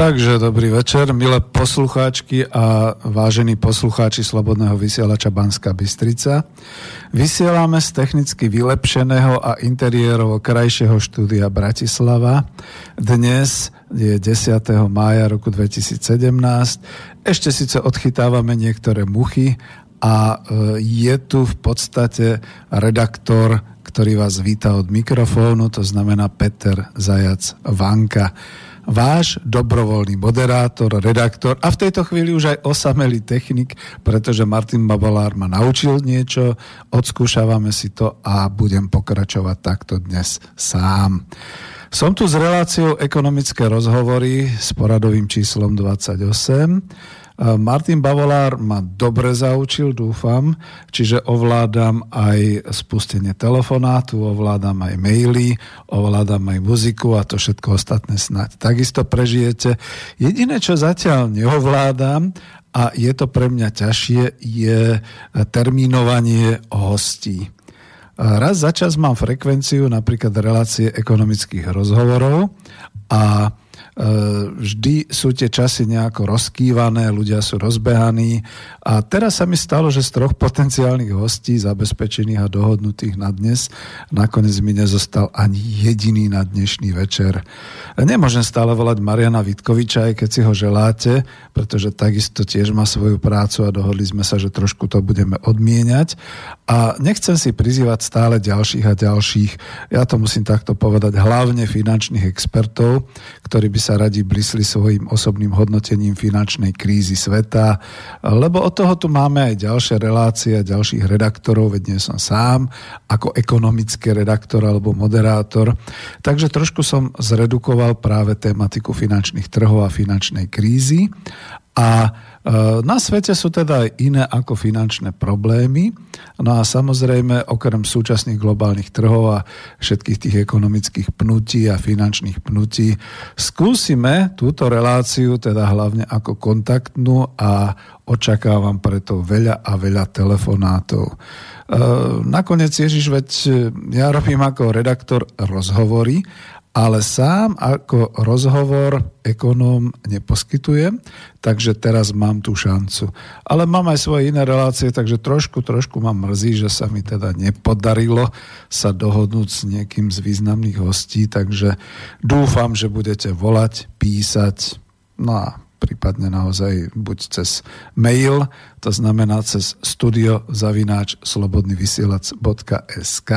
Takže dobrý večer, milé poslucháčky a vážení poslucháči Slobodného vysielača Banska Bystrica. Vysielame z technicky vylepšeného a interiérovo krajšieho štúdia Bratislava. Dnes je 10. mája roku 2017. Ešte síce odchytávame niektoré muchy a e, je tu v podstate redaktor, ktorý vás víta od mikrofónu, to znamená Peter Zajac Vanka váš dobrovoľný moderátor, redaktor a v tejto chvíli už aj osamelý technik, pretože Martin Babalár ma naučil niečo, odskúšavame si to a budem pokračovať takto dnes sám. Som tu s reláciou ekonomické rozhovory s poradovým číslom 28 Martin Bavolár ma dobre zaučil, dúfam, čiže ovládam aj spustenie telefonátu, ovládam aj maily, ovládam aj muziku a to všetko ostatné snať. Takisto prežijete. Jediné, čo zatiaľ neovládam a je to pre mňa ťažšie, je termínovanie hostí. Raz za čas mám frekvenciu napríklad relácie ekonomických rozhovorov a vždy sú tie časy nejako rozkývané, ľudia sú rozbehaní a teraz sa mi stalo, že z troch potenciálnych hostí zabezpečených a dohodnutých na dnes nakoniec mi nezostal ani jediný na dnešný večer. Nemôžem stále volať Mariana Vitkoviča, aj keď si ho želáte, pretože takisto tiež má svoju prácu a dohodli sme sa, že trošku to budeme odmieniať. A nechcem si prizývať stále ďalších a ďalších, ja to musím takto povedať, hlavne finančných expertov, ktorí by sa radi blisli svojim osobným hodnotením finančnej krízy sveta, lebo od toho tu máme aj ďalšie relácie, ďalších redaktorov, veď nie som sám, ako ekonomický redaktor alebo moderátor. Takže trošku som zredukoval práve tematiku finančných trhov a finančnej krízy a na svete sú teda aj iné ako finančné problémy. No a samozrejme, okrem súčasných globálnych trhov a všetkých tých ekonomických pnutí a finančných pnutí, skúsime túto reláciu teda hlavne ako kontaktnú a očakávam preto veľa a veľa telefonátov. E, nakoniec Ježiš, veď ja robím ako redaktor rozhovory ale sám ako rozhovor ekonóm neposkytujem, takže teraz mám tú šancu. Ale mám aj svoje iné relácie, takže trošku, trošku ma mrzí, že sa mi teda nepodarilo sa dohodnúť s niekým z významných hostí, takže dúfam, že budete volať, písať, no a prípadne naozaj buď cez mail, to znamená cez studiozavináč slobodnyvysielac.sk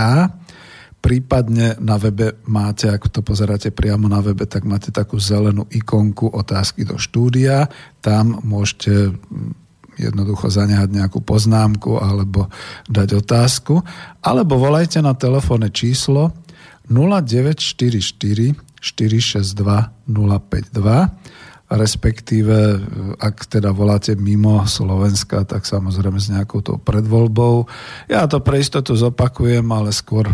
Prípadne na webe máte, ako to pozeráte priamo na webe, tak máte takú zelenú ikonku otázky do štúdia. Tam môžete mm, jednoducho zanehať nejakú poznámku alebo dať otázku. Alebo volajte na telefónne číslo 0944 462 052 respektíve ak teda voláte mimo Slovenska, tak samozrejme s nejakou tou predvoľbou. Ja to pre istotu zopakujem, ale skôr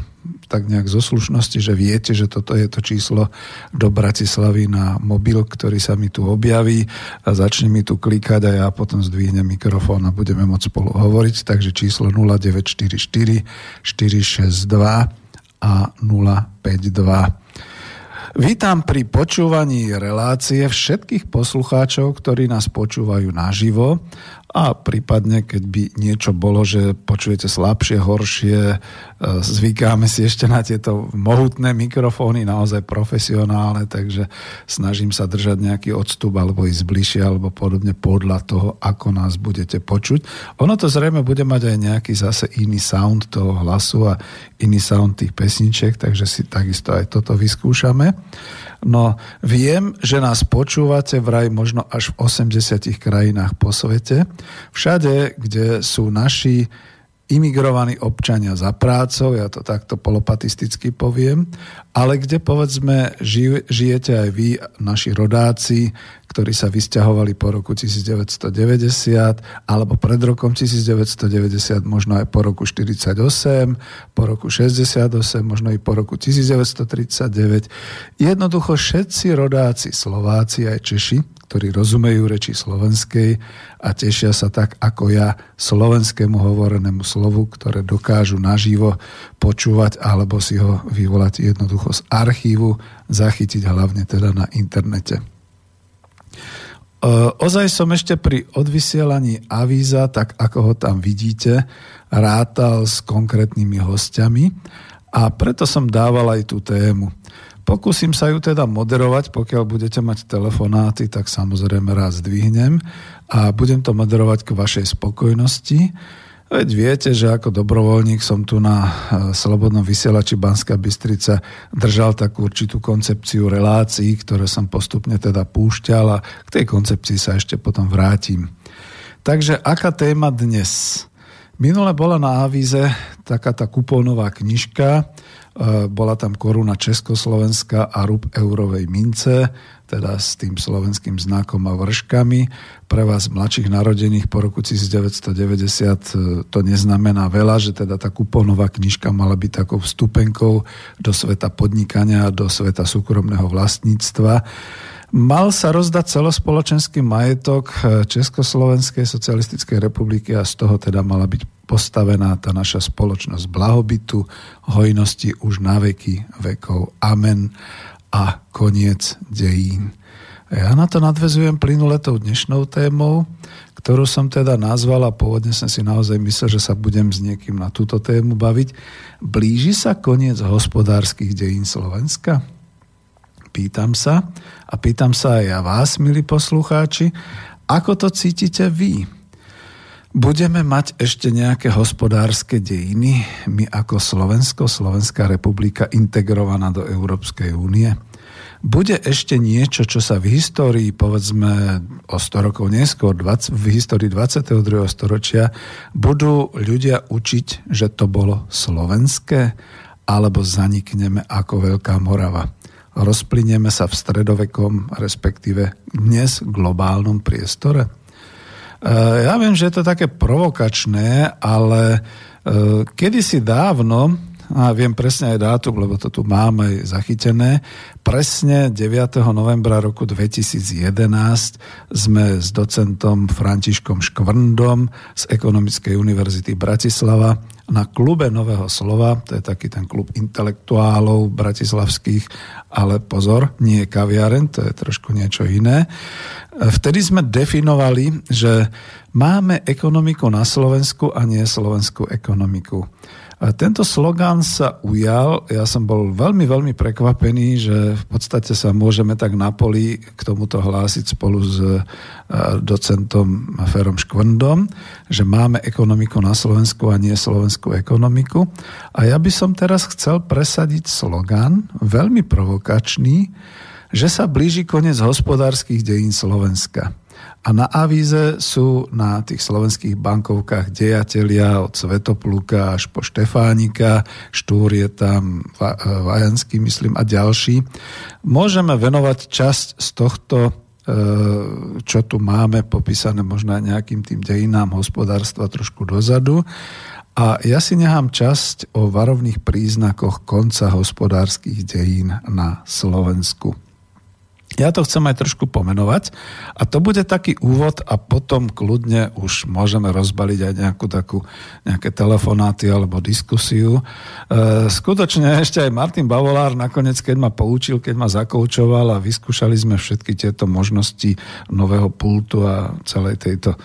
tak nejak zo slušnosti, že viete, že toto je to číslo do Bratislavy na mobil, ktorý sa mi tu objaví a začne mi tu klikať a ja potom zdvihnem mikrofón a budeme môcť spolu hovoriť. Takže číslo 0944 462 a 052. Vítam pri počúvaní relácie všetkých poslucháčov, ktorí nás počúvajú naživo a prípadne, keď by niečo bolo, že počujete slabšie, horšie, e, zvykáme si ešte na tieto mohutné mikrofóny, naozaj profesionálne, takže snažím sa držať nejaký odstup alebo ísť bližšie alebo podobne podľa toho, ako nás budete počuť. Ono to zrejme bude mať aj nejaký zase iný sound toho hlasu a iný sound tých pesničiek, takže si takisto aj toto vyskúšame. No viem, že nás počúvate vraj možno až v 80 krajinách po svete. Všade, kde sú naši imigrovaní občania za prácou, ja to takto polopatisticky poviem, ale kde povedzme žijete aj vy, naši rodáci, ktorí sa vysťahovali po roku 1990 alebo pred rokom 1990, možno aj po roku 48, po roku 68, možno i po roku 1939. Jednoducho všetci rodáci Slováci aj Češi ktorí rozumejú reči slovenskej a tešia sa tak ako ja slovenskému hovorenému slovu, ktoré dokážu naživo počúvať alebo si ho vyvolať jednoducho z archívu, zachytiť hlavne teda na internete. Ozaj som ešte pri odvysielaní avíza, tak ako ho tam vidíte, rátal s konkrétnymi hostiami a preto som dával aj tú tému. Pokúsim sa ju teda moderovať, pokiaľ budete mať telefonáty, tak samozrejme raz zdvihnem a budem to moderovať k vašej spokojnosti. Veď viete, že ako dobrovoľník som tu na e, Slobodnom vysielači Banská Bystrica držal takú určitú koncepciu relácií, ktoré som postupne teda púšťal a k tej koncepcii sa ešte potom vrátim. Takže aká téma dnes? Minule bola na avíze taká tá kupónová knižka, E, bola tam koruna Československa a rub eurovej mince, teda s tým slovenským znakom a vrškami. Pre vás mladších narodených po roku 1990 e, to neznamená veľa, že teda tá kupónová knižka mala byť takou vstupenkou do sveta podnikania, do sveta súkromného vlastníctva. Mal sa rozdať celospoločenský majetok eh, Československej socialistickej republiky a z toho teda mala byť postavená tá naša spoločnosť blahobytu, hojnosti už na veky vekov. Amen a koniec dejín. Ja na to nadvezujem plynuletou dnešnou témou, ktorú som teda nazval a pôvodne som si naozaj myslel, že sa budem s niekým na túto tému baviť. Blíži sa koniec hospodárskych dejín Slovenska? Pýtam sa a pýtam sa aj ja vás, milí poslucháči, ako to cítite vy? Budeme mať ešte nejaké hospodárske dejiny, my ako Slovensko, Slovenská republika integrovaná do Európskej únie? Bude ešte niečo, čo sa v histórii, povedzme o 100 rokov neskôr, v histórii 22. storočia, budú ľudia učiť, že to bolo slovenské, alebo zanikneme ako Veľká Morava rozplynieme sa v stredovekom, respektíve dnes globálnom priestore? E, ja viem, že je to také provokačné, ale e, kedysi dávno, a viem presne aj dátum, lebo to tu mám aj zachytené, presne 9. novembra roku 2011 sme s docentom Františkom Škvrndom z Ekonomickej univerzity Bratislava na klube Nového slova, to je taký ten klub intelektuálov bratislavských, ale pozor, nie je kaviaren, to je trošku niečo iné. Vtedy sme definovali, že máme ekonomiku na Slovensku a nie slovenskú ekonomiku. Tento slogan sa ujal, ja som bol veľmi, veľmi prekvapený, že v podstate sa môžeme tak na poli k tomuto hlásiť spolu s e, docentom Ferom Škvrndom, že máme ekonomiku na Slovensku a nie slovenskú ekonomiku. A ja by som teraz chcel presadiť slogan, veľmi provokačný, že sa blíži koniec hospodárskych dejín Slovenska. A na avíze sú na tých slovenských bankovkách dejatelia od Svetopluka až po Štefánika, Štúr je tam, Vajanský myslím a ďalší. Môžeme venovať časť z tohto e, čo tu máme popísané možno nejakým tým dejinám hospodárstva trošku dozadu. A ja si nechám časť o varovných príznakoch konca hospodárskych dejín na Slovensku. Ja to chcem aj trošku pomenovať a to bude taký úvod a potom kľudne už môžeme rozbaliť aj nejakú takú, nejaké telefonáty alebo diskusiu. E, skutočne ešte aj Martin Bavolár nakoniec, keď ma poučil, keď ma zakoučoval a vyskúšali sme všetky tieto možnosti nového pultu a celej tejto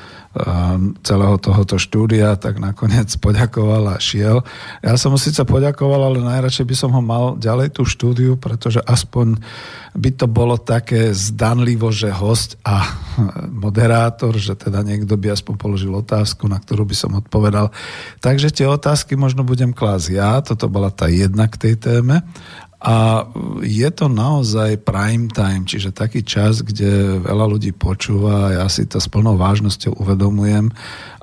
celého tohoto štúdia, tak nakoniec poďakoval a šiel. Ja som mu síce poďakoval, ale najradšej by som ho mal ďalej tú štúdiu, pretože aspoň by to bolo také zdanlivo, že host a moderátor, že teda niekto by aspoň položil otázku, na ktorú by som odpovedal. Takže tie otázky možno budem klásť ja, toto bola tá jedna k tej téme a je to naozaj prime time, čiže taký čas, kde veľa ľudí počúva a ja si to s plnou vážnosťou uvedomujem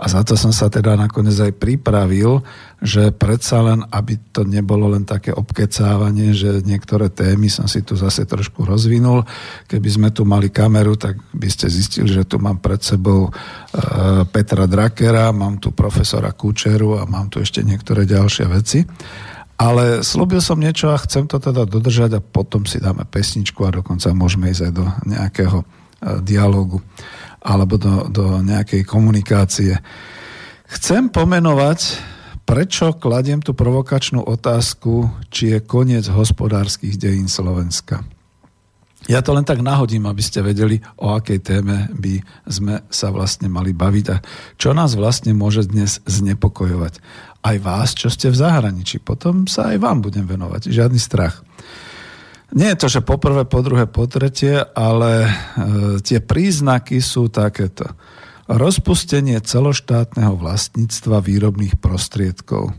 a za to som sa teda nakoniec aj pripravil, že predsa len, aby to nebolo len také obkecávanie, že niektoré témy som si tu zase trošku rozvinul. Keby sme tu mali kameru, tak by ste zistili, že tu mám pred sebou e, Petra Drakera, mám tu profesora Kučeru a mám tu ešte niektoré ďalšie veci. Ale slúbil som niečo a chcem to teda dodržať a potom si dáme pesničku a dokonca môžeme ísť aj do nejakého e, dialogu alebo do, do nejakej komunikácie. Chcem pomenovať, prečo kladiem tú provokačnú otázku, či je koniec hospodárskych dejín Slovenska. Ja to len tak nahodím, aby ste vedeli, o akej téme by sme sa vlastne mali baviť a čo nás vlastne môže dnes znepokojovať. Aj vás, čo ste v zahraničí. Potom sa aj vám budem venovať. Žiadny strach. Nie je to, že poprvé, po druhé, po tretie, ale e, tie príznaky sú takéto. Rozpustenie celoštátneho vlastníctva výrobných prostriedkov.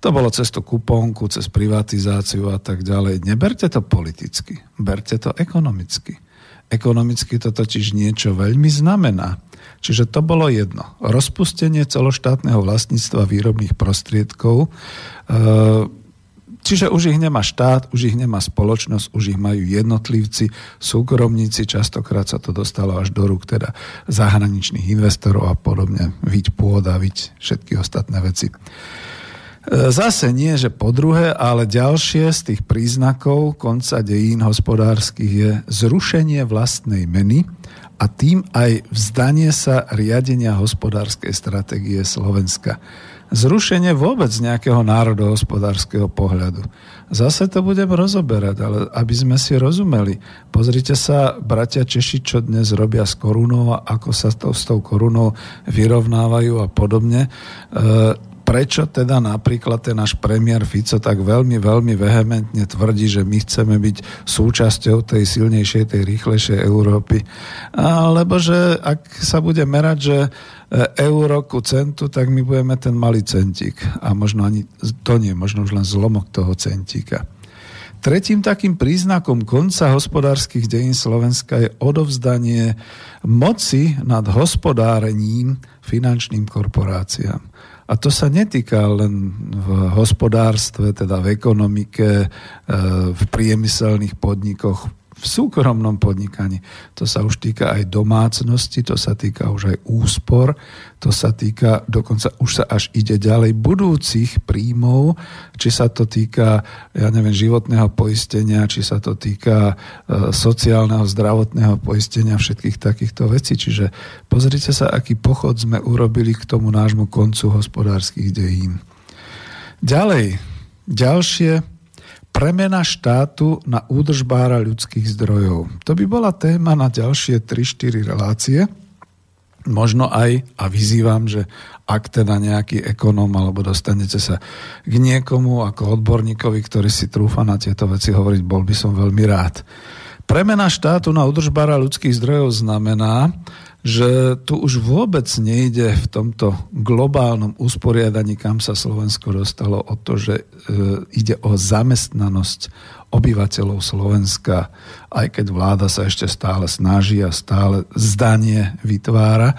To bolo cez tú kuponku, cez privatizáciu a tak ďalej. Neberte to politicky, berte to ekonomicky. Ekonomicky to totiž niečo veľmi znamená. Čiže to bolo jedno. Rozpustenie celoštátneho vlastníctva výrobných prostriedkov. E, čiže už ich nemá štát, už ich nemá spoločnosť, už ich majú jednotlivci, súkromníci, častokrát sa to dostalo až do rúk teda zahraničných investorov a podobne, viť pôda, viť všetky ostatné veci. Zase nie, že po druhé, ale ďalšie z tých príznakov konca dejín hospodárskych je zrušenie vlastnej meny a tým aj vzdanie sa riadenia hospodárskej stratégie Slovenska. Zrušenie vôbec nejakého národohospodárskeho pohľadu. Zase to budem rozoberať, ale aby sme si rozumeli. Pozrite sa, bratia Češi, čo dnes robia s korunou a ako sa to, s tou korunou vyrovnávajú a podobne. E, prečo teda napríklad ten náš premiér Fico tak veľmi, veľmi vehementne tvrdí, že my chceme byť súčasťou tej silnejšej, tej rýchlejšej Európy. Lebo že ak sa bude merať, že e, euro ku centu, tak my budeme ten malý centík. A možno ani to nie, možno už len zlomok toho centíka. Tretím takým príznakom konca hospodárskych dejín Slovenska je odovzdanie moci nad hospodárením finančným korporáciám. A to sa netýka len v hospodárstve, teda v ekonomike, e, v priemyselných podnikoch, v súkromnom podnikaní. To sa už týka aj domácnosti, to sa týka už aj úspor, to sa týka, dokonca už sa až ide ďalej budúcich príjmov, či sa to týka, ja neviem, životného poistenia, či sa to týka e, sociálneho, zdravotného poistenia, všetkých takýchto vecí. Čiže pozrite sa, aký pochod sme urobili k tomu nášmu koncu hospodárskych dejín. Ďalej, ďalšie premena štátu na údržbára ľudských zdrojov. To by bola téma na ďalšie 3-4 relácie. Možno aj, a vyzývam, že ak teda nejaký ekonóm alebo dostanete sa k niekomu ako odborníkovi, ktorý si trúfa na tieto veci hovoriť, bol by som veľmi rád. Premena štátu na údržbára ľudských zdrojov znamená, že tu už vôbec nejde v tomto globálnom usporiadaní, kam sa Slovensko dostalo, o to, že e, ide o zamestnanosť obyvateľov Slovenska, aj keď vláda sa ešte stále snaží a stále zdanie vytvára,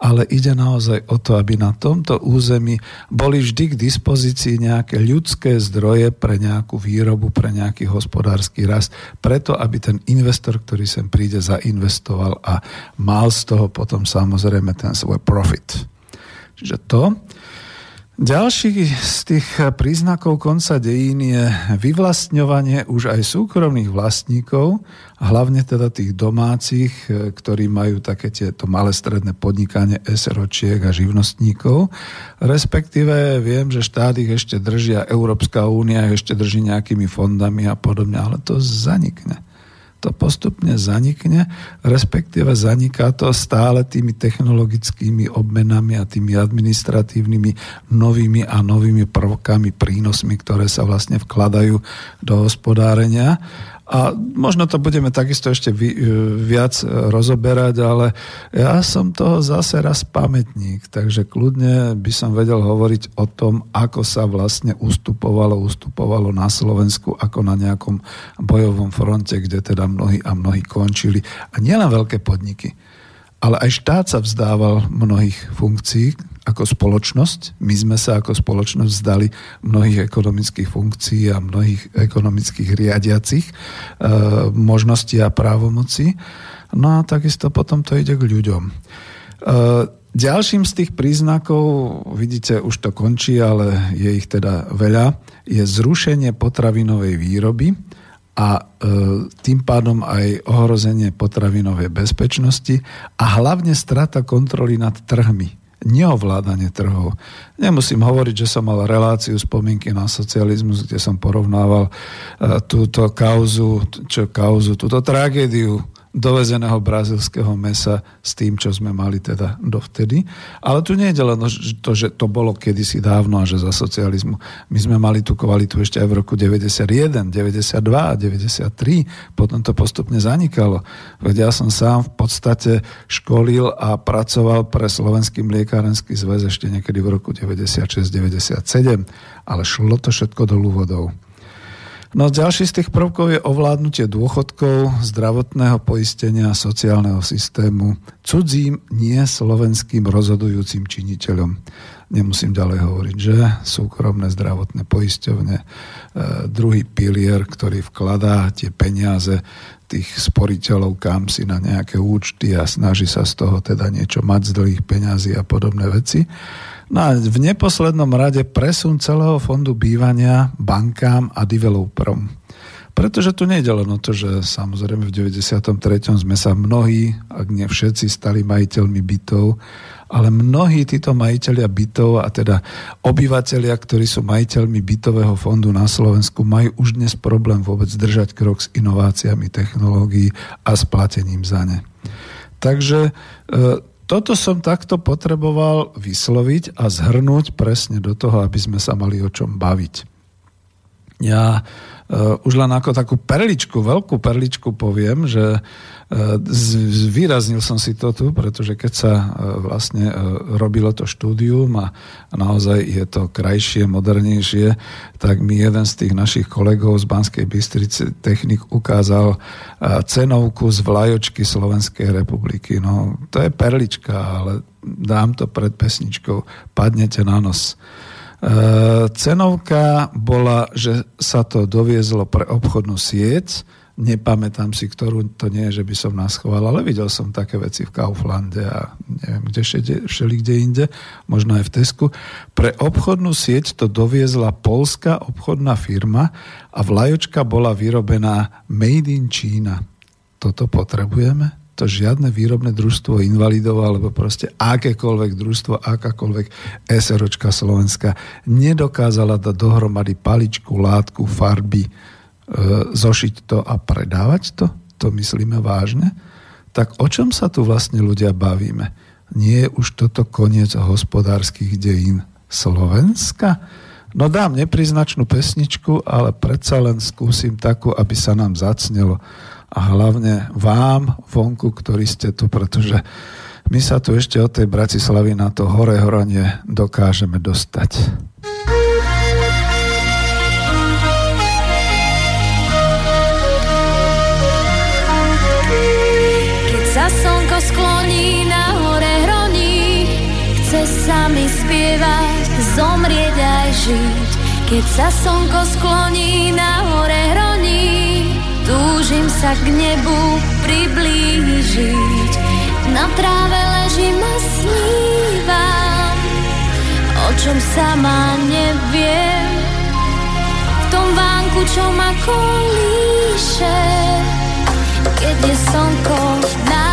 ale ide naozaj o to, aby na tomto území boli vždy k dispozícii nejaké ľudské zdroje pre nejakú výrobu, pre nejaký hospodársky rast, preto aby ten investor, ktorý sem príde, zainvestoval a mal z toho potom samozrejme ten svoj profit. Čiže to. Ďalší z tých príznakov konca dejín je vyvlastňovanie už aj súkromných vlastníkov, hlavne teda tých domácich, e, ktorí majú také tieto malé stredné podnikanie SROčiek a živnostníkov. Respektíve viem, že štát ich ešte držia, Európska únia ešte drží nejakými fondami a podobne, ale to zanikne to postupne zanikne, respektíve zaniká to stále tými technologickými obmenami a tými administratívnymi novými a novými prvkami, prínosmi, ktoré sa vlastne vkladajú do hospodárenia a možno to budeme takisto ešte viac rozoberať, ale ja som toho zase raz pamätník, takže kľudne by som vedel hovoriť o tom, ako sa vlastne ustupovalo, ustupovalo na Slovensku, ako na nejakom bojovom fronte, kde teda mnohí a mnohí končili. A nielen veľké podniky, ale aj štát sa vzdával mnohých funkcií, ako spoločnosť. My sme sa ako spoločnosť vzdali mnohých ekonomických funkcií a mnohých ekonomických riadiacich e, možností a právomocí. No a takisto potom to ide k ľuďom. E, ďalším z tých príznakov, vidíte, už to končí, ale je ich teda veľa, je zrušenie potravinovej výroby a e, tým pádom aj ohrozenie potravinovej bezpečnosti a hlavne strata kontroly nad trhmi neovládanie trhov. Nemusím hovoriť, že som mal reláciu spomienky na socializmus, kde som porovnával uh, túto kauzu, čo kauzu, túto tragédiu dovezeného brazilského mesa s tým, čo sme mali teda dovtedy. Ale tu nie je len to, že to bolo kedysi dávno a že za socializmu. My sme mali tú kvalitu ešte aj v roku 91, 92 a 93. Potom to postupne zanikalo. Veď ja som sám v podstate školil a pracoval pre Slovenský mliekárenský zväz ešte niekedy v roku 96-97. Ale šlo to všetko dolu vodou. No ďalší z tých prvkov je ovládnutie dôchodkov, zdravotného poistenia sociálneho systému cudzím, nie slovenským rozhodujúcim činiteľom. Nemusím ďalej hovoriť, že súkromné zdravotné poisťovne, e, druhý pilier, ktorý vkladá tie peniaze tých sporiteľov kam si na nejaké účty a snaží sa z toho teda niečo mať z dlhých peňazí a podobné veci. No a v neposlednom rade presun celého fondu bývania bankám a developerom. Pretože tu nejde len o to, že samozrejme v 93. sme sa mnohí, ak nie všetci, stali majiteľmi bytov, ale mnohí títo majiteľia bytov a teda obyvateľia, ktorí sú majiteľmi bytového fondu na Slovensku, majú už dnes problém vôbec držať krok s inováciami technológií a s platením za ne. Takže e, toto som takto potreboval vysloviť a zhrnúť presne do toho, aby sme sa mali o čom baviť. Ja už len ako takú perličku, veľkú perličku poviem, že Zvýraznil som si to tu, pretože keď sa e, vlastne robilo to štúdium a naozaj je to krajšie, modernejšie, tak mi jeden z tých našich kolegov z Banskej Bystrice technik ukázal cenovku z vlajočky Slovenskej republiky. No, to je perlička, ale dám to pred pesničkou. Padnete na nos. Cenovka bola, že sa to doviezlo pre obchodnú sieť, nepamätám si, ktorú to nie je, že by som nás choval, ale videl som také veci v Kauflande a neviem, kde všeli kde inde, možno aj v Tesku. Pre obchodnú sieť to doviezla polská obchodná firma a vlajočka bola vyrobená Made in China. Toto potrebujeme? To žiadne výrobné družstvo invalidov alebo proste akékoľvek družstvo, akákoľvek SROčka Slovenska nedokázala dať dohromady paličku, látku, farby, E, zošiť to a predávať to? To myslíme vážne? Tak o čom sa tu vlastne ľudia bavíme? Nie je už toto koniec hospodárskych dejín Slovenska? No dám nepriznačnú pesničku, ale predsa len skúsim takú, aby sa nám zacnelo. A hlavne vám, vonku, ktorí ste tu, pretože my sa tu ešte od tej Bratislavy na to hore horanie dokážeme dostať. zomrieť aj žiť. Keď sa slnko skloní na hore hroní, túžim sa k nebu priblížiť. Na tráve ležím a snívam, o čom sama neviem. V tom vánku, čo ma kolíše, keď je slnko najnižšie.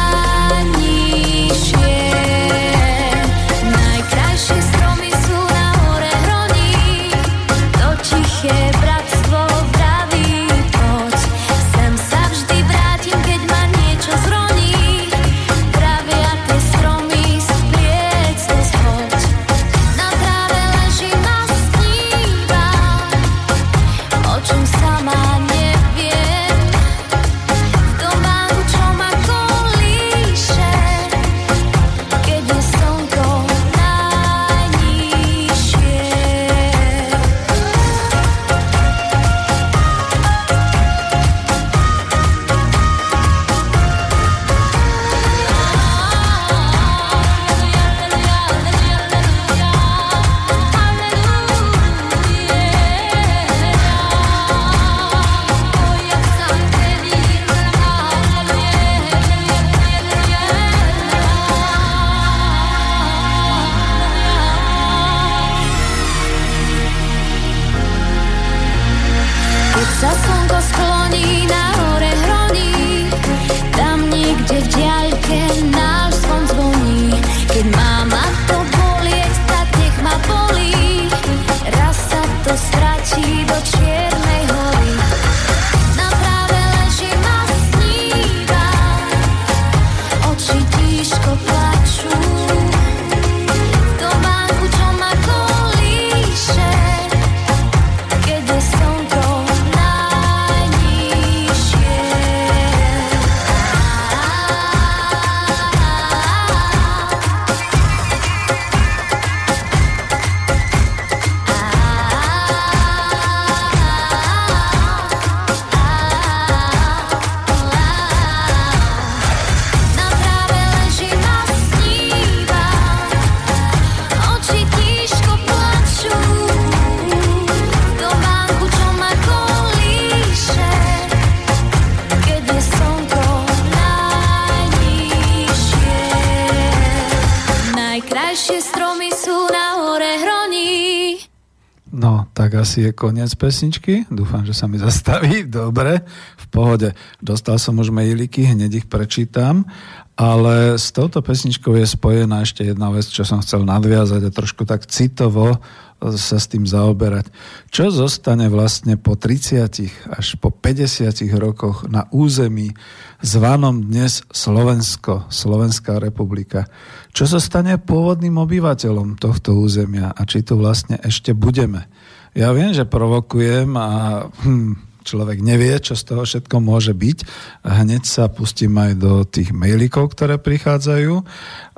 Asi je koniec pesničky. Dúfam, že sa mi zastaví. Dobre, v pohode. Dostal som už mailiky, hneď ich prečítam. Ale s touto pesničkou je spojená ešte jedna vec, čo som chcel nadviazať a trošku tak citovo sa s tým zaoberať. Čo zostane vlastne po 30 až po 50 rokoch na území zvanom dnes Slovensko, Slovenská republika? Čo zostane pôvodným obyvateľom tohto územia a či tu vlastne ešte budeme? Ja viem, že provokujem a hm, človek nevie, čo z toho všetko môže byť. Hneď sa pustím aj do tých mailikov, ktoré prichádzajú.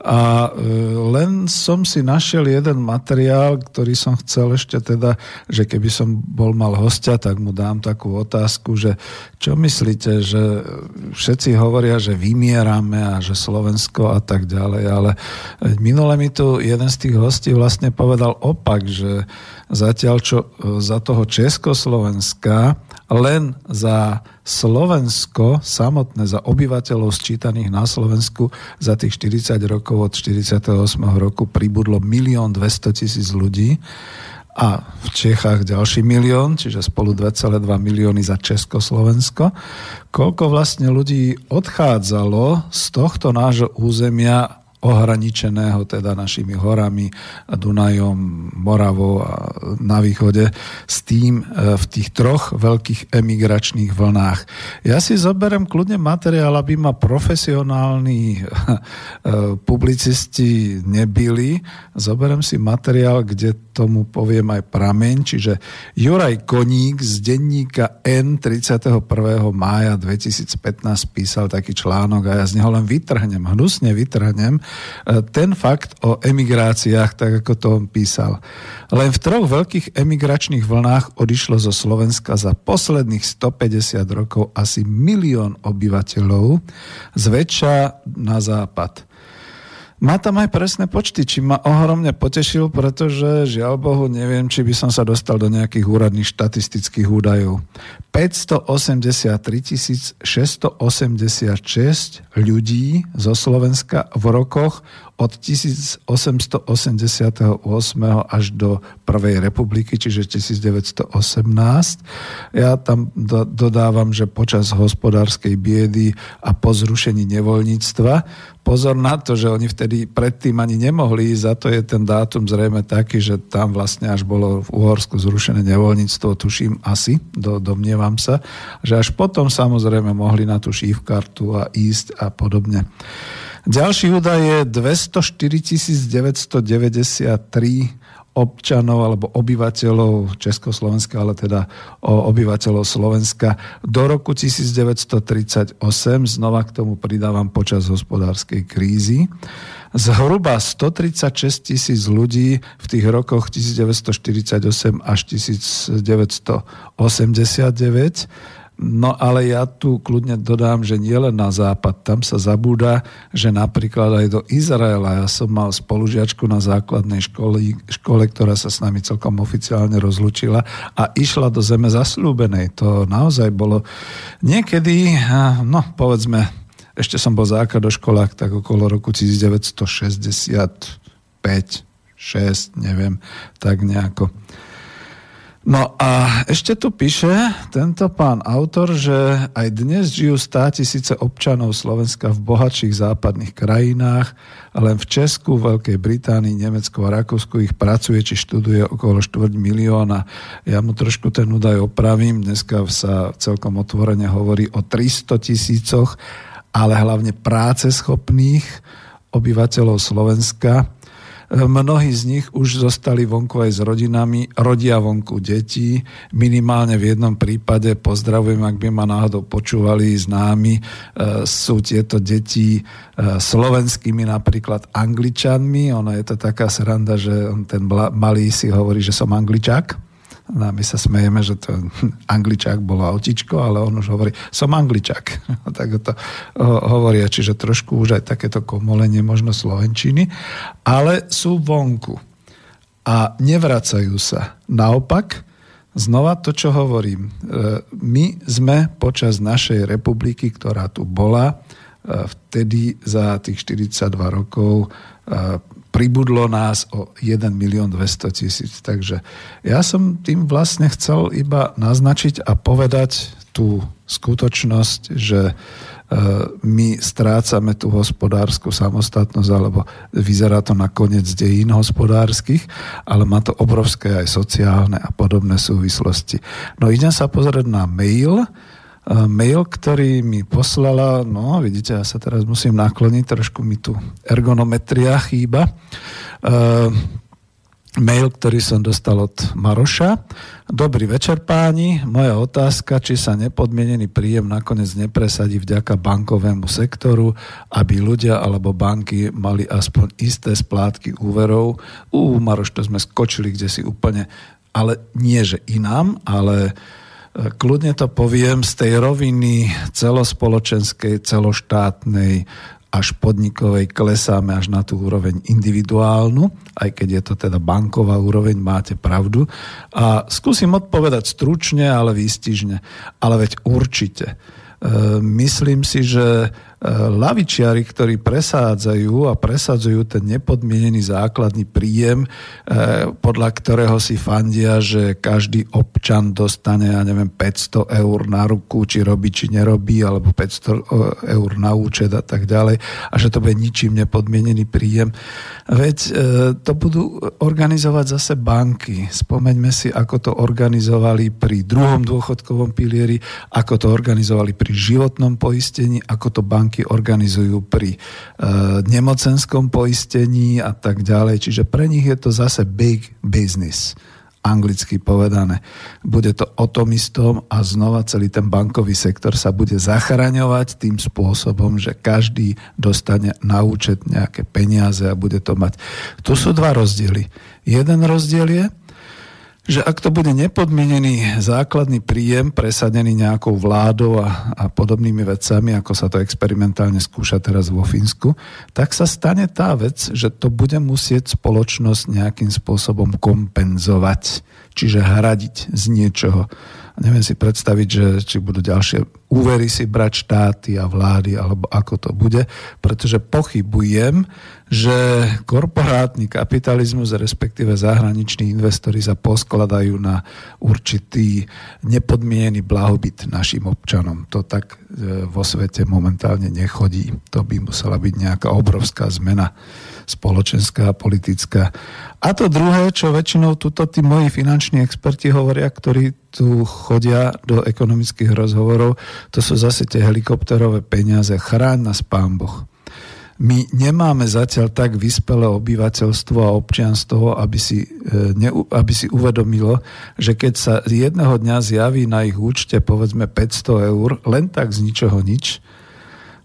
A e, len som si našiel jeden materiál, ktorý som chcel ešte teda, že keby som bol mal hostia, tak mu dám takú otázku, že čo myslíte, že všetci hovoria, že vymierame a že Slovensko a tak ďalej, ale minule mi tu jeden z tých hostí vlastne povedal opak, že zatiaľ čo e, za toho Československa len za Slovensko samotné, za obyvateľov sčítaných na Slovensku za tých 40 rokov od 48. roku pribudlo 1 200 tisíc ľudí a v Čechách ďalší milión, čiže spolu 2,2 milióny za Československo. Koľko vlastne ľudí odchádzalo z tohto nášho územia ohraničeného teda našimi horami, Dunajom, Moravou a na východe s tým e, v tých troch veľkých emigračných vlnách. Ja si zoberiem kľudne materiál, aby ma profesionálni e, publicisti nebili. Zoberiem si materiál, kde tomu poviem aj prameň, čiže Juraj Koník z denníka N 31. mája 2015 písal taký článok a ja z neho len vytrhnem, hnusne vytrhnem ten fakt o emigráciách, tak ako to on písal. Len v troch veľkých emigračných vlnách odišlo zo Slovenska za posledných 150 rokov asi milión obyvateľov, zväčša na západ. Má tam aj presné počty, či ma ohromne potešil, pretože žiaľ Bohu neviem, či by som sa dostal do nejakých úradných štatistických údajov. 583 686 ľudí zo Slovenska v rokoch od 1888 až do Prvej republiky, čiže 1918. Ja tam do, dodávam, že počas hospodárskej biedy a po zrušení nevoľníctva, pozor na to, že oni vtedy predtým ani nemohli ísť, za to je ten dátum zrejme taký, že tam vlastne až bolo v Uhorsku zrušené nevoľníctvo, tuším asi, do, domnievam sa, že až potom samozrejme mohli na tú šívkartu a ísť a podobne. Ďalší údaj je 204 993 občanov alebo obyvateľov Československa, ale teda obyvateľov Slovenska do roku 1938. Znova k tomu pridávam počas hospodárskej krízy. Zhruba 136 tisíc ľudí v tých rokoch 1948 až 1989 No ale ja tu kľudne dodám, že nie na západ, tam sa zabúda, že napríklad aj do Izraela, ja som mal spolužiačku na základnej škole, škole, ktorá sa s nami celkom oficiálne rozlučila a išla do zeme zaslúbenej. To naozaj bolo niekedy, no povedzme, ešte som bol základoškolák, tak okolo roku 1965, 6, neviem, tak nejako. No a ešte tu píše tento pán autor, že aj dnes žijú stá tisíce občanov Slovenska v bohatších západných krajinách, len v Česku, Veľkej Británii, Nemecku a Rakúsku ich pracuje či študuje okolo 4 milióna. Ja mu trošku ten údaj opravím. Dneska sa celkom otvorene hovorí o 300 tisícoch, ale hlavne práce schopných obyvateľov Slovenska Mnohí z nich už zostali vonku aj s rodinami, rodia vonku detí. Minimálne v jednom prípade, pozdravujem, ak by ma náhodou počúvali známi, e, sú tieto deti e, slovenskými napríklad angličanmi. Ono je to taká sranda, že ten malý si hovorí, že som angličák No a my sa smejeme, že to angličák bolo autičko, ale on už hovorí, som angličák. tak to hovoria, čiže trošku už aj takéto komolenie možno slovenčiny, ale sú vonku a nevracajú sa. Naopak, znova to, čo hovorím, e, my sme počas našej republiky, ktorá tu bola, e, vtedy za tých 42 rokov e, pribudlo nás o 1 milión 200 tisíc. Takže ja som tým vlastne chcel iba naznačiť a povedať tú skutočnosť, že E, my strácame tú hospodárskú samostatnosť, alebo vyzerá to na koniec dejín hospodárskych, ale má to obrovské aj sociálne a podobné súvislosti. No idem sa pozrieť na mail, mail, ktorý mi poslala, no vidíte, ja sa teraz musím nakloniť, trošku mi tu ergonometria chýba. E, mail, ktorý som dostal od Maroša. Dobrý večer páni, moja otázka, či sa nepodmienený príjem nakoniec nepresadí vďaka bankovému sektoru, aby ľudia alebo banky mali aspoň isté splátky úverov. U Maroš, to sme skočili kde si úplne, ale nie že inám, ale e, kľudne to poviem z tej roviny celospoločenskej, celoštátnej, až podnikovej klesáme až na tú úroveň individuálnu, aj keď je to teda banková úroveň, máte pravdu. A skúsim odpovedať stručne, ale výstižne. Ale veď určite. E, myslím si, že lavičiari, ktorí presádzajú a presadzujú ten nepodmienený základný príjem, eh, podľa ktorého si fandia, že každý občan dostane, ja neviem, 500 eur na ruku, či robí, či nerobí, alebo 500 eh, eur na účet a tak ďalej, a že to bude ničím nepodmienený príjem. Veď eh, to budú organizovať zase banky. Spomeňme si, ako to organizovali pri druhom dôchodkovom pilieri, ako to organizovali pri životnom poistení, ako to banky banky organizujú pri e, nemocenskom poistení a tak ďalej. Čiže pre nich je to zase big business anglicky povedané. Bude to o tom istom a znova celý ten bankový sektor sa bude zachraňovať tým spôsobom, že každý dostane na účet nejaké peniaze a bude to mať. Tu sú dva rozdiely. Jeden rozdiel je, že ak to bude nepodmienený základný príjem presadený nejakou vládou a, a podobnými vecami, ako sa to experimentálne skúša teraz vo Fínsku, tak sa stane tá vec, že to bude musieť spoločnosť nejakým spôsobom kompenzovať, čiže hradiť z niečoho. Neviem si predstaviť, že či budú ďalšie úvery si brať štáty a vlády, alebo ako to bude, pretože pochybujem, že korporátny kapitalizmus, respektíve zahraniční investori sa poskladajú na určitý nepodmienený blahobyt našim občanom. To tak e, vo svete momentálne nechodí. To by musela byť nejaká obrovská zmena spoločenská a politická. A to druhé, čo väčšinou tuto tí moji finanční experti hovoria, ktorí tu chodia do ekonomických rozhovorov, to sú zase tie helikopterové peniaze. Chráň nás pán Boh. My nemáme zatiaľ tak vyspelé obyvateľstvo a občianstvo, aby si, e, aby si uvedomilo, že keď sa jedného dňa zjaví na ich účte povedzme 500 eur, len tak z ničoho nič,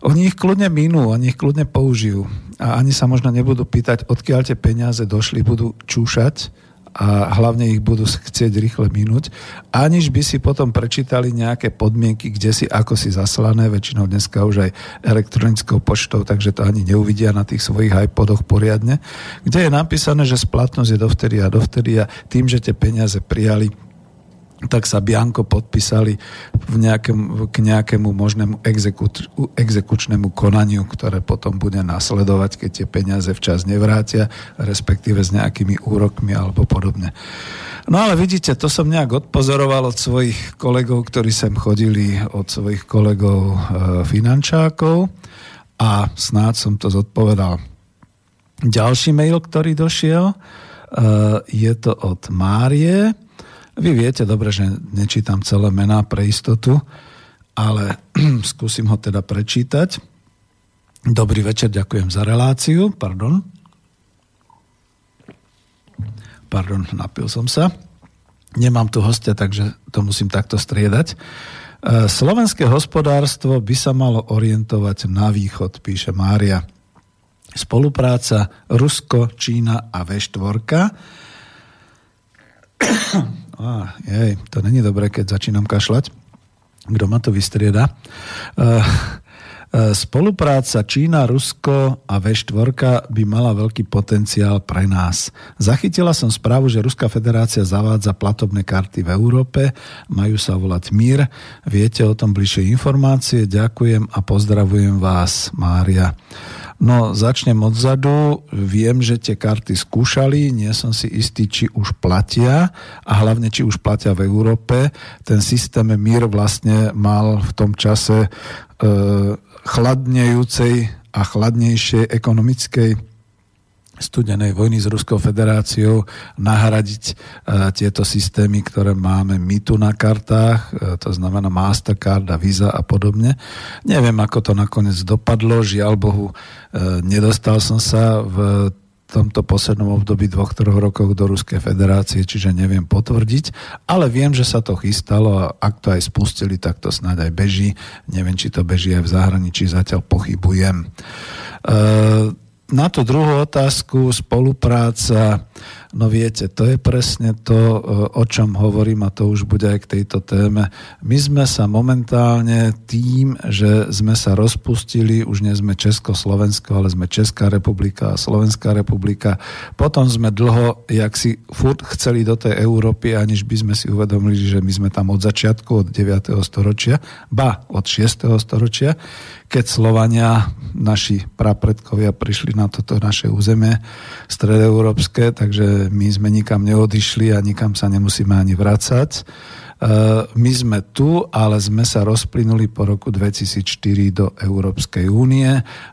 oni ich kľudne minú, oni ich kľudne použijú. A ani sa možno nebudú pýtať, odkiaľ tie peniaze došli, budú čúšať a hlavne ich budú chcieť rýchle minúť, aniž by si potom prečítali nejaké podmienky, kde si ako si zaslané, väčšinou dneska už aj elektronickou poštou, takže to ani neuvidia na tých svojich iPodoch poriadne, kde je napísané, že splatnosť je dovtedy a dovtedy a tým, že tie peniaze prijali, tak sa Bianko podpísali v nejakém, k nejakému možnému exekuč, exekučnému konaniu, ktoré potom bude nasledovať, keď tie peniaze včas nevrátia, respektíve s nejakými úrokmi alebo podobne. No ale vidíte, to som nejak odpozoroval od svojich kolegov, ktorí sem chodili, od svojich kolegov e, finančákov a snáď som to zodpovedal. Ďalší mail, ktorý došiel, e, je to od Márie, vy viete dobre, že nečítam celé mená pre istotu, ale skúsim ho teda prečítať. Dobrý večer, ďakujem za reláciu. Pardon. Pardon, napil som sa. Nemám tu hostia, takže to musím takto striedať. E, slovenské hospodárstvo by sa malo orientovať na východ, píše Mária. Spolupráca Rusko, Čína a V4 Á, jej, to není dobré, keď začínam kašľať. Kto ma to vystrieda? Uh, Spolupráca Čína, Rusko a V4 by mala veľký potenciál pre nás. Zachytila som správu, že Ruská federácia zavádza platobné karty v Európe, majú sa volať MIR. Viete o tom bližšie informácie? Ďakujem a pozdravujem vás, Mária. No, začnem odzadu. Viem, že tie karty skúšali, nie som si istý, či už platia a hlavne, či už platia v Európe. Ten systém MIR vlastne mal v tom čase e, chladnejúcej a chladnejšej ekonomickej studenej vojny s Ruskou federáciou nahradiť e, tieto systémy, ktoré máme my tu na kartách, e, to znamená Mastercard a Visa a podobne. Neviem, ako to nakoniec dopadlo, žiaľ Bohu, e, nedostal som sa v tomto poslednom období dvoch, troch rokov do Ruskej federácie, čiže neviem potvrdiť, ale viem, že sa to chystalo a ak to aj spustili, tak to snáď aj beží. Neviem, či to beží aj v zahraničí, zatiaľ pochybujem. E, na tú druhú otázku, spolupráca, no viete, to je presne to, o čom hovorím a to už bude aj k tejto téme. My sme sa momentálne tým, že sme sa rozpustili, už nie sme Československo, ale sme Česká republika a Slovenská republika. Potom sme dlho, jak si furt chceli do tej Európy, aniž by sme si uvedomili, že my sme tam od začiatku, od 9. storočia, ba, od 6. storočia, keď Slovania, naši prapredkovia prišli na toto naše územie stredoeurópske, takže my sme nikam neodišli a nikam sa nemusíme ani vracať. E, my sme tu, ale sme sa rozplynuli po roku 2004 do Európskej únie.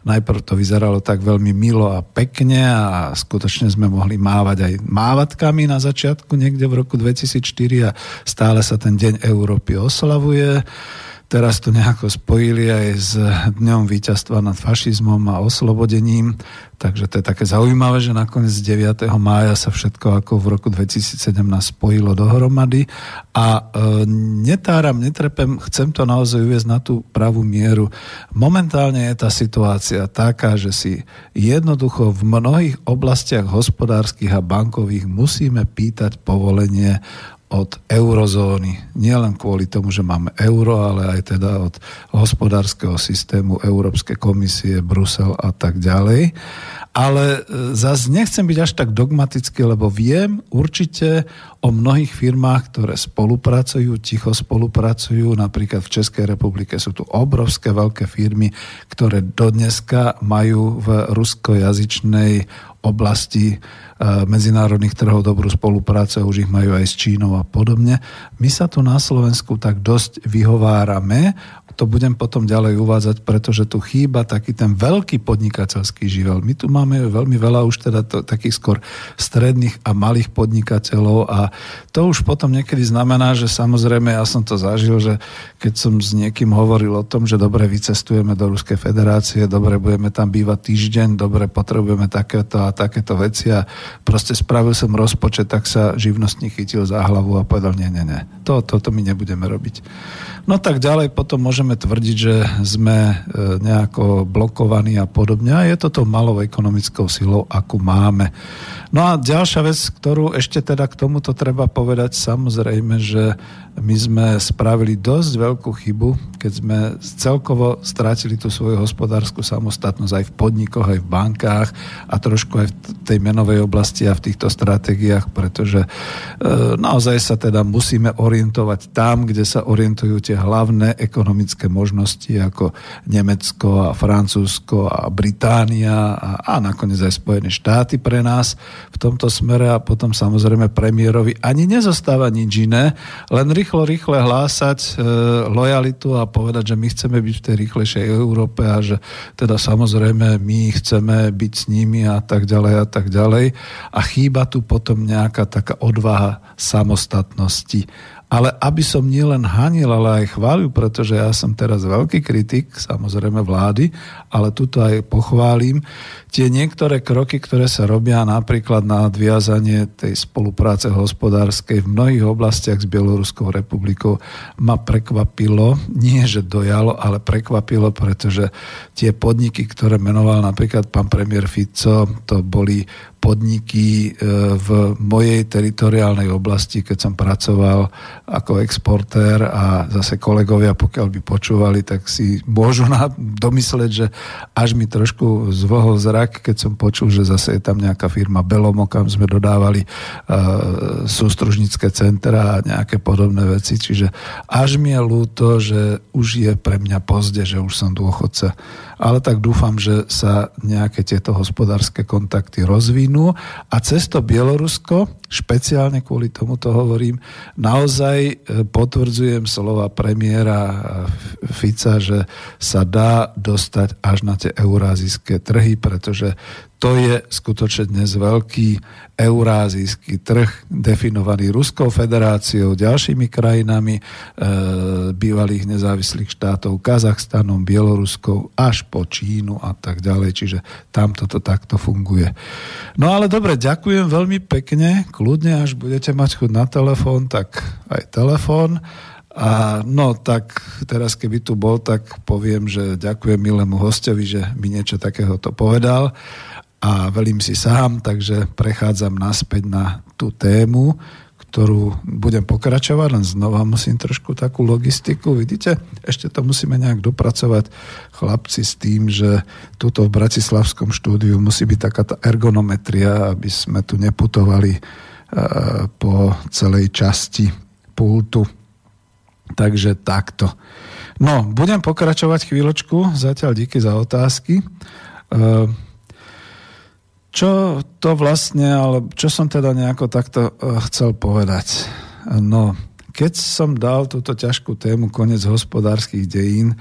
Najprv to vyzeralo tak veľmi milo a pekne a skutočne sme mohli mávať aj mávatkami na začiatku niekde v roku 2004 a stále sa ten Deň Európy oslavuje teraz to nejako spojili aj s dňom víťazstva nad fašizmom a oslobodením. Takže to je také zaujímavé, že nakoniec 9. mája sa všetko ako v roku 2017 spojilo dohromady a e, netáram, netrepem, chcem to naozaj uviezť na tú pravú mieru. Momentálne je tá situácia taká, že si jednoducho v mnohých oblastiach hospodárskych a bankových musíme pýtať povolenie od eurozóny. Nielen kvôli tomu, že máme euro, ale aj teda od hospodárskeho systému Európskej komisie, Brusel a tak ďalej. Ale e, zase nechcem byť až tak dogmatický, lebo viem určite o mnohých firmách, ktoré spolupracujú, ticho spolupracujú. Napríklad v Českej republike sú tu obrovské veľké firmy, ktoré dodneska majú v ruskojazyčnej oblasti medzinárodných trhov dobrú spoluprácu, už ich majú aj s Čínou a podobne. My sa tu na Slovensku tak dosť vyhovárame, to budem potom ďalej uvádzať, pretože tu chýba taký ten veľký podnikateľský živel. My tu máme veľmi veľa už teda to, takých skôr stredných a malých podnikateľov a to už potom niekedy znamená, že samozrejme ja som to zažil, že keď som s niekým hovoril o tom, že dobre vycestujeme do Ruskej federácie, dobre budeme tam bývať týždeň, dobre potrebujeme takéto a takéto veci a proste spravil som rozpočet, tak sa živnostník chytil za hlavu a povedal, nie, nie, nie, to, toto my nebudeme robiť. No tak ďalej potom môžeme tvrdiť, že sme e, nejako blokovaní a podobne. A je to tou malou ekonomickou silou, akú máme. No a ďalšia vec, ktorú ešte teda k tomuto treba povedať, samozrejme, že my sme spravili dosť veľkú chybu, keď sme celkovo strátili tú svoju hospodárskú samostatnosť aj v podnikoch, aj v bankách a trošku aj v tej menovej oblasti a v týchto stratégiách, pretože e, naozaj sa teda musíme orientovať tam, kde sa orientujú tie hlavné ekonomické možnosti ako Nemecko a Francúzsko a Británia a, a nakoniec aj Spojené štáty pre nás v tomto smere. A potom samozrejme premiérovi ani nezostáva nič iné, len rýchlo, rýchle hlásať e, lojalitu a povedať, že my chceme byť v tej rýchlejšej Európe a že teda samozrejme my chceme byť s nimi a tak ďalej a tak ďalej. A chýba tu potom nejaká taká odvaha samostatnosti ale aby som nielen hanil, ale aj chválil, pretože ja som teraz veľký kritik, samozrejme vlády, ale tuto aj pochválim, tie niektoré kroky, ktoré sa robia napríklad na odviazanie tej spolupráce hospodárskej v mnohých oblastiach s Bieloruskou republikou. Ma prekvapilo, nie že dojalo, ale prekvapilo, pretože tie podniky, ktoré menoval napríklad pán premiér Fico, to boli podniky e, v mojej teritoriálnej oblasti, keď som pracoval ako exportér a zase kolegovia, pokiaľ by počúvali, tak si môžu na, domysleť, že až mi trošku zvohol zrak, keď som počul, že zase je tam nejaká firma Belomo, kam sme dodávali uh, sústružnické centra a nejaké podobné veci. Čiže až mi je ľúto, že už je pre mňa pozde, že už som dôchodca ale tak dúfam, že sa nejaké tieto hospodárske kontakty rozvinú. A cez to Bielorusko, špeciálne kvôli tomu to hovorím, naozaj e, potvrdzujem slova premiéra Fica, že sa dá dostať až na tie eurázijské trhy, pretože to je skutočne dnes veľký eurázijský trh definovaný Ruskou federáciou, ďalšími krajinami e, bývalých nezávislých štátov, Kazachstanom, Bieloruskou, až po Čínu a tak ďalej. Čiže tam toto takto funguje. No ale dobre, ďakujem veľmi pekne. Kľudne, až budete mať chuť na telefón, tak aj telefón. A no tak teraz keby tu bol, tak poviem, že ďakujem milému hostovi, že mi niečo takého to povedal a velím si sám, takže prechádzam naspäť na tú tému, ktorú budem pokračovať, len znova musím trošku takú logistiku. Vidíte, ešte to musíme nejak dopracovať chlapci s tým, že tuto v Bratislavskom štúdiu musí byť taká tá ergonometria, aby sme tu neputovali po celej časti pultu. Takže takto. No, budem pokračovať chvíľočku, zatiaľ díky za otázky. Uh, čo to vlastne, ale čo som teda nejako takto eh, chcel povedať? No, keď som dal túto ťažkú tému konec hospodárskych dejín,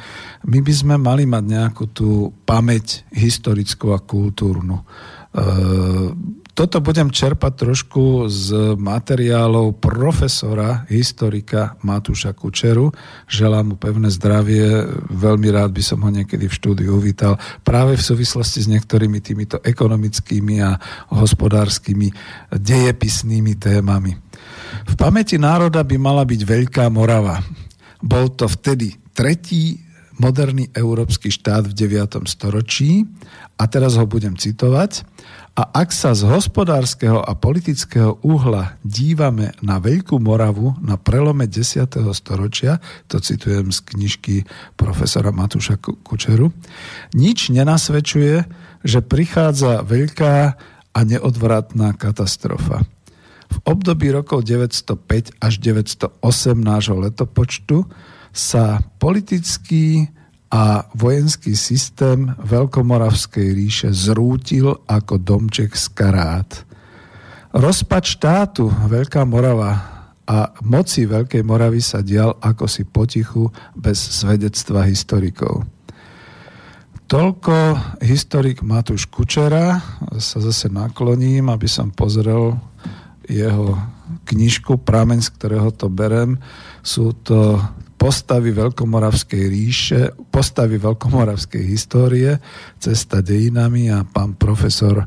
my by sme mali mať nejakú tú pamäť historickú a kultúrnu. Eh, toto budem čerpať trošku z materiálov profesora, historika Matúša Kučeru. Želám mu pevné zdravie, veľmi rád by som ho niekedy v štúdiu uvítal práve v súvislosti s niektorými týmito ekonomickými a hospodárskymi dejepisnými témami. V pamäti národa by mala byť Veľká Morava. Bol to vtedy tretí moderný európsky štát v 9. storočí a teraz ho budem citovať. A ak sa z hospodárskeho a politického uhla dívame na Veľkú Moravu na prelome 10. storočia, to citujem z knižky profesora Matúša Kučeru, nič nenasvedčuje, že prichádza veľká a neodvratná katastrofa. V období rokov 905 až 908 nášho letopočtu sa politický a vojenský systém Veľkomoravskej ríše zrútil ako domček z karát. Rozpad štátu Veľká Morava a moci Veľkej Moravy sa dial ako si potichu bez svedectva historikov. Toľko historik Matúš Kučera. Sa zase nakloním, aby som pozrel jeho knižku Prameň, z ktorého to berem. Sú to postavy Veľkomoravskej ríše, postavy Veľkomoravskej histórie, cesta dejinami a pán profesor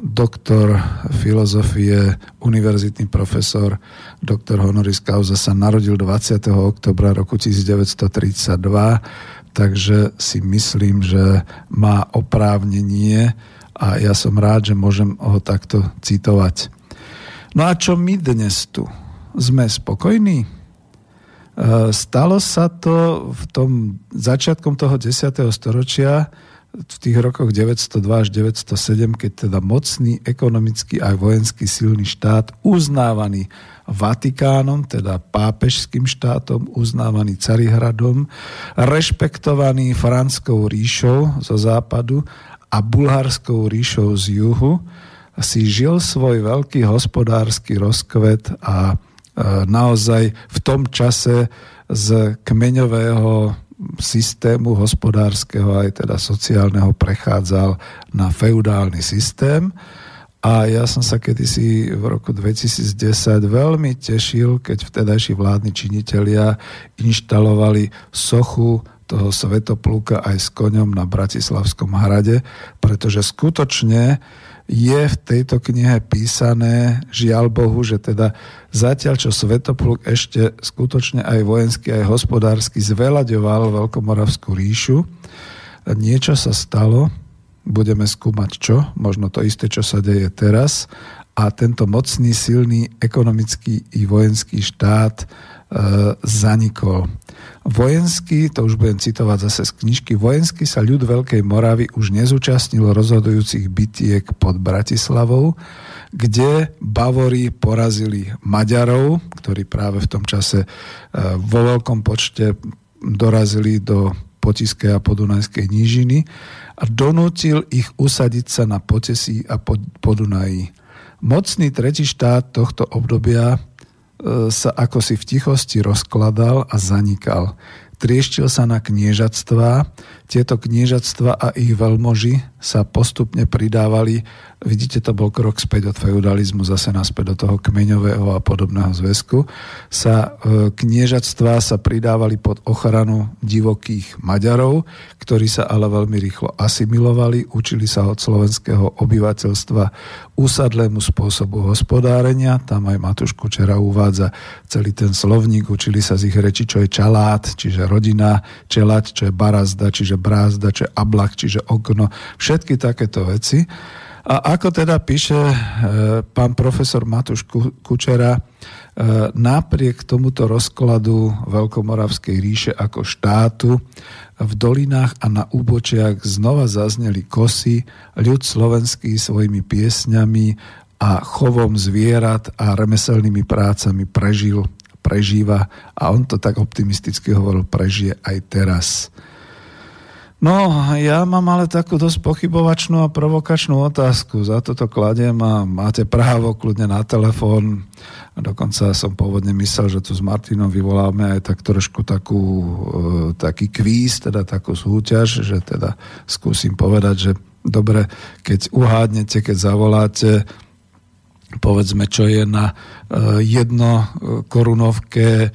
doktor filozofie, univerzitný profesor, doktor honoris causa sa narodil 20. oktobra roku 1932, takže si myslím, že má oprávnenie a ja som rád, že môžem ho takto citovať. No a čo my dnes tu? Sme spokojní? Eh, stalo sa to v tom začiatkom toho 10. storočia, v tých rokoch 902 až 907, keď teda mocný ekonomický a vojenský silný štát, uznávaný Vatikánom, teda pápežským štátom, uznávaný Carihradom, rešpektovaný Franskou ríšou zo západu a Bulharskou ríšou z juhu, si žil svoj veľký hospodársky rozkvet a naozaj v tom čase z kmeňového systému hospodárskeho aj teda sociálneho prechádzal na feudálny systém. A ja som sa kedysi v roku 2010 veľmi tešil, keď vtedajší vládni činitelia inštalovali sochu toho Svetopluka aj s koňom na Bratislavskom hrade, pretože skutočne je v tejto knihe písané, žiaľ Bohu, že teda zatiaľ, čo Svetopluk ešte skutočne aj vojensky, aj hospodársky zvelaďoval Veľkomoravskú ríšu, niečo sa stalo budeme skúmať čo? Možno to isté, čo sa deje teraz. A tento mocný, silný ekonomický i vojenský štát e, zanikol. Vojenský, to už budem citovať zase z knižky, vojenský sa ľud Veľkej Moravy už nezúčastnil rozhodujúcich bitiek pod Bratislavou, kde Bavori porazili Maďarov, ktorí práve v tom čase e, vo veľkom počte dorazili do Potiskej a Podunajskej nížiny a donútil ich usadiť sa na Potesí a Podunají. Mocný tretí štát tohto obdobia sa ako si v tichosti rozkladal a zanikal. Trieštil sa na kniežatstva, tieto kniežatstva a ich veľmoži sa postupne pridávali. Vidíte, to bol krok späť od feudalizmu, zase naspäť do toho kmeňového a podobného zväzku, sa e, sa pridávali pod ochranu divokých Maďarov, ktorí sa ale veľmi rýchlo asimilovali, učili sa od slovenského obyvateľstva úsadlému spôsobu hospodárenia, tam aj Matúš Kučera uvádza celý ten slovník, učili sa z ich reči, čo je čalát, čiže rodina, čelať, čo je barazda, čiže brázda, čo je ablak, čiže okno, všetky takéto veci. A ako teda píše e, pán profesor Matúš Kučera, e, napriek tomuto rozkladu Veľkomoravskej ríše ako štátu v dolinách a na úbočiach znova zazneli kosy, ľud slovenský svojimi piesňami a chovom zvierat a remeselnými prácami prežil, prežíva a on to tak optimisticky hovoril, prežije aj teraz. No, ja mám ale takú dosť pochybovačnú a provokačnú otázku. Za toto kladiem a máte právo kľudne na telefón. Dokonca som pôvodne myslel, že tu s Martinom vyvoláme aj tak trošku takú, e, taký kvíz, teda takú súťaž, že teda skúsim povedať, že dobre, keď uhádnete, keď zavoláte, povedzme, čo je na e, jedno korunovke e,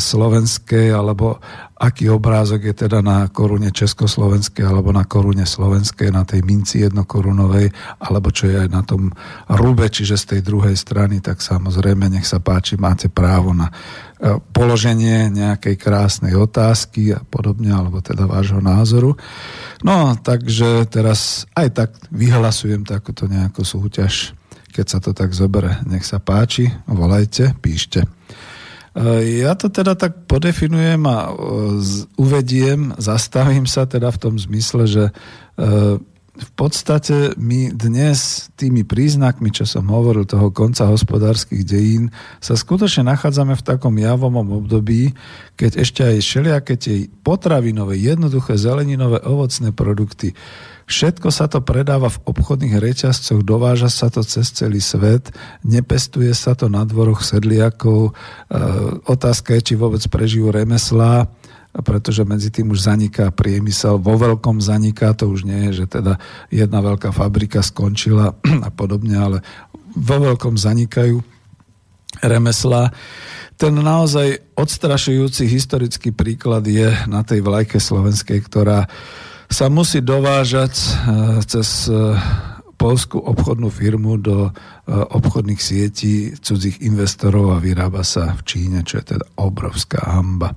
slovenskej, alebo aký obrázok je teda na korune československej alebo na korune slovenskej, na tej minci jednokorunovej, alebo čo je aj na tom rube, čiže z tej druhej strany, tak samozrejme, nech sa páči, máte právo na e, položenie nejakej krásnej otázky a podobne, alebo teda vášho názoru. No, takže teraz aj tak vyhlasujem takúto nejakú súťaž keď sa to tak zobere. Nech sa páči, volajte, píšte. E, ja to teda tak podefinujem a e, uvediem, zastavím sa teda v tom zmysle, že e, v podstate my dnes tými príznakmi, čo som hovoril, toho konca hospodárskych dejín, sa skutočne nachádzame v takom javomom období, keď ešte aj všelijaké tie potravinové, jednoduché zeleninové ovocné produkty Všetko sa to predáva v obchodných reťazcoch, dováža sa to cez celý svet, nepestuje sa to na dvoroch sedliakov. E, otázka je, či vôbec prežijú remeslá, pretože medzi tým už zaniká priemysel. Vo veľkom zaniká, to už nie je, že teda jedna veľká fabrika skončila a podobne, ale vo veľkom zanikajú remeslá. Ten naozaj odstrašujúci historický príklad je na tej vlajke slovenskej, ktorá sa musí dovážať eh, cez eh, polskú obchodnú firmu do eh, obchodných sietí cudzích investorov a vyrába sa v Číne, čo je teda obrovská hamba.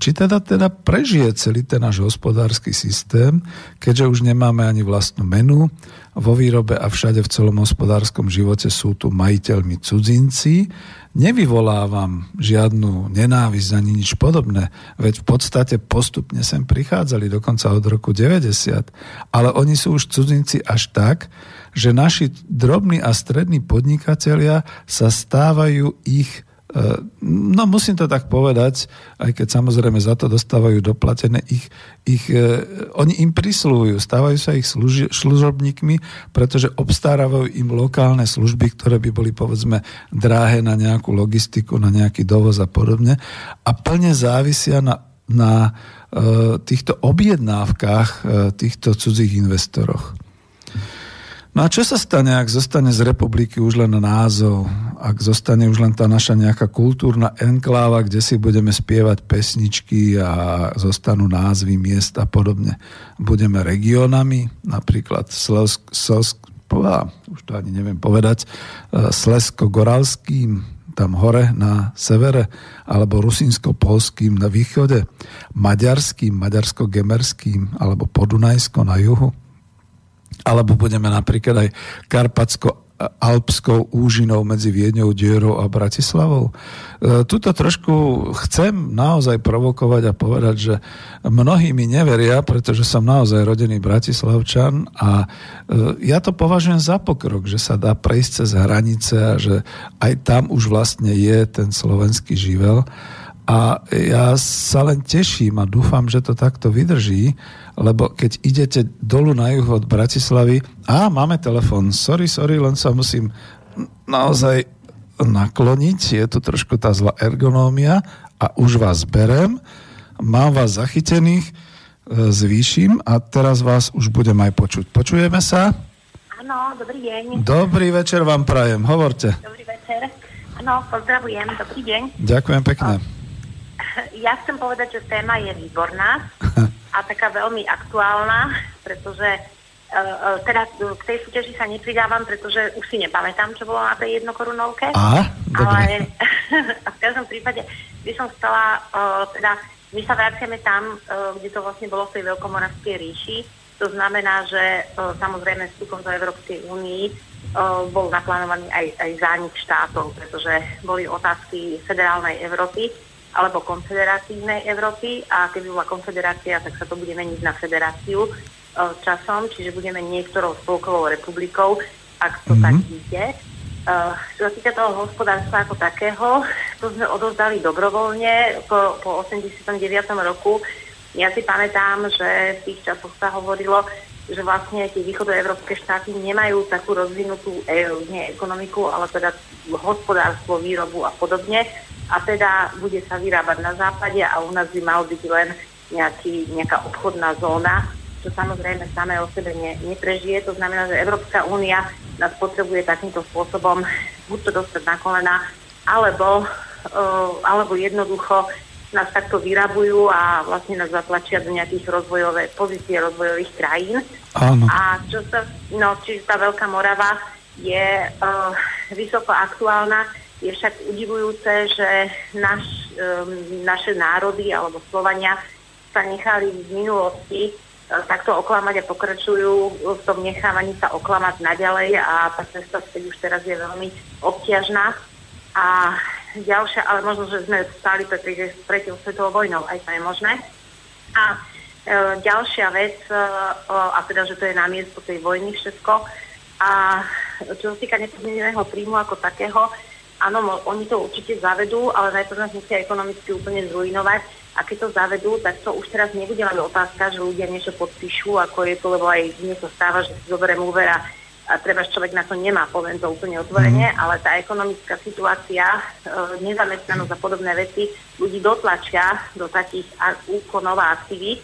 Či teda, teda prežije celý ten náš hospodársky systém, keďže už nemáme ani vlastnú menu, vo výrobe a všade v celom hospodárskom živote sú tu majiteľmi cudzinci, nevyvolávam žiadnu nenávisť ani nič podobné, veď v podstate postupne sem prichádzali dokonca od roku 90, ale oni sú už cudzinci až tak, že naši drobní a strední podnikatelia sa stávajú ich no musím to tak povedať, aj keď samozrejme za to dostávajú doplatené, ich, ich, eh, oni im prislúhujú, stávajú sa ich služi, služobníkmi, pretože obstarávajú im lokálne služby, ktoré by boli povedzme dráhe na nejakú logistiku, na nejaký dovoz a podobne a plne závisia na, na uh, týchto objednávkach uh, týchto cudzích investoroch. No a čo sa stane, ak zostane z republiky už len názov, ak zostane už len tá naša nejaká kultúrna enkláva, kde si budeme spievať pesničky a zostanú názvy miest a podobne. Budeme regionami, napríklad Slesk, Slesk, už to ani neviem povedať, e, Slesko-Goralským, tam hore na severe, alebo Rusinsko-Polským na východe, Maďarským, Maďarsko-Gemerským, alebo Podunajsko na juhu alebo budeme napríklad aj Karpatsko alpskou úžinou medzi Viedňou, Dierou a Bratislavou. E, tuto trošku chcem naozaj provokovať a povedať, že mnohí mi neveria, pretože som naozaj rodený Bratislavčan a e, ja to považujem za pokrok, že sa dá prejsť cez hranice a že aj tam už vlastne je ten slovenský živel. A ja sa len teším a dúfam, že to takto vydrží, lebo keď idete dolu na juh od Bratislavy, a máme telefon, sorry, sorry, len sa musím naozaj nakloniť, je tu trošku tá zlá ergonómia a už vás berem, mám vás zachytených, e, zvýšim a teraz vás už budem aj počuť. Počujeme sa? Áno, dobrý deň. Dobrý večer vám prajem, hovorte. Dobrý večer. Áno, pozdravujem, dobrý deň. Ďakujem pekne. Ja chcem povedať, že téma je výborná. a taká veľmi aktuálna, pretože uh, teda k tej súťaži sa nepridávam, pretože už si nepamätám, čo bolo na tej jednokorunovke. Aha, ale v každom prípade by som chcela, uh, teda my sa vraciame tam, uh, kde to vlastne bolo v tej veľkomoravskej ríši. To znamená, že uh, samozrejme vstupom do Európskej únii bol naplánovaný aj, aj zánik štátov, pretože boli otázky federálnej Európy alebo konfederatívnej Európy a keby bola konfederácia, tak sa to bude meniť na federáciu e, časom, čiže budeme niektorou spolkovou republikou, ak to mm-hmm. tak ide. Uh, čo sa týka toho hospodárstva ako takého, to sme odozdali dobrovoľne po, po 89. roku. Ja si pamätám, že v tých časoch sa hovorilo, že vlastne tie východoevropské štáty nemajú takú rozvinutú e, nie ekonomiku, ale teda hospodárstvo, výrobu a podobne a teda bude sa vyrábať na západe a u nás by mal byť len nejaký, nejaká obchodná zóna, čo samozrejme samé o sebe ne, neprežije. To znamená, že Európska únia nás potrebuje takýmto spôsobom buď to dostať na kolena, alebo, uh, alebo jednoducho nás takto vyrabujú a vlastne nás zatlačia do nejakých rozvojové, pozície rozvojových krajín. Áno. A čo sa, no, čiže tá Veľká Morava je uh, vysoko aktuálna je však udivujúce, že naš, um, naše národy alebo Slovania sa nechali v minulosti uh, takto oklamať a pokračujú v tom nechávaní sa oklamať naďalej a tá cesta späť už teraz je veľmi obťažná. A ďalšia, ale možno, že sme stáli pred tretou svetovou vojnou, aj to je možné. A e, ďalšia vec, e, a teda, že to je na miesto tej vojny všetko. A čo sa týka nepodmieneného príjmu ako takého, áno, oni to určite zavedú, ale najprv nás musia ekonomicky úplne zrujnovať. A keď to zavedú, tak to už teraz nebude len otázka, že ľudia niečo podpíšu, ako je to, lebo aj dnes to stáva, že si zoberiem úver a, a treba človek na to nemá, poviem to úplne otvorene, mm. ale tá ekonomická situácia, e, nezamestnanosť a podobné veci ľudí dotlačia do takých úkonov a aktivít,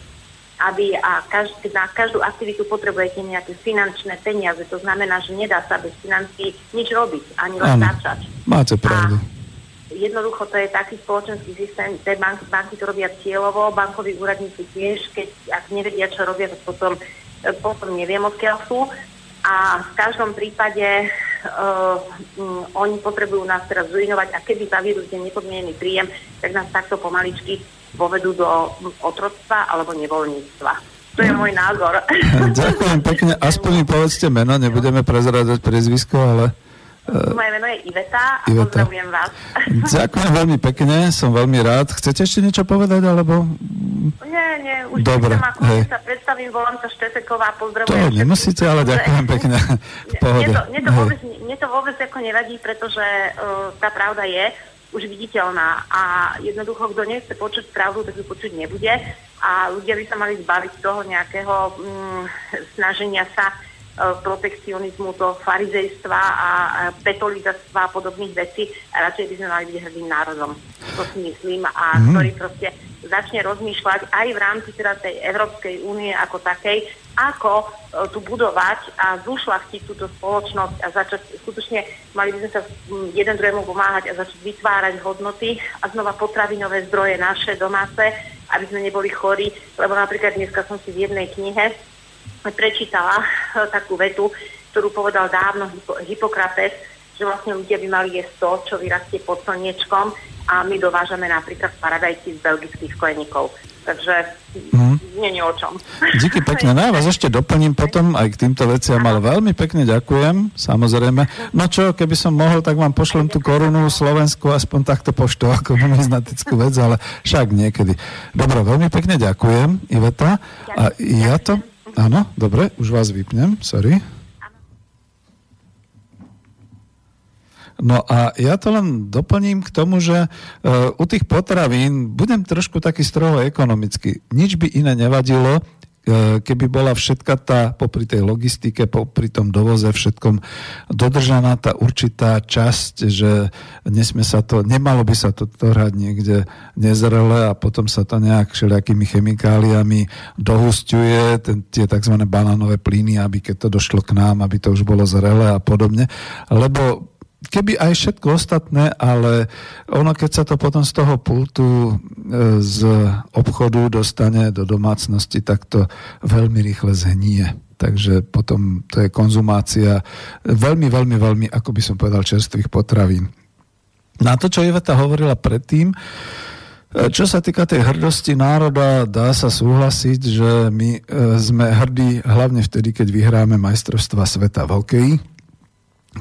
aby a každ- na každú aktivitu potrebujete nejaké finančné peniaze. To znamená, že nedá sa bez financií nič robiť, ani len začať. Máte pravdu. A jednoducho to je taký spoločenský systém, tie banky, banky to robia cieľovo, bankoví úradníci tiež, keď ak nevedia, čo robia, tak potom, potom neviem, odkiaľ sú. A v každom prípade uh, um, oni potrebujú nás teraz zrujnovať a keby zaviedú ten nepodmienený príjem, tak nás takto pomaličky povedú do otroctva alebo nevoľníctva. To je môj názor. Ďakujem pekne. Aspoň mi povedzte meno, nebudeme prezradať priezvisko, ale... Uh, Moje meno je Iveta a Iveta. pozdravujem vás. Ďakujem veľmi pekne, som veľmi rád. Chcete ešte niečo povedať, alebo... Nie, nie, už Dobre, ako hej. sa predstavím, volám sa Šteteková, pozdravujem. To nemusíte, ale ďakujem pekne. Mne to, mne to, vôbec, mne to vôbec ako nevadí, pretože uh, tá pravda je, už viditeľná a jednoducho, kto nechce počuť pravdu, tak ju počuť nebude a ľudia by sa mali zbaviť toho nejakého mm, snaženia sa e, protekcionizmu, toho farizejstva a petolizactva a podobných vecí a radšej by sme mali byť hrdým národom. To si myslím a mm. ktorý proste začne rozmýšľať aj v rámci teda tej Európskej únie ako takej, ako e, tu budovať a zušlachtiť túto spoločnosť a začať, skutočne mali by sme sa jeden druhému pomáhať a začať vytvárať hodnoty a znova potravinové zdroje naše domáce, aby sme neboli chorí, lebo napríklad dneska som si v jednej knihe prečítala e, takú vetu, ktorú povedal dávno Hippokrates, že vlastne ľudia by mali jesť to, čo vyrastie pod slniečkom a my dovážame napríklad paradajky z belgických skleníkov. Takže mm. nie je o čom. Díky pekne. No ja vás ešte doplním potom aj k týmto veciam, ale veľmi pekne ďakujem, samozrejme. No čo, keby som mohol, tak vám pošlem tú korunu Slovensku aspoň takto poštou ako numismatickú vec, ale však niekedy. Dobre, veľmi pekne ďakujem, Iveta. A ja to... Áno, dobre, už vás vypnem, sorry. No a ja to len doplním k tomu, že uh, u tých potravín budem trošku taký stroho ekonomicky. Nič by iné nevadilo, uh, keby bola všetka tá, popri tej logistike, popri tom dovoze všetkom dodržaná tá určitá časť, že nesme sa to, nemalo by sa to trhať niekde nezrele a potom sa to nejak všelijakými chemikáliami dohustuje, ten, tie tzv. banánové plyny, aby keď to došlo k nám, aby to už bolo zrelé a podobne. Lebo keby aj všetko ostatné, ale ono, keď sa to potom z toho pultu e, z obchodu dostane do domácnosti, tak to veľmi rýchle zhnie. Takže potom to je konzumácia veľmi, veľmi, veľmi, ako by som povedal, čerstvých potravín. Na to, čo Iveta hovorila predtým, e, čo sa týka tej hrdosti národa, dá sa súhlasiť, že my e, sme hrdí hlavne vtedy, keď vyhráme majstrovstva sveta v hokeji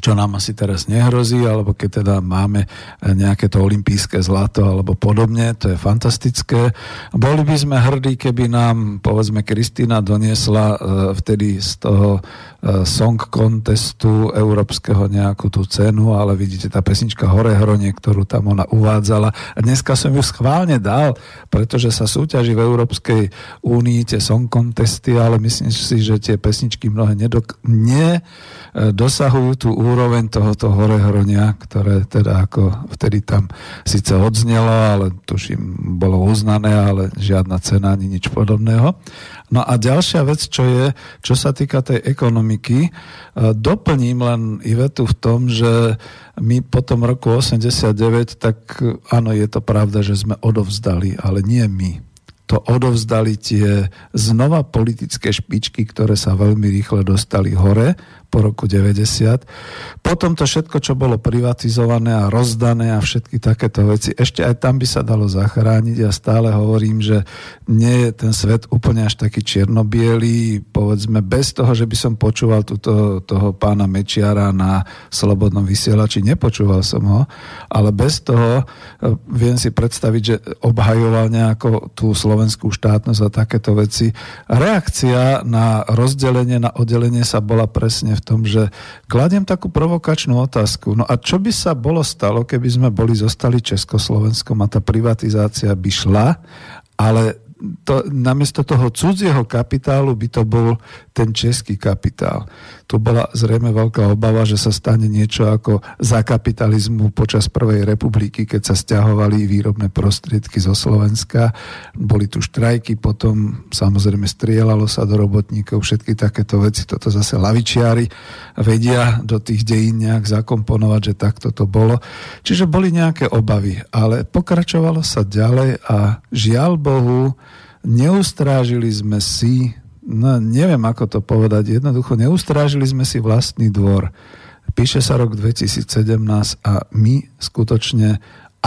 čo nám asi teraz nehrozí, alebo keď teda máme eh, nejaké to olimpijské zlato alebo podobne, to je fantastické. Boli by sme hrdí, keby nám, povedzme, Kristina doniesla eh, vtedy z toho eh, song contestu európskeho nejakú tú cenu, ale vidíte, tá pesnička Hore hronie, ktorú tam ona uvádzala. A dneska som ju schválne dal, pretože sa súťaží v Európskej únii tie song contesty, ale myslím si, že tie pesničky mnohé nedok- ne dosahujú tú úroveň tohoto horehronia, ktoré teda ako vtedy tam síce odznelo, ale tuším, bolo uznané, ale žiadna cena ani nič podobného. No a ďalšia vec, čo je, čo sa týka tej ekonomiky, e, doplním len Ivetu v tom, že my po tom roku 89, tak áno, je to pravda, že sme odovzdali, ale nie my to odovzdali tie znova politické špičky, ktoré sa veľmi rýchle dostali hore po roku 90. Potom to všetko, čo bolo privatizované a rozdané a všetky takéto veci, ešte aj tam by sa dalo zachrániť. Ja stále hovorím, že nie je ten svet úplne až taký čiernobielý, povedzme, bez toho, že by som počúval túto, toho pána Mečiara na Slobodnom vysielači, nepočúval som ho, ale bez toho eh, viem si predstaviť, že obhajoval nejako tú slovenskú štátnosť a takéto veci. Reakcia na rozdelenie, na oddelenie sa bola presne v tom, že kladiem takú provokačnú otázku. No a čo by sa bolo stalo, keby sme boli zostali Československom a tá privatizácia by šla, ale to, namiesto toho cudzieho kapitálu by to bol ten český kapitál. Tu bola zrejme veľká obava, že sa stane niečo ako za kapitalizmu počas Prvej republiky, keď sa stiahovali výrobné prostriedky zo Slovenska. Boli tu štrajky, potom samozrejme strielalo sa do robotníkov, všetky takéto veci. Toto zase lavičiari vedia do tých dejín nejak zakomponovať, že takto to bolo. Čiže boli nejaké obavy, ale pokračovalo sa ďalej a žiaľ Bohu, neustrážili sme si no neviem ako to povedať, jednoducho neustrážili sme si vlastný dvor. Píše sa rok 2017 a my skutočne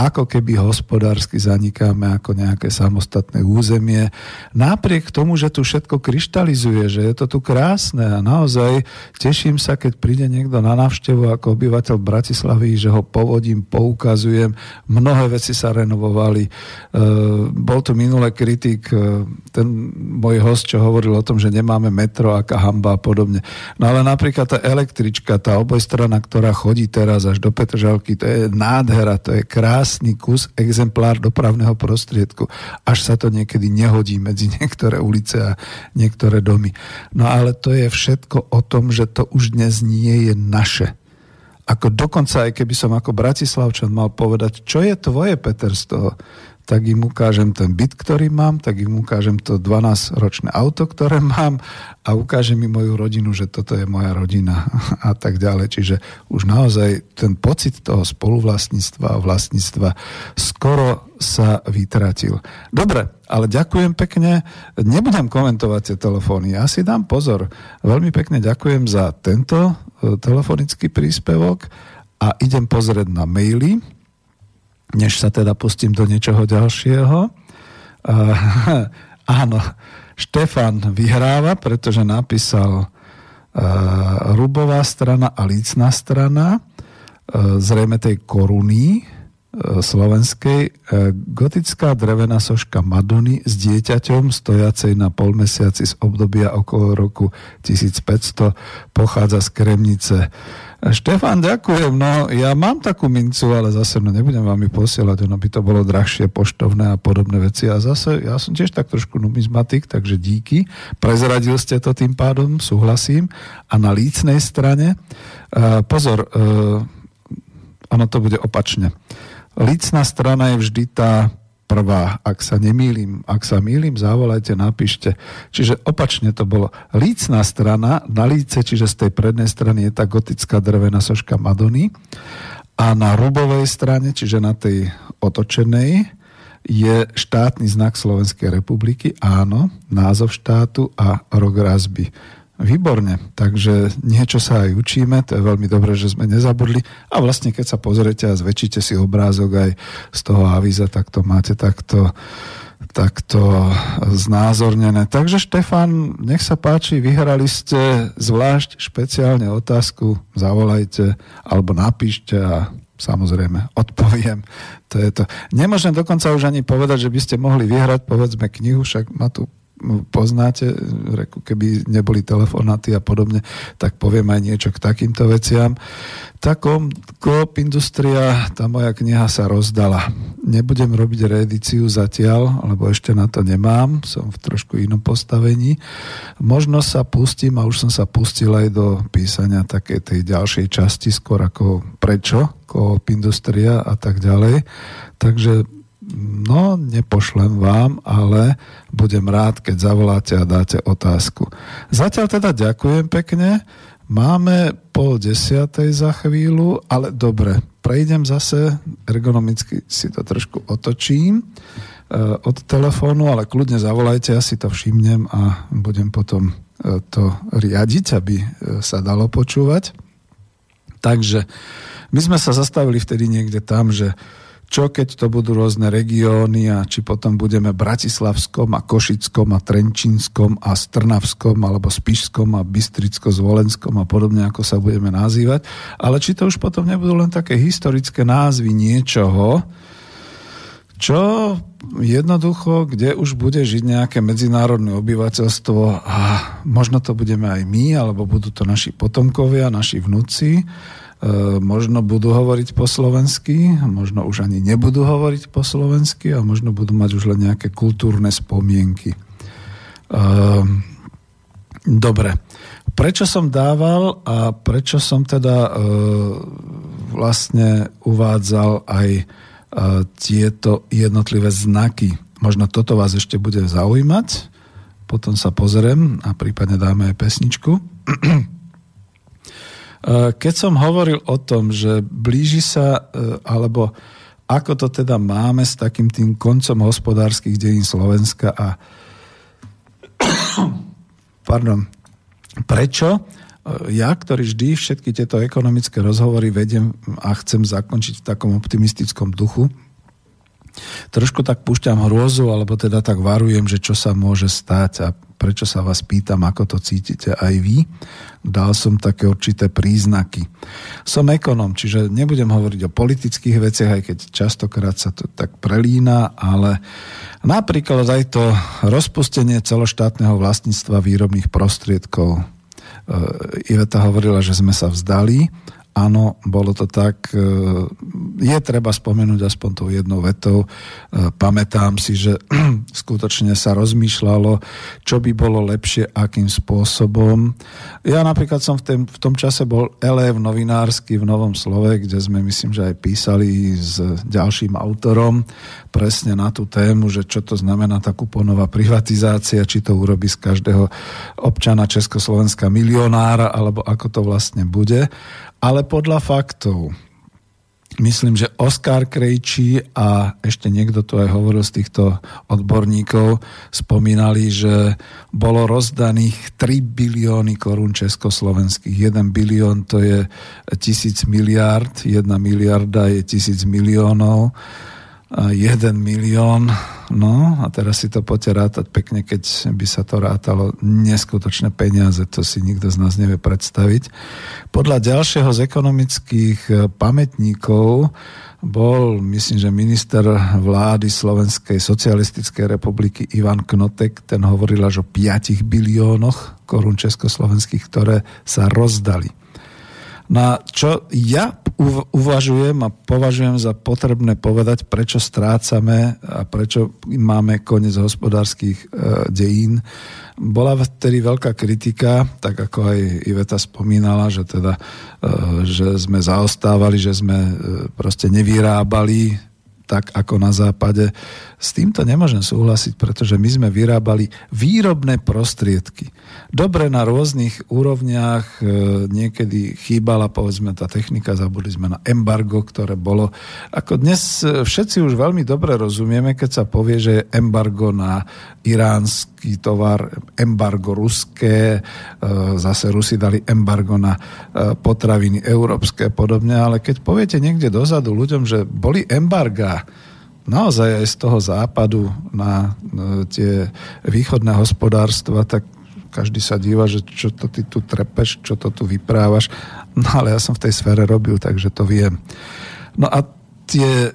ako keby hospodársky zanikáme ako nejaké samostatné územie. Napriek tomu, že tu všetko kryštalizuje, že je to tu krásne a naozaj teším sa, keď príde niekto na návštevu ako obyvateľ Bratislavy, že ho povodím, poukazujem. Mnohé veci sa renovovali. E, bol tu minulý kritik, e, ten môj host, čo hovoril o tom, že nemáme metro, aká hamba a podobne. No ale napríklad tá električka, tá obojstrana, ktorá chodí teraz až do Petržalky, to je nádhera, to je krásne krásny kus, exemplár dopravného prostriedku, až sa to niekedy nehodí medzi niektoré ulice a niektoré domy. No ale to je všetko o tom, že to už dnes nie je naše. Ako dokonca, aj keby som ako Bratislavčan mal povedať, čo je tvoje, Peter, z toho, tak im ukážem ten byt, ktorý mám, tak im ukážem to 12-ročné auto, ktoré mám a ukážem im moju rodinu, že toto je moja rodina a tak ďalej. Čiže už naozaj ten pocit toho spoluvlastníctva a vlastníctva skoro sa vytratil. Dobre, ale ďakujem pekne. Nebudem komentovať tie telefóny, ja si dám pozor. Veľmi pekne ďakujem za tento e, telefonický príspevok a idem pozrieť na maily než sa teda pustím do niečoho ďalšieho. Uh, áno, Štefan vyhráva, pretože napísal uh, rubová strana a lícna strana, uh, zrejme tej koruny uh, slovenskej, uh, gotická drevená soška Madony s dieťaťom stojacej na polmesiaci z obdobia okolo roku 1500 pochádza z Kremnice. Štefan, ďakujem. No, ja mám takú mincu, ale zase no, nebudem vám ju posielať, ono by to bolo drahšie, poštovné a podobné veci. A zase, ja som tiež tak trošku numizmatik, takže díky. Prezradil ste to tým pádom, súhlasím. A na lícnej strane, uh, pozor, uh, ono to bude opačne. Lícna strana je vždy tá prvá. Ak sa nemýlim, ak sa mýlim, zavolajte, napíšte. Čiže opačne to bolo. Lícná strana, na líce, čiže z tej prednej strany je tá gotická drevená soška Madony a na rubovej strane, čiže na tej otočenej, je štátny znak Slovenskej republiky, áno, názov štátu a rok razby. Výborne, takže niečo sa aj učíme, to je veľmi dobré, že sme nezabudli a vlastne keď sa pozriete a zväčšíte si obrázok aj z toho avíza, tak to máte takto takto znázornené. Takže Štefan, nech sa páči, vyhrali ste zvlášť špeciálne otázku, zavolajte alebo napíšte a samozrejme odpoviem. To je to. Nemôžem dokonca už ani povedať, že by ste mohli vyhrať povedzme knihu, však ma tu poznáte, keby neboli telefonáty a podobne, tak poviem aj niečo k takýmto veciam. Tá Coop Industria, tá moja kniha sa rozdala. Nebudem robiť reedíciu zatiaľ, lebo ešte na to nemám, som v trošku inom postavení. Možno sa pustím, a už som sa pustil aj do písania takej tej ďalšej časti, skôr ako prečo Coop Industria a tak ďalej. Takže no nepošlem vám, ale budem rád, keď zavoláte a dáte otázku. Zatiaľ teda ďakujem pekne. Máme pol desiatej za chvíľu, ale dobre, prejdem zase, ergonomicky si to trošku otočím e, od telefónu, ale kľudne zavolajte, ja si to všimnem a budem potom e, to riadiť, aby e, sa dalo počúvať. Takže my sme sa zastavili vtedy niekde tam, že čo keď to budú rôzne regióny a či potom budeme Bratislavskom a Košickom a Trenčínskom a Strnavskom alebo Spišskom a Bystricko-Zvolenskom a podobne, ako sa budeme nazývať. Ale či to už potom nebudú len také historické názvy niečoho, čo jednoducho, kde už bude žiť nejaké medzinárodné obyvateľstvo a možno to budeme aj my, alebo budú to naši potomkovia, naši vnúci, možno budú hovoriť po slovensky, možno už ani nebudú hovoriť po slovensky a možno budú mať už len nejaké kultúrne spomienky. E, dobre. Prečo som dával a prečo som teda e, vlastne uvádzal aj tieto jednotlivé znaky? Možno toto vás ešte bude zaujímať. Potom sa pozriem a prípadne dáme aj pesničku. Eh, keď som hovoril o tom, že blíži sa, eh, alebo ako to teda máme s takým tým koncom hospodárskych dejín Slovenska a pardon, prečo? Eh, ja, ktorý vždy všetky tieto ekonomické rozhovory vedem a chcem zakončiť v takom optimistickom duchu, trošku tak púšťam hrôzu, alebo teda tak varujem, že čo sa môže stať a prečo sa vás pýtam, ako to cítite aj vy. Dal som také určité príznaky. Som ekonom, čiže nebudem hovoriť o politických veciach, aj keď častokrát sa to tak prelína, ale napríklad aj to rozpustenie celoštátneho vlastníctva výrobných prostriedkov. E, Iveta hovorila, že sme sa vzdali Áno, bolo to tak. E, je treba spomenúť aspoň tou jednou vetou. E, pamätám si, že skutočne sa rozmýšľalo, čo by bolo lepšie, akým spôsobom. Ja napríklad som v, tém, v tom čase bol elev novinársky v Novom slove, kde sme myslím, že aj písali s ďalším autorom presne na tú tému, že čo to znamená tá kuponová privatizácia, či to urobí z každého občana Československa milionára, alebo ako to vlastne bude ale podľa faktov. Myslím, že Oskar Krejčí a ešte niekto tu aj hovoril z týchto odborníkov, spomínali, že bolo rozdaných 3 bilióny korún československých. 1 bilión to je tisíc miliard, 1 miliarda je tisíc miliónov, 1 milión No a teraz si to poďte rátať pekne, keď by sa to rátalo neskutočné peniaze, to si nikto z nás nevie predstaviť. Podľa ďalšieho z ekonomických e, pamätníkov bol, myslím, že minister vlády Slovenskej socialistickej republiky Ivan Knotek, ten hovoril až o 5 biliónoch korún československých, ktoré sa rozdali. Na čo ja uvažujem a považujem za potrebné povedať, prečo strácame a prečo máme koniec hospodárskych e, dejín. Bola vtedy veľká kritika, tak ako aj Iveta spomínala, že teda, e, že sme zaostávali, že sme e, proste nevyrábali tak ako na západe. S týmto nemôžem súhlasiť, pretože my sme vyrábali výrobné prostriedky. Dobre na rôznych úrovniach, e, niekedy chýbala povedzme tá technika, zabudli sme na embargo, ktoré bolo. Ako dnes e, všetci už veľmi dobre rozumieme, keď sa povie, že je embargo na iránsky tovar, embargo ruské, e, zase Rusi dali embargo na potraviny európske a podobne, ale keď poviete niekde dozadu ľuďom, že boli embarga naozaj aj z toho západu na tie východné hospodárstva, tak každý sa díva, že čo to ty tu trepeš, čo to tu vyprávaš. No ale ja som v tej sfére robil, takže to viem. No a tie,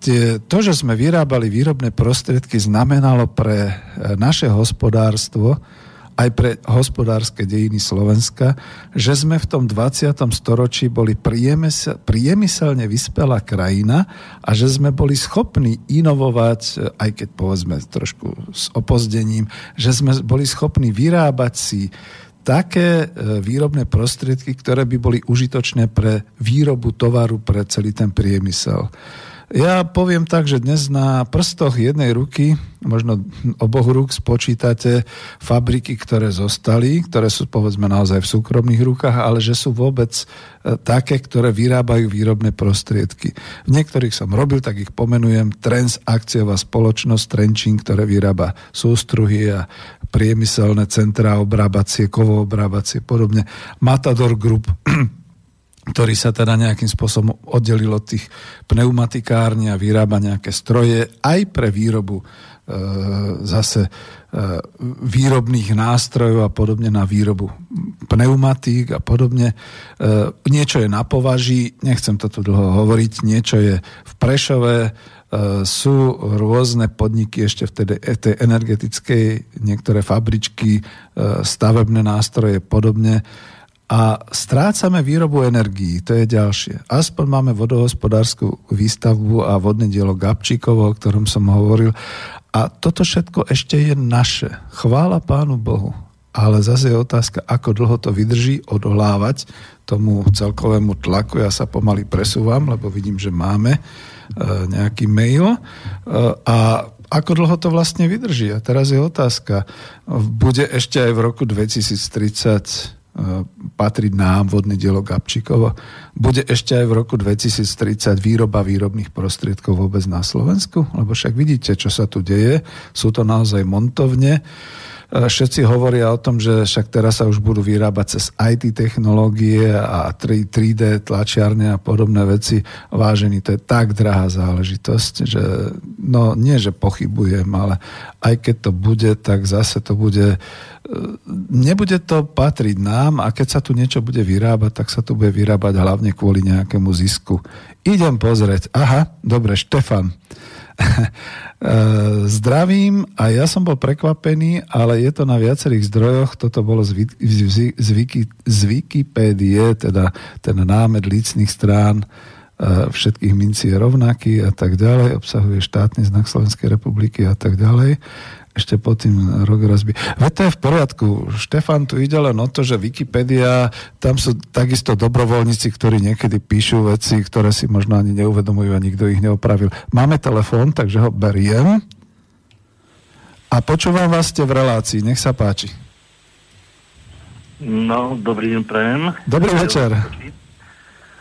tie, to, že sme vyrábali výrobné prostriedky, znamenalo pre naše hospodárstvo, aj pre hospodárske dejiny Slovenska, že sme v tom 20. storočí boli priemysel, priemyselne vyspelá krajina a že sme boli schopní inovovať, aj keď povedzme trošku s opozdením, že sme boli schopní vyrábať si také e, výrobné prostriedky, ktoré by boli užitočné pre výrobu tovaru pre celý ten priemysel. Ja poviem tak, že dnes na prstoch jednej ruky, možno oboch rúk spočítate fabriky, ktoré zostali, ktoré sú povedzme naozaj v súkromných rukách, ale že sú vôbec e, také, ktoré vyrábajú výrobné prostriedky. V niektorých som robil, tak ich pomenujem. Trends akciová spoločnosť Trenčín, ktoré vyrába sústruhy a priemyselné centrá obrábacie, kovo obrábacie, podobne. Matador Group, ktorý sa teda nejakým spôsobom oddelil od tých pneumatikární a vyrába nejaké stroje aj pre výrobu e, zase e, výrobných nástrojov a podobne na výrobu pneumatík a podobne. E, niečo je na považí, nechcem to tu dlho hovoriť, niečo je v Prešove, e, sú rôzne podniky ešte v tej, tej energetickej, niektoré fabričky, e, stavebné nástroje podobne a strácame výrobu energií, to je ďalšie. Aspoň máme vodohospodárskú výstavbu a vodné dielo Gabčíkovo, o ktorom som hovoril. A toto všetko ešte je naše. Chvála Pánu Bohu. Ale zase je otázka, ako dlho to vydrží odolávať tomu celkovému tlaku. Ja sa pomaly presúvam, lebo vidím, že máme e, nejaký mail. E, a ako dlho to vlastne vydrží? A teraz je otázka. Bude ešte aj v roku 2030 patriť nám vodné dielo Gabčíkovo. Bude ešte aj v roku 2030 výroba výrobných prostriedkov vôbec na Slovensku? Lebo však vidíte, čo sa tu deje. Sú to naozaj montovne. E, všetci hovoria o tom, že však teraz sa už budú vyrábať cez IT technológie a 3D tlačiarne a podobné veci. Vážený, to je tak drahá záležitosť, že no nie, že pochybujem, ale aj keď to bude, tak zase to bude nebude to patriť nám a keď sa tu niečo bude vyrábať, tak sa to bude vyrábať hlavne kvôli nejakému zisku. Idem pozrieť. Aha, dobre, Štefan. Eh, zdravím a ja som bol prekvapený, ale je to na viacerých zdrojoch, toto bolo z, z, z, z Wikipédie, teda ten námed lícných strán eh, všetkých mincí je rovnaký a tak ďalej, obsahuje štátny znak Slovenskej republiky a tak ďalej ešte pod tým rok rozbí. Veď to je v poriadku. Štefan, tu ide len o to, že Wikipedia, tam sú takisto dobrovoľníci, ktorí niekedy píšu veci, ktoré si možno ani neuvedomujú a nikto ich neopravil. Máme telefón, takže ho beriem. A počúvam vás ste v relácii. Nech sa páči. No, dobrý deň, prajem. Dobrý večer.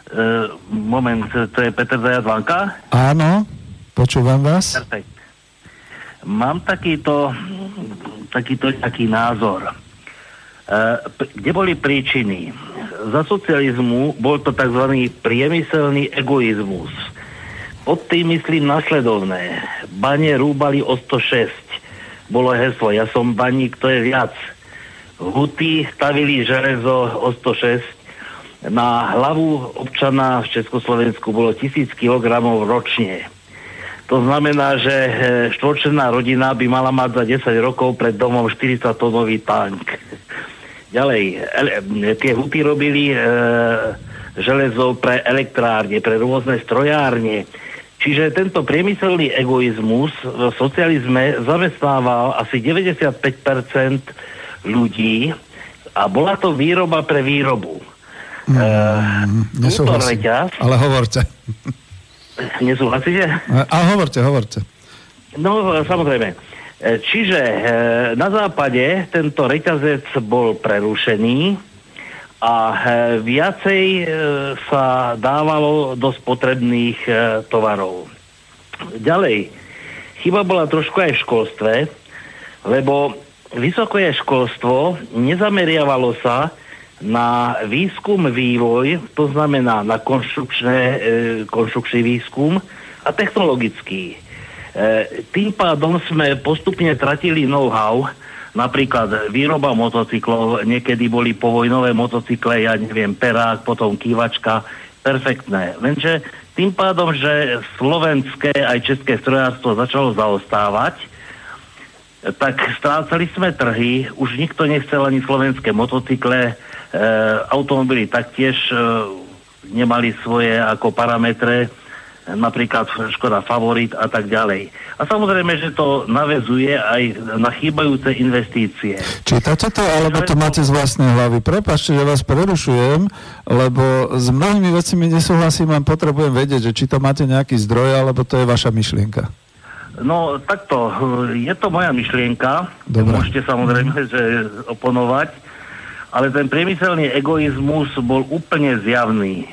Uh, moment, to je Peter Zajadvanka? Áno, počúvam vás. Perfekt. Mám takýto, takýto taký názor. E, kde boli príčiny? Za socializmu bol to tzv. priemyselný egoizmus. Pod tým myslím nasledovné. Bane rúbali o 106. Bolo heslo, ja som baník, to je viac. Huty stavili železo o 106. Na hlavu občana v Československu bolo 1000 kg ročne. To znamená, že e, štvorčená rodina by mala mať za 10 rokov pred domom 40 tonový tank. Ďalej, ele, tie huty robili e, železo pre elektrárne, pre rôzne strojárne. Čiže tento priemyselný egoizmus v socializme zamestnával asi 95% ľudí a bola to výroba pre výrobu. Mm, uh, reťaz, ale hovorte. Nesúhlasíte? Ale hovorte, hovorte. No, samozrejme. E, čiže e, na západe tento reťazec bol prerušený a e, viacej sa dávalo do spotrebných tovarov. Ďalej, chyba bola trošku aj v školstve, lebo vysoké školstvo nezameriavalo sa na výskum, vývoj, to znamená na konštrukčné, konštrukčný výskum a technologický. Tým pádom sme postupne tratili know-how, Napríklad výroba motocyklov, niekedy boli povojnové motocykle, ja neviem, perák, potom kývačka, perfektné. Lenže tým pádom, že slovenské aj české strojárstvo začalo zaostávať, tak strácali sme trhy, už nikto nechcel ani slovenské motocykle, e, automobily taktiež e, nemali svoje ako parametre, napríklad Škoda Favorit a tak ďalej. A samozrejme, že to navezuje aj na chýbajúce investície. Čítate to, alebo to máte z vlastnej hlavy? Prepačte, že vás prerušujem, lebo s mnohými vecami nesúhlasím, len potrebujem vedieť, že či to máte nejaký zdroj, alebo to je vaša myšlienka. No takto, je to moja myšlienka, Dobre. môžete samozrejme že oponovať, ale ten priemyselný egoizmus bol úplne zjavný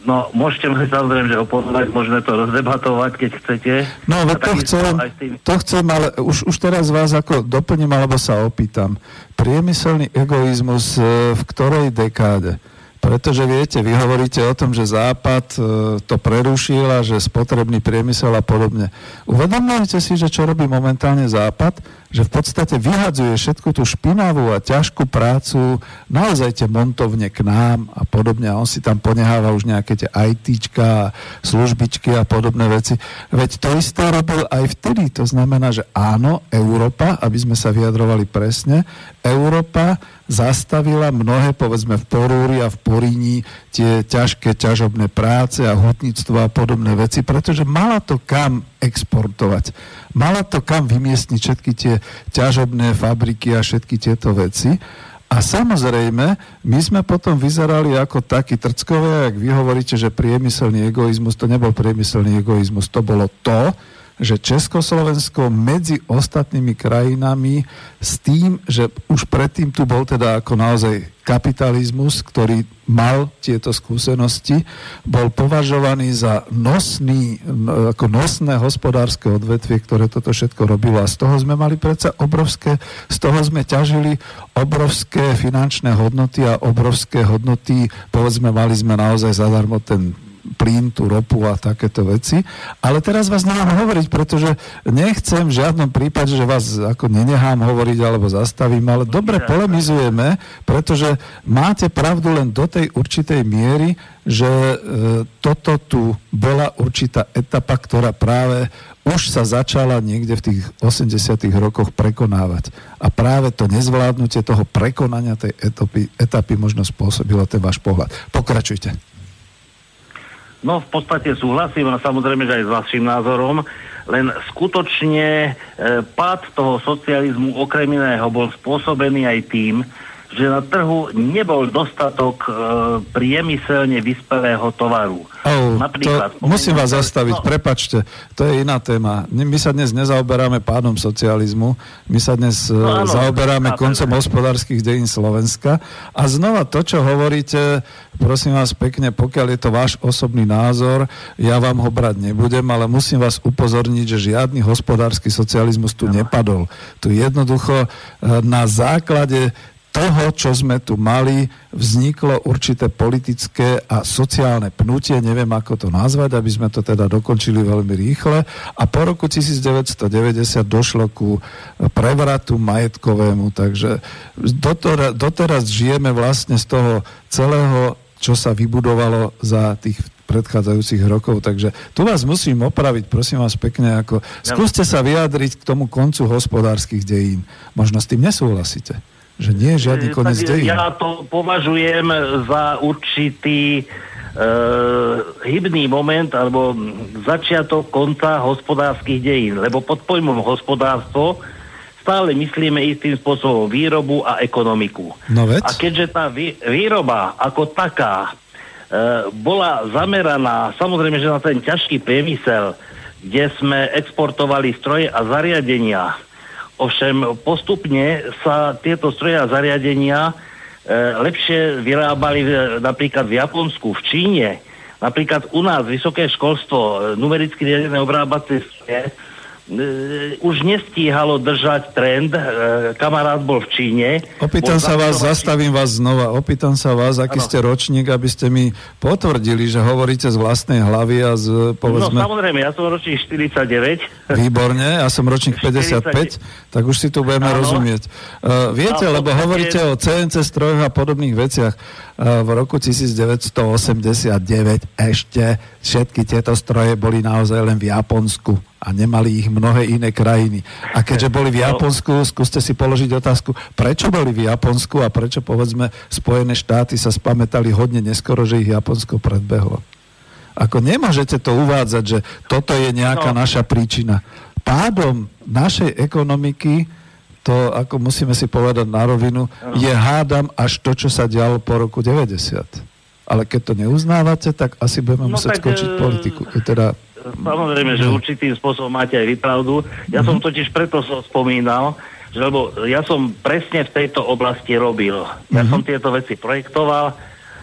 No, môžete mi samozrejme, že oponovať, môžeme to rozdebatovať, keď chcete. No, ale to chcem, tým... to chcem, ale už, už teraz vás ako doplním, alebo sa opýtam. Priemyselný egoizmus e, v ktorej dekáde? Pretože viete, vy hovoríte o tom, že Západ e, to prerušil a že spotrebný priemysel a podobne. Uvedomujete si, že čo robí momentálne Západ? Že v podstate vyhadzuje všetku tú špinavú a ťažkú prácu, naozaj tie montovne k nám a podobne. A on si tam poneháva už nejaké tie ITčka, službičky a podobné veci. Veď to isté robil aj vtedy. To znamená, že áno, Európa, aby sme sa vyjadrovali presne, Európa zastavila mnohé, povedzme v Porúri a v Poríni, tie ťažké ťažobné práce a hutníctvo a podobné veci, pretože mala to kam exportovať. Mala to kam vymiestniť všetky tie ťažobné fabriky a všetky tieto veci. A samozrejme, my sme potom vyzerali ako takí trckové, ak vy hovoríte, že priemyselný egoizmus, to nebol priemyselný egoizmus, to bolo to, že Československo medzi ostatnými krajinami s tým, že už predtým tu bol teda ako naozaj kapitalizmus, ktorý mal tieto skúsenosti, bol považovaný za nosný, ako nosné hospodárske odvetvie, ktoré toto všetko robilo. A z toho sme mali predsa obrovské, z toho sme ťažili obrovské finančné hodnoty a obrovské hodnoty, povedzme, mali sme naozaj zadarmo ten plyn, tú ropu a takéto veci. Ale teraz vás nemám hovoriť, pretože nechcem v žiadnom prípade, že vás ako nenechám hovoriť alebo zastavím, ale dobre polemizujeme, pretože máte pravdu len do tej určitej miery, že e, toto tu bola určitá etapa, ktorá práve už sa začala niekde v tých 80 rokoch prekonávať. A práve to nezvládnutie toho prekonania tej etapy, etapy možno spôsobilo ten váš pohľad. Pokračujte. No v podstate súhlasím, a samozrejme, že aj s vašim názorom, len skutočne e, pád toho socializmu okrem iného bol spôsobený aj tým, že na trhu nebol dostatok e, priemyselne vyspelého tovaru. Oh, Napríklad, to musím vás zastaviť, no. prepačte, to je iná téma. My sa dnes nezaoberáme pádom socializmu, my sa dnes e, no, áno, zaoberáme chápem. koncom hospodárskych dejín Slovenska a znova to, čo hovoríte, prosím vás pekne, pokiaľ je to váš osobný názor, ja vám ho brať nebudem, ale musím vás upozorniť, že žiadny hospodársky socializmus tu no. nepadol. Tu jednoducho e, na základe toho, čo sme tu mali, vzniklo určité politické a sociálne pnutie, neviem ako to nazvať, aby sme to teda dokončili veľmi rýchle. A po roku 1990 došlo ku prevratu majetkovému, takže doteraz, doteraz žijeme vlastne z toho celého, čo sa vybudovalo za tých predchádzajúcich rokov. Takže tu vás musím opraviť, prosím vás pekne, ako skúste sa vyjadriť k tomu koncu hospodárskych dejín. Možno s tým nesúhlasíte že nie je žiadny koniec dejín. Ja to považujem za určitý uh, hybný moment alebo začiatok konca hospodárskych dejín, lebo pod pojmom hospodárstvo stále myslíme istým spôsobom výrobu a ekonomiku. No veď? A keďže tá výroba ako taká uh, bola zameraná samozrejme, že na ten ťažký priemysel, kde sme exportovali stroje a zariadenia, Ovšem postupne sa tieto stroje a zariadenia e, lepšie vyrábali v, napríklad v Japonsku, v Číne. Napríklad u nás vysoké školstvo, e, numericky riadené obrábacie stroje, už nestíhalo držať trend. E, kamarát bol v Číne. Opýtam sa vás, zastavím vás znova, opýtam sa vás, aký ano. ste ročník, aby ste mi potvrdili, že hovoríte z vlastnej hlavy a z, povedzme... No samozrejme, ja som ročník 49. Výborne, ja som ročník 55, 40. tak už si tu budeme ano. rozumieť. Uh, viete, a lebo hovoríte o CNC strojoch a podobných veciach. Uh, v roku 1989 ešte všetky tieto stroje boli naozaj len v Japonsku a nemali ich mnohé iné krajiny. A keďže boli v Japonsku, skúste si položiť otázku, prečo boli v Japonsku a prečo povedzme Spojené štáty sa spametali hodne neskoro, že ich Japonsko predbehlo. Ako nemôžete to uvádzať, že toto je nejaká no. naša príčina. Pádom našej ekonomiky to, ako musíme si povedať na rovinu, je hádam až to, čo sa dialo po roku 90. Ale keď to neuznávate, tak asi budeme no musieť tak, skočiť e, politiku. Teda Samozrejme, že určitým spôsobom máte aj vypravdu. Ja som mhm. totiž preto som spomínal, že lebo ja som presne v tejto oblasti robil. Ja som mhm. tieto veci projektoval,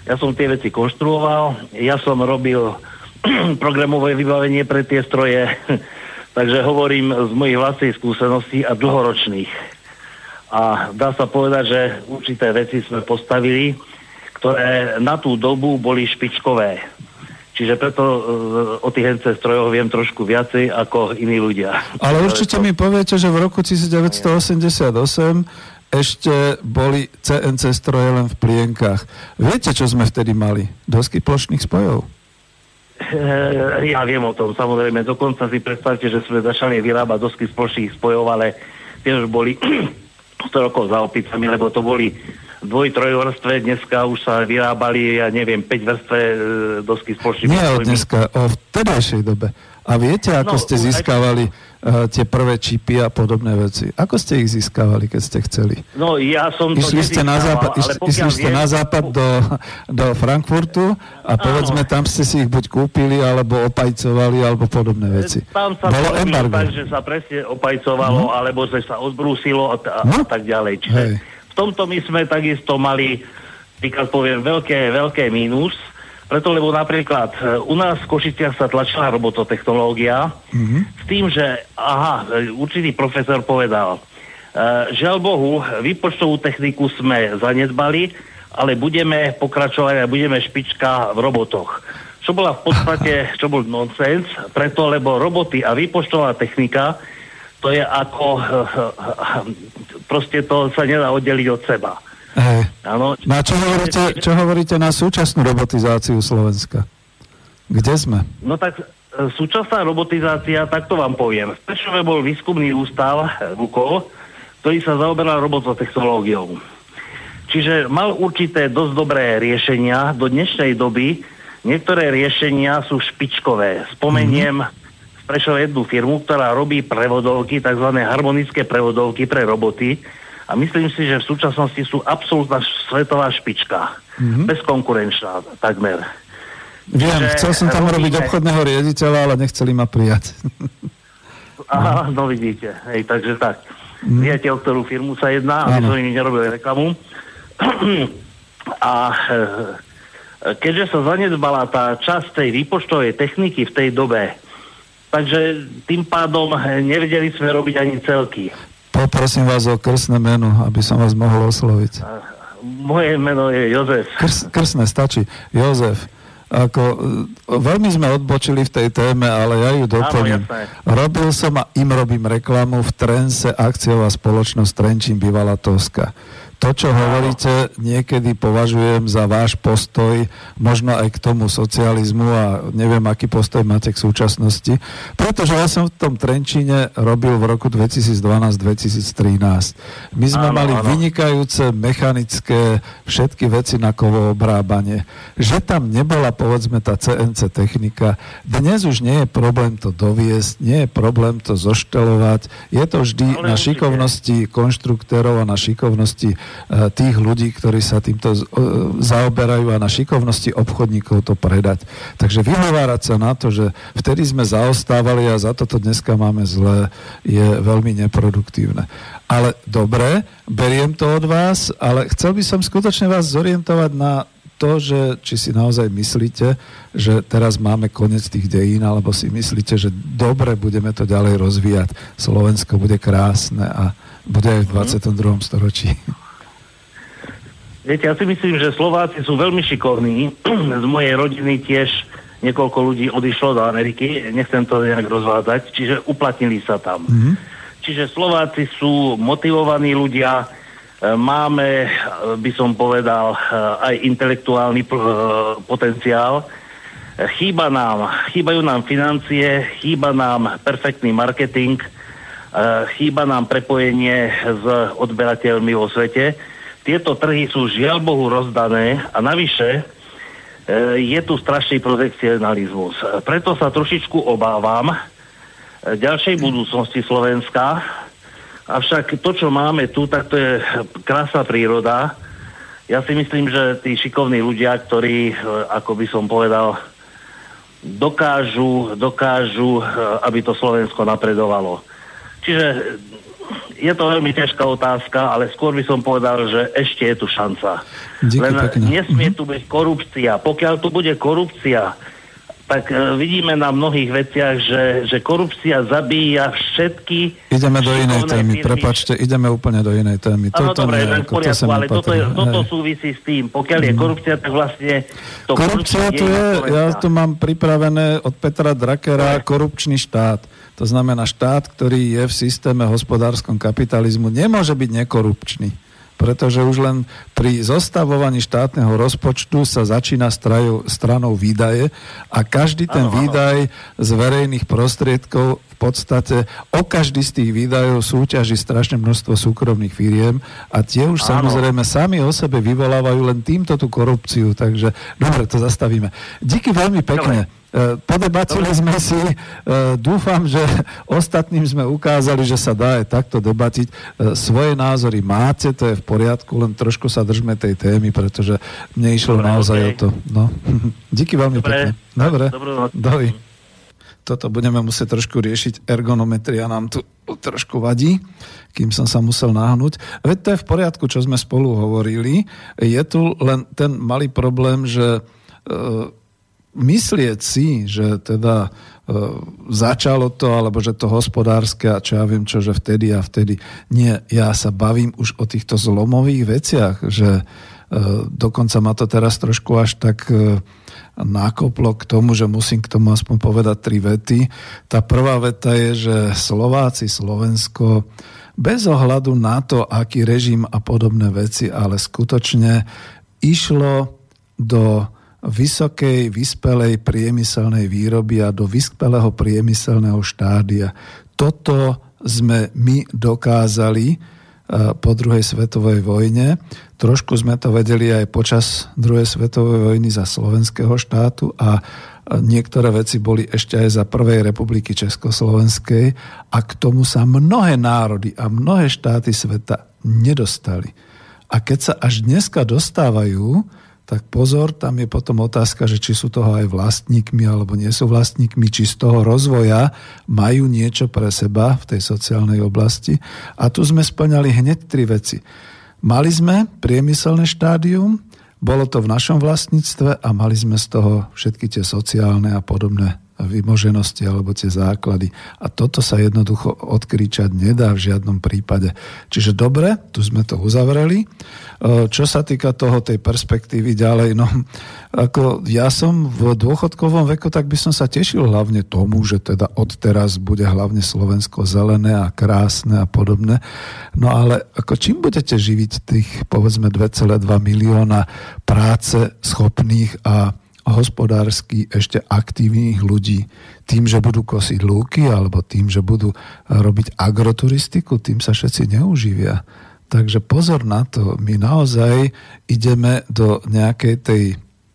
ja som tie veci konštruoval, ja som robil programové vybavenie pre tie stroje, takže hovorím z mojich vlastných skúseností a dlhoročných. A dá sa povedať, že určité veci sme postavili, ktoré na tú dobu boli špičkové. Čiže preto uh, o tých NC strojoch viem trošku viacej ako iní ľudia. Ale určite mi poviete, že v roku 1988 ešte boli CNC stroje len v plienkach. Viete, čo sme vtedy mali? Dosky plošných spojov? Eh, ja viem o tom, samozrejme. Dokonca si predstavte, že sme začali vyrábať dosky z plošných spojov, ale tie už boli 100 rokov za opicami, lebo to boli dvoj, trojvrstve, dneska už sa vyrábali, ja neviem, 5 vrstve e, dosky spoločných. Nie od dneska, o vtedajšej dobe. A viete, ako no, ste získavali uh, tie prvé čipy a podobné veci? Ako ste ich získavali, keď ste chceli? No, ja som to išli ste na západ, išli ste na západ do, do Frankfurtu a povedzme, tam ste si ich buď kúpili, alebo opajcovali, alebo podobné veci. Tam sa Bolo embargo. tak, že sa presne opajcovalo, no. alebo že sa odbrúsilo a, a, no. tak ďalej. Čiže Hej tomto my sme takisto mali, týkať poviem, veľké, veľké mínus, preto, lebo napríklad e, u nás v Košiciach sa tlačila robototechnológia mm-hmm. s tým, že aha, e, určitý profesor povedal, uh, žiaľ Bohu, výpočtovú techniku sme zanedbali, ale budeme pokračovať a budeme špička v robotoch. Čo bola v podstate, čo bol nonsens, preto, lebo roboty a výpočtová technika to je ako, proste to sa nedá oddeliť od seba. Hey. Ano, no a čo hovoríte, čo hovoríte na súčasnú robotizáciu Slovenska? Kde sme? No tak e, súčasná robotizácia, tak to vám poviem. V Prešove bol výskumný ústav VUKO, ktorý sa zaoberal robototechnológiou. Čiže mal určité dosť dobré riešenia. Do dnešnej doby niektoré riešenia sú špičkové. Spomeniem mm-hmm prešiel jednu firmu, ktorá robí prevodovky, tzv. harmonické prevodovky pre roboty a myslím si, že v súčasnosti sú absolútna svetová špička. Mm-hmm. Bezkonkurenčná takmer. Viem, že chcel som tam robíme... robiť obchodného riaditeľa, ale nechceli ma prijať. Aha, no vidíte. Hej, takže tak. Mm. Viete, o ktorú firmu sa jedná, aby som im nerobil reklamu. A e, keďže sa zanedbala tá časť tej výpočtovej techniky v tej dobe, Takže tým pádom nevedeli sme robiť ani celky. Poprosím vás o krsné meno, aby som vás mohol osloviť. Moje meno je Jozef. Krs, krsné stačí. Jozef. Ako, e, veľmi sme odbočili v tej téme, ale ja ju doplním. Robil som a im robím reklamu v Trense akciová spoločnosť Trenčín bývala Toska to, čo hovoríte, niekedy považujem za váš postoj, možno aj k tomu socializmu a neviem, aký postoj máte k súčasnosti, pretože ja som v tom Trenčíne robil v roku 2012-2013. My sme áno, mali áno. vynikajúce mechanické všetky veci na kovo obrábanie. Že tam nebola, povedzme, tá CNC technika, dnes už nie je problém to doviesť, nie je problém to zoštelovať, je to vždy Ale na šikovnosti konštruktérov a na šikovnosti tých ľudí, ktorí sa týmto eh, zaoberajú a na šikovnosti obchodníkov to predať. Takže vyhovárať sa na to, že vtedy sme zaostávali a za toto dneska máme zle, je veľmi neproduktívne. Ale dobre, beriem to od vás, ale chcel by som skutočne vás zorientovať na to, že či si naozaj myslíte, že teraz máme koniec tých dejín, alebo si myslíte, že dobre budeme to ďalej rozvíjať. Slovensko bude krásne a bude aj v 22. Mhm. storočí. Viete, ja si myslím, že Slováci sú veľmi šikovní. Z mojej rodiny tiež niekoľko ľudí odišlo do Ameriky, nechcem to nejak rozvádzať, čiže uplatnili sa tam. Mm-hmm. Čiže Slováci sú motivovaní ľudia, e, máme, e, by som povedal, e, aj intelektuálny potenciál. Chýba nám, chýbajú nám financie, chýba nám perfektný marketing, chýba nám prepojenie s odberateľmi vo svete tieto trhy sú žiaľ Bohu rozdané a navyše e, je tu strašný protekcionalizmus. Preto sa trošičku obávam e, ďalšej budúcnosti Slovenska. Avšak to, čo máme tu, tak to je krásna príroda. Ja si myslím, že tí šikovní ľudia, ktorí, e, ako by som povedal, dokážu, dokážu, aby to Slovensko napredovalo. Čiže je to veľmi ťažká otázka, ale skôr by som povedal, že ešte je tu šanca. Díky Len pekne. nesmie mm-hmm. tu byť korupcia. Pokiaľ tu bude korupcia, tak uh, vidíme na mnohých veciach, že, že korupcia zabíja všetky... Ideme do inej témy, firmy. prepačte, ideme úplne do inej témy. Áno, dobre, len v poriadku, to ale toto, je, toto súvisí s tým. Pokiaľ je mhm. korupcia, tak vlastne... To korupcia tu je, ja tu mám pripravené od Petra Drakera korupčný štát. To znamená, štát, ktorý je v systéme hospodárskom kapitalizmu, nemôže byť nekorupčný pretože už len pri zostavovaní štátneho rozpočtu sa začína strajú, stranou výdaje a každý ten výdaj z verejných prostriedkov v podstate o každý z tých výdajov súťaží strašné množstvo súkromných firiem a tie už ano. samozrejme sami o sebe vyvolávajú len týmto tú korupciu, takže dobre, to zastavíme. Díky veľmi pekne. Dobre. E, podebatili sme si, e, dúfam, že ostatným sme ukázali, že sa dá aj takto debatiť. E, svoje názory máte, to je v poriadku, len trošku sa držme tej témy, pretože mne išlo Dobre, naozaj okay. o to. No. Díky veľmi Dobre. pekne. Dobre, Dovi. Toto budeme musieť trošku riešiť. Ergonometria nám tu trošku vadí, kým som sa musel náhnuť. Veď to je v poriadku, čo sme spolu hovorili. Je tu len ten malý problém, že myslieť si, že teda e, začalo to, alebo že to hospodárske a čo ja viem čo, že vtedy a vtedy. Nie, ja sa bavím už o týchto zlomových veciach, že e, dokonca ma to teraz trošku až tak e, nákoplo k tomu, že musím k tomu aspoň povedať tri vety. Tá prvá veta je, že Slováci, Slovensko, bez ohľadu na to, aký režim a podobné veci, ale skutočne išlo do vysokej, vyspelej priemyselnej výroby a do vyspelého priemyselného štádia. Toto sme my dokázali e, po druhej svetovej vojne. Trošku sme to vedeli aj počas druhej svetovej vojny za slovenského štátu a niektoré veci boli ešte aj za prvej republiky Československej a k tomu sa mnohé národy a mnohé štáty sveta nedostali. A keď sa až dneska dostávajú, tak pozor, tam je potom otázka, že či sú toho aj vlastníkmi alebo nie sú vlastníkmi, či z toho rozvoja majú niečo pre seba v tej sociálnej oblasti. A tu sme splňali hneď tri veci. Mali sme priemyselné štádium, bolo to v našom vlastníctve a mali sme z toho všetky tie sociálne a podobné vymoženosti alebo tie základy. A toto sa jednoducho odkričať nedá v žiadnom prípade. Čiže dobre, tu sme to uzavreli. E, čo sa týka toho, tej perspektívy ďalej, no ako ja som v dôchodkovom veku, tak by som sa tešil hlavne tomu, že teda od teraz bude hlavne Slovensko zelené a krásne a podobné. No ale ako čím budete živiť tých povedzme 2,2 milióna práce schopných a hospodársky ešte aktívnych ľudí tým, že budú kosiť lúky alebo tým, že budú robiť agroturistiku, tým sa všetci neuživia. Takže pozor na to, my naozaj ideme do nejakej tej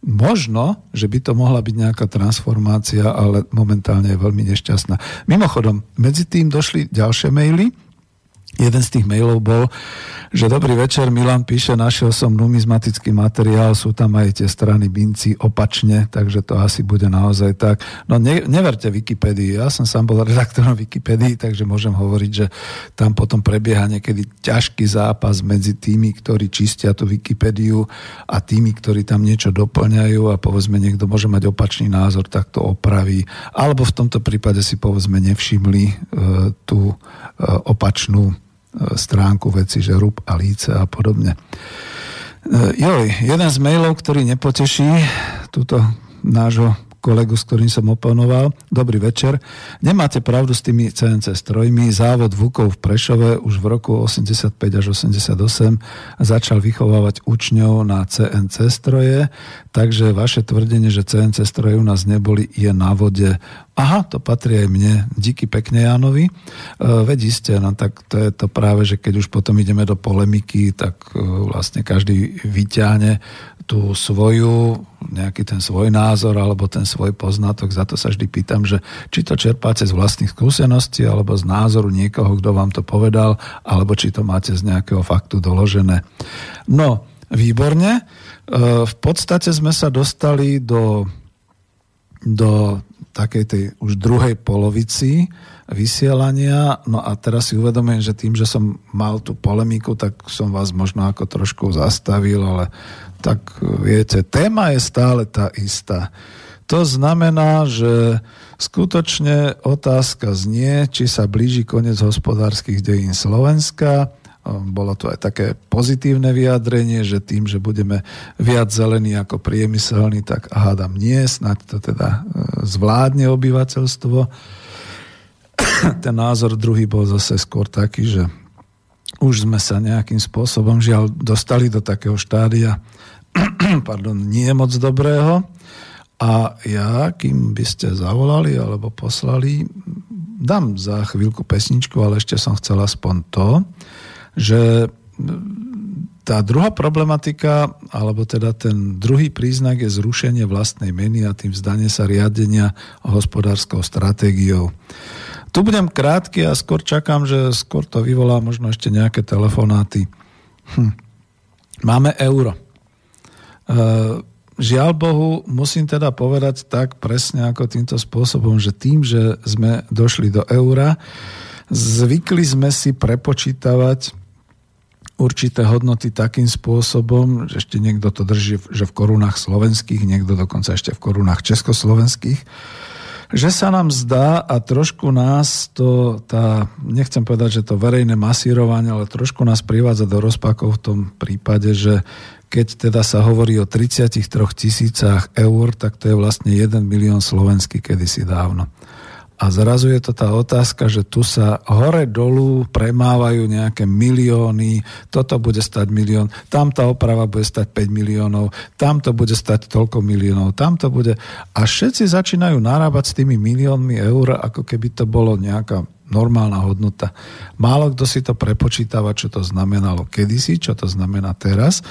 Možno, že by to mohla byť nejaká transformácia, ale momentálne je veľmi nešťastná. Mimochodom, medzi tým došli ďalšie maily, Jeden z tých mailov bol, že dobrý večer, Milan píše, našiel som numizmatický materiál, sú tam aj tie strany binci opačne, takže to asi bude naozaj tak. No ne, neverte Wikipedii, ja som sám bol redaktorom Wikipedii, takže môžem hovoriť, že tam potom prebieha niekedy ťažký zápas medzi tými, ktorí čistia tú Wikipédiu a tými, ktorí tam niečo doplňajú a povedzme niekto môže mať opačný názor, tak to opraví. Alebo v tomto prípade si povedzme nevšimli e, tú e, opačnú stránku veci, že rub a líce a podobne. E, joj, jeden z mailov, ktorý nepoteší túto nášho kolegu, s ktorým som oponoval. Dobrý večer. Nemáte pravdu s tými CNC strojmi. Závod Vukov v Prešove už v roku 85 až 88 začal vychovávať učňov na CNC stroje, takže vaše tvrdenie, že CNC stroje u nás neboli, je na vode. Aha, to patrí aj mne. Díky pekne Jánovi. E, veď iste, no tak to je to práve, že keď už potom ideme do polemiky, tak e, vlastne každý vyťahne tú svoju, nejaký ten svoj názor alebo ten svoj poznatok. Za to sa vždy pýtam, že či to čerpáte z vlastných skúseností alebo z názoru niekoho, kto vám to povedal, alebo či to máte z nejakého faktu doložené. No, výborne. E, v podstate sme sa dostali do, do takej tej už druhej polovici vysielania. No a teraz si uvedomujem, že tým, že som mal tú polemiku, tak som vás možno ako trošku zastavil, ale tak viete, téma je stále tá istá. To znamená, že skutočne otázka znie, či sa blíži koniec hospodárskych dejín Slovenska, bolo to aj také pozitívne vyjadrenie, že tým, že budeme viac zelení ako priemyselní, tak hádam nie, snáď to teda e, zvládne obyvateľstvo. Ten názor druhý bol zase skôr taký, že už sme sa nejakým spôsobom žiaľ dostali do takého štádia, pardon, nie moc dobrého. A ja, kým by ste zavolali alebo poslali, dám za chvíľku pesničku, ale ešte som chcel aspoň to, že tá druhá problematika, alebo teda ten druhý príznak je zrušenie vlastnej meny a tým vzdanie sa riadenia hospodárskou stratégiou. Tu budem krátky a skôr čakám, že skôr to vyvolá možno ešte nejaké telefonáty. Hm. Máme euro. E, žiaľ Bohu, musím teda povedať tak presne ako týmto spôsobom, že tým, že sme došli do eura, zvykli sme si prepočítavať určité hodnoty takým spôsobom, že ešte niekto to drží, že v korunách slovenských, niekto dokonca ešte v korunách československých, že sa nám zdá a trošku nás to, tá, nechcem povedať, že to verejné masírovanie, ale trošku nás privádza do rozpakov v tom prípade, že keď teda sa hovorí o 33 tisícach eur, tak to je vlastne 1 milión slovenský kedysi dávno. A zrazu je to tá otázka, že tu sa hore-dolu premávajú nejaké milióny, toto bude stať milión, tam tá oprava bude stať 5 miliónov, tam to bude stať toľko miliónov, tam to bude... A všetci začínajú narábať s tými miliónmi eur, ako keby to bolo nejaká normálna hodnota. Málo kto si to prepočítava, čo to znamenalo kedysi, čo to znamená teraz.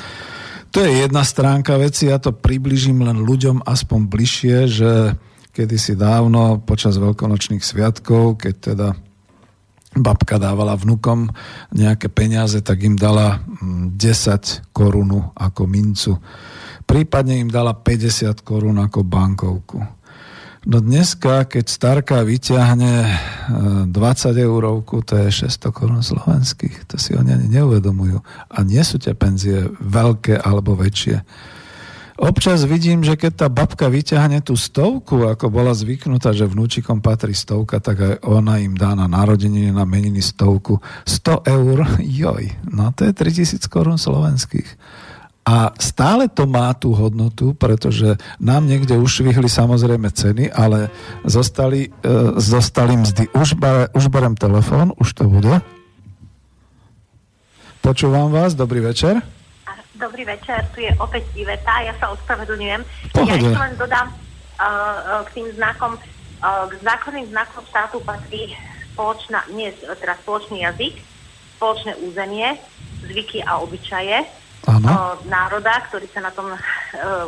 To je jedna stránka veci, ja to približím len ľuďom aspoň bližšie, že kedysi dávno počas veľkonočných sviatkov, keď teda babka dávala vnukom nejaké peniaze, tak im dala 10 mm, korunu ako mincu. Prípadne im dala 50 korún ako bankovku. No dneska, keď starka vyťahne 20 e, eurovku, to je 600 korún slovenských. To si oni ani neuvedomujú. A nie sú tie penzie veľké alebo väčšie. Občas vidím, že keď tá babka vyťahne tú stovku, ako bola zvyknutá, že vnúčikom patrí stovka, tak aj ona im dá na narodeniny, na meniny stovku. 100 eur, joj, no to je 3000 korún slovenských. A stále to má tú hodnotu, pretože nám niekde ušvihli samozrejme ceny, ale zostali, e, zostali mzdy. Už, ba, už berem telefón, už to bude. Počúvam vás, dobrý večer. Dobrý večer, tu je opäť Iveta, ja sa ospravedlňujem. Ja ešte len dodám uh, k tým znakom, uh, k základným znakom štátu patrí spoločná, nie, teda spoločný jazyk, spoločné územie, zvyky a obyčaje, uh, národa, ktorý sa na tom uh,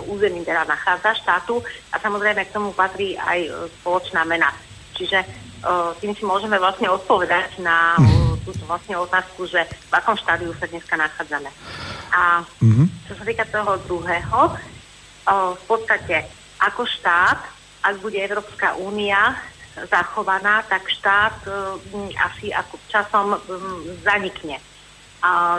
území teda nachádza, štátu a samozrejme k tomu patrí aj uh, spoločná mena. Čiže tým si môžeme vlastne odpovedať na uh, túto vlastne otázku, že v akom štádiu sa dneska nachádzame. A uh-huh. čo sa týka toho druhého, uh, v podstate ako štát, ak bude Európska únia zachovaná, tak štát asi ako časom um, zanikne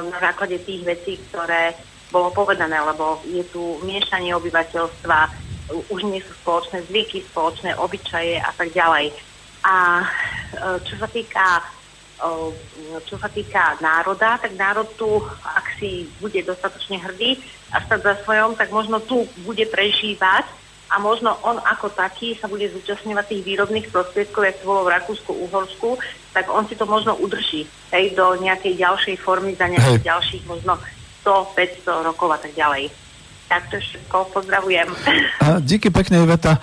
na základe tých vecí, ktoré bolo povedané, lebo je tu miešanie obyvateľstva, už nie sú spoločné zvyky, spoločné obyčaje a tak ďalej. A e, čo sa týka čo sa týka národa, tak národ tu, ak si bude dostatočne hrdý a stať za svojom, tak možno tu bude prežívať a možno on ako taký sa bude zúčastňovať tých výrobných prostriedkov, jak to bolo v Rakúsku, Uhorsku, tak on si to možno udrží hej, do nejakej ďalšej formy za nejakých ďalších možno 100, 500 rokov a tak ďalej. Tak to všetko, pozdravujem. A díky pekne, Iveta.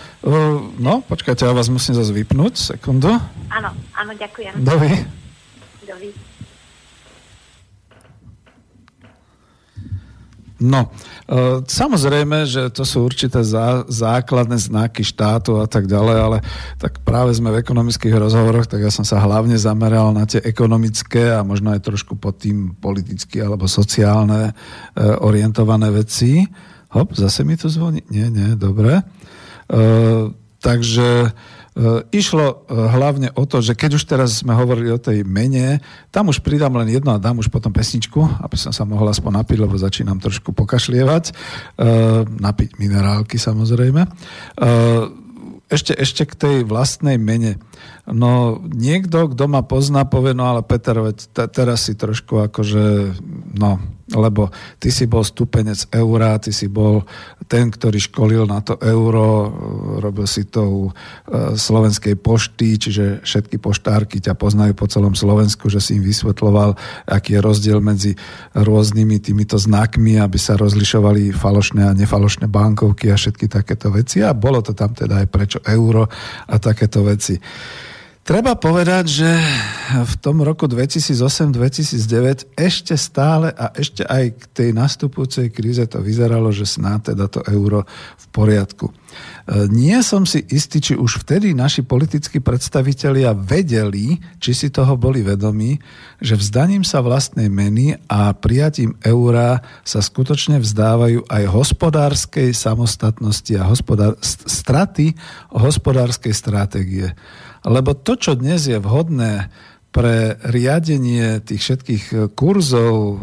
No, počkajte, ja vás musím zase vypnúť, sekundu. Áno, áno, ďakujem. Dovi. Dovi. No, e, samozrejme, že to sú určité zá, základné znaky štátu a tak ďalej, ale tak práve sme v ekonomických rozhovoroch, tak ja som sa hlavne zameral na tie ekonomické a možno aj trošku pod tým politicky alebo sociálne e, orientované veci. Hop, zase mi tu zvoní. Nie, nie, dobre. E, takže E, išlo e, hlavne o to, že keď už teraz sme hovorili o tej mene, tam už pridám len jedno a dám už potom pesničku, aby som sa mohol aspoň napiť, lebo začínam trošku pokašlievať. Napiť minerálky samozrejme. Ešte, ešte k tej vlastnej mene. No niekto, kto ma pozná, povie, no ale Peter, veď te, teraz si trošku akože, no, lebo ty si bol stupenec eura, ty si bol ten, ktorý školil na to euro, robil si to u e, slovenskej pošty, čiže všetky poštárky ťa poznajú po celom Slovensku, že si im vysvetloval, aký je rozdiel medzi rôznymi týmito znakmi, aby sa rozlišovali falošné a nefalošné bankovky a všetky takéto veci. A bolo to tam teda aj prečo euro a takéto veci. Treba povedať, že v tom roku 2008-2009 ešte stále a ešte aj k tej nastupujúcej kríze to vyzeralo, že snáď teda to euro v poriadku. E, nie som si istý, či už vtedy naši politickí predstavitelia vedeli, či si toho boli vedomí, že vzdaním sa vlastnej meny a prijatím eura sa skutočne vzdávajú aj hospodárskej samostatnosti a hospodár- straty hospodárskej stratégie. Lebo to, čo dnes je vhodné pre riadenie tých všetkých e, kurzov, e,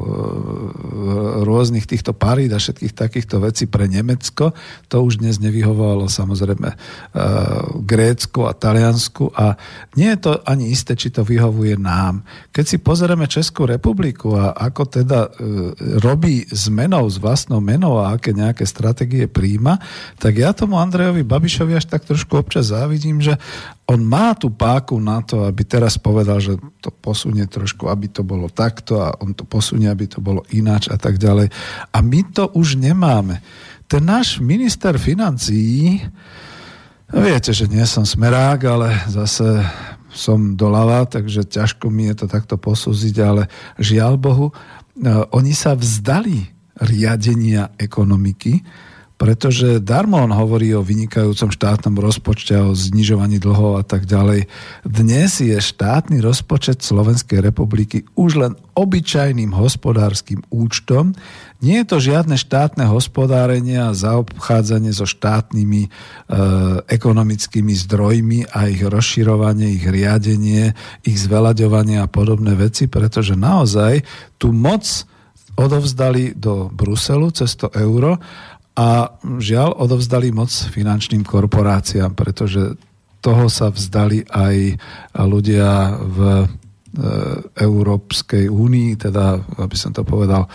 rôznych týchto parít a všetkých takýchto vecí pre Nemecko, to už dnes nevyhovovalo samozrejme e, Grécku a Taliansku a nie je to ani isté, či to vyhovuje nám. Keď si pozrieme Českú republiku a ako teda robí zmenou s vlastnou menou a aké nejaké stratégie príjma, tak ja tomu Andrejovi Babišovi až tak trošku občas závidím, že on má tú páku na to, aby teraz povedal, že to posunie trošku, aby to bolo takto a on to posunie, aby to bolo ináč a tak ďalej. A my to už nemáme. Ten náš minister financií, viete, že nie som smerák, ale zase som doľava, takže ťažko mi je to takto posúziť, ale žiaľ Bohu, e, oni sa vzdali riadenia ekonomiky, pretože darmo on hovorí o vynikajúcom štátnom rozpočte, o znižovaní dlhov a tak ďalej. Dnes je štátny rozpočet Slovenskej republiky už len obyčajným hospodárskym účtom. Nie je to žiadne štátne hospodárenie a zaobchádzanie so štátnymi e, ekonomickými zdrojmi a ich rozširovanie, ich riadenie, ich zvelaďovanie a podobné veci, pretože naozaj tú moc odovzdali do Bruselu cez to euro a žiaľ odovzdali moc finančným korporáciám, pretože toho sa vzdali aj ľudia v e, Európskej únii, teda, aby som to povedal,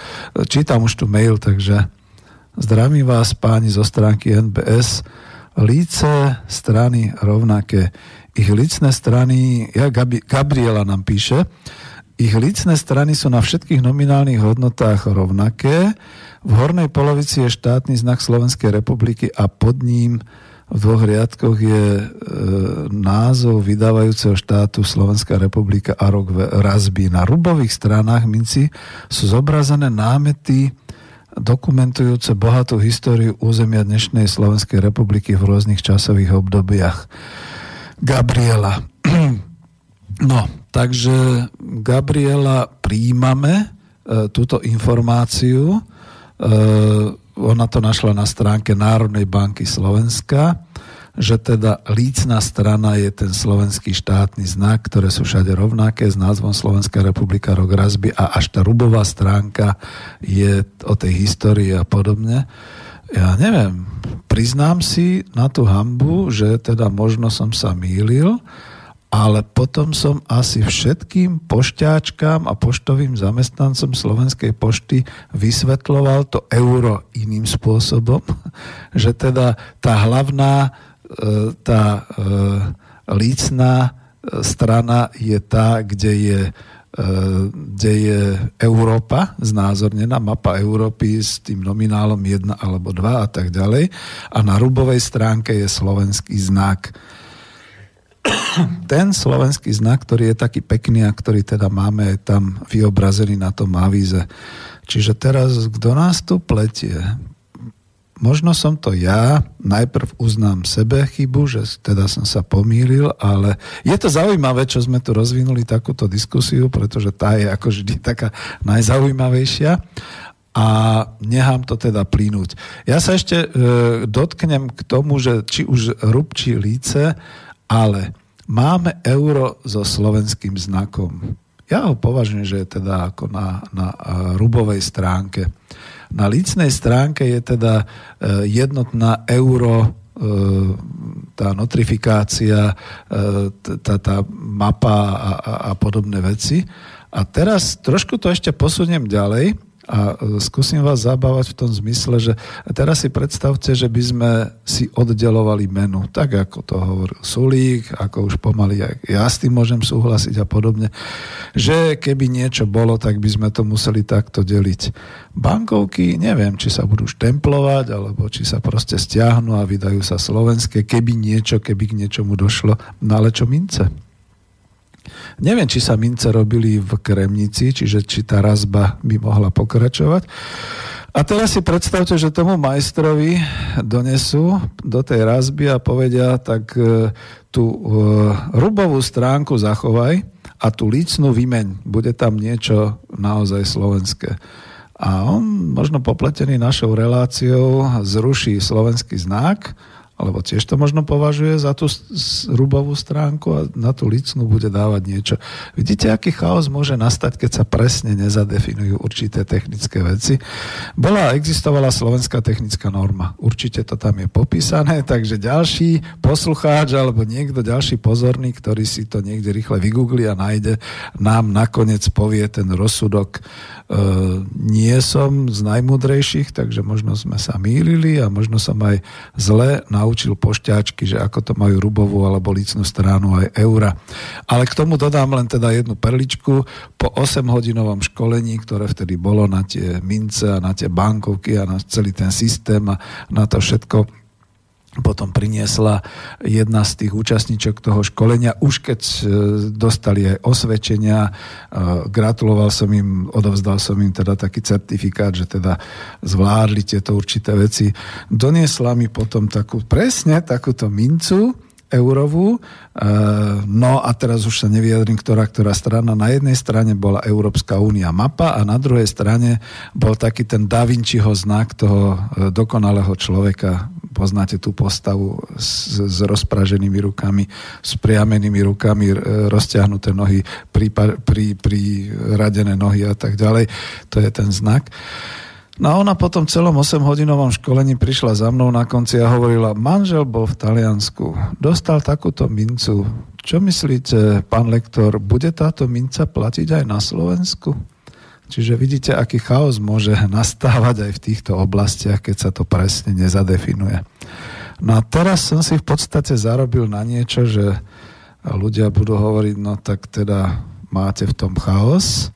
čítam už tu mail, takže zdravím vás páni zo stránky NBS, líce strany rovnaké. Ich licné strany, ja Gabi, Gabriela nám píše, ich licné strany sú na všetkých nominálnych hodnotách rovnaké, v hornej polovici je štátny znak Slovenskej republiky a pod ním v dvoch riadkoch je e, názov vydávajúceho štátu Slovenská republika a rok razby. Na rubových stranách minci sú zobrazené námety dokumentujúce bohatú históriu územia dnešnej Slovenskej republiky v rôznych časových obdobiach. Gabriela. No, takže Gabriela príjmame e, túto informáciu ona to našla na stránke Národnej banky Slovenska, že teda lícna strana je ten slovenský štátny znak, ktoré sú všade rovnaké s názvom Slovenská republika rok razby a až tá rubová stránka je o tej histórii a podobne. Ja neviem, priznám si na tú hambu, že teda možno som sa mýlil, ale potom som asi všetkým pošťáčkám a poštovým zamestnancom Slovenskej pošty vysvetloval to euro iným spôsobom, že teda tá hlavná, e, tá e, lícná e, strana je tá, kde je kde je Európa, znázornená mapa Európy s tým nominálom 1 alebo 2 a tak ďalej. A na rubovej stránke je slovenský znak ten slovenský znak, ktorý je taký pekný a ktorý teda máme tam vyobrazený na tom avíze. Čiže teraz, kto nás tu pletie? Možno som to ja, najprv uznám sebe chybu, že teda som sa pomýlil, ale je to zaujímavé, čo sme tu rozvinuli takúto diskusiu, pretože tá je ako vždy taká najzaujímavejšia a nechám to teda plínuť. Ja sa ešte e, dotknem k tomu, že či už rubčí líce, ale máme euro so slovenským znakom. Ja ho považujem, že je teda ako na, na rubovej stránke. Na lícnej stránke je teda e, jednotná euro e, tá notifikácia, e, tá, tá mapa a, a, a podobné veci. A teraz trošku to ešte posuniem ďalej a e, skúsim vás zabávať v tom zmysle, že teraz si predstavte, že by sme si oddelovali menu, tak ako to hovoril Sulík, ako už pomaly aj ja s tým môžem súhlasiť a podobne, že keby niečo bolo, tak by sme to museli takto deliť. Bankovky, neviem, či sa budú štemplovať, alebo či sa proste stiahnu a vydajú sa slovenské, keby niečo, keby k niečomu došlo, no ale čo mince? Neviem, či sa mince robili v Kremnici, čiže či tá razba by mohla pokračovať. A teraz si predstavte, že tomu majstrovi donesú do tej razby a povedia, tak e, tú e, rubovú stránku zachovaj a tú lícnu vymeň. Bude tam niečo naozaj slovenské. A on, možno popletený našou reláciou, zruší slovenský znak, alebo tiež to možno považuje za tú rubovú stránku a na tú licnú bude dávať niečo. Vidíte, aký chaos môže nastať, keď sa presne nezadefinujú určité technické veci. Bola, existovala slovenská technická norma. Určite to tam je popísané, takže ďalší poslucháč alebo niekto ďalší pozorný, ktorý si to niekde rýchle vygoogli a nájde, nám nakoniec povie ten rozsudok E, nie som z najmudrejších, takže možno sme sa mýlili a možno som aj zle naučil pošťačky, že ako to majú rubovú alebo licnú stranu aj eura. Ale k tomu dodám len teda jednu perličku. Po 8-hodinovom školení, ktoré vtedy bolo na tie mince a na tie bankovky a na celý ten systém a na to všetko, potom priniesla jedna z tých účastníčok toho školenia, už keď e, dostali aj osvedčenia, e, gratuloval som im, odovzdal som im teda taký certifikát, že teda zvládli tieto určité veci. Doniesla mi potom takú, presne takúto mincu, eurovú. E, no a teraz už sa nevyjadrím, ktorá, ktorá strana. Na jednej strane bola Európska únia mapa a na druhej strane bol taký ten Da Vinciho znak toho dokonalého človeka, poznáte tú postavu s, s rozpraženými rukami, s priamenými rukami, rozťahnuté nohy, pri, pri, pri radené nohy a tak ďalej. To je ten znak. No a ona po tom celom 8-hodinovom školení prišla za mnou na konci a hovorila, manžel bol v Taliansku, dostal takúto mincu. Čo myslíte, pán lektor, bude táto minca platiť aj na Slovensku? Čiže vidíte, aký chaos môže nastávať aj v týchto oblastiach, keď sa to presne nezadefinuje. No a teraz som si v podstate zarobil na niečo, že ľudia budú hovoriť, no tak teda máte v tom chaos,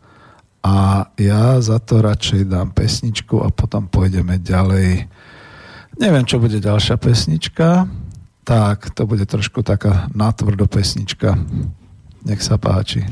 a ja za to radšej dám pesničku a potom pôjdeme ďalej. Neviem, čo bude ďalšia pesnička. Tak, to bude trošku taká natvrdo pesnička. Nech sa páči.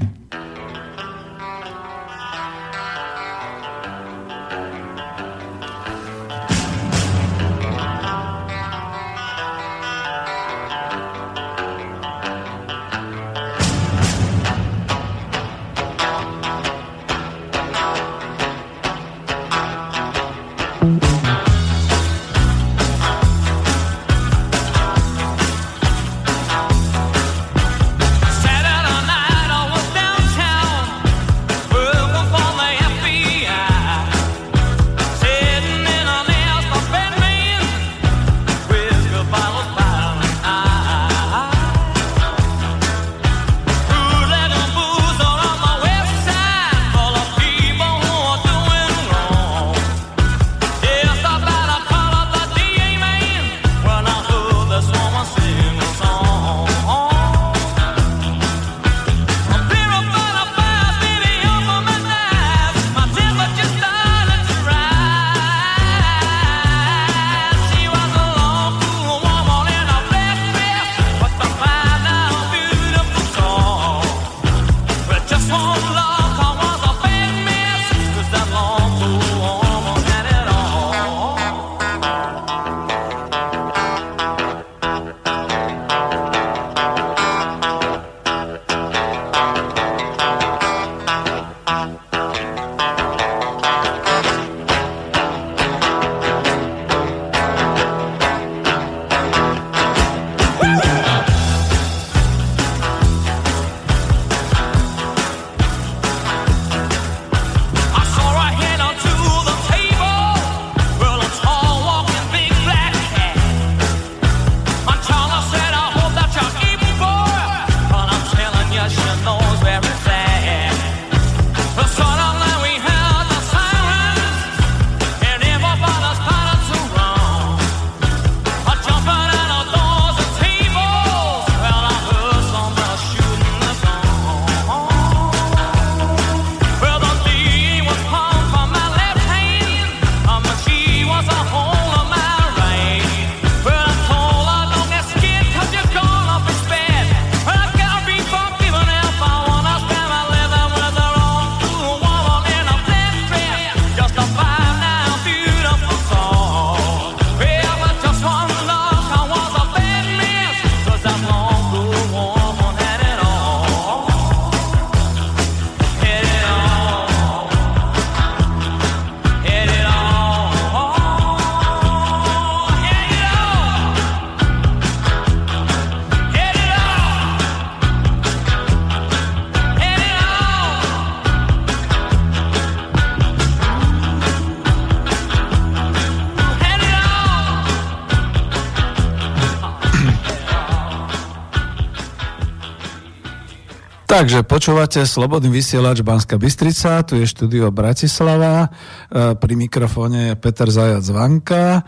Takže počúvate Slobodný vysielač Banska Bystrica, tu je štúdio Bratislava, e, pri mikrofóne je Peter Zajac Vanka. E,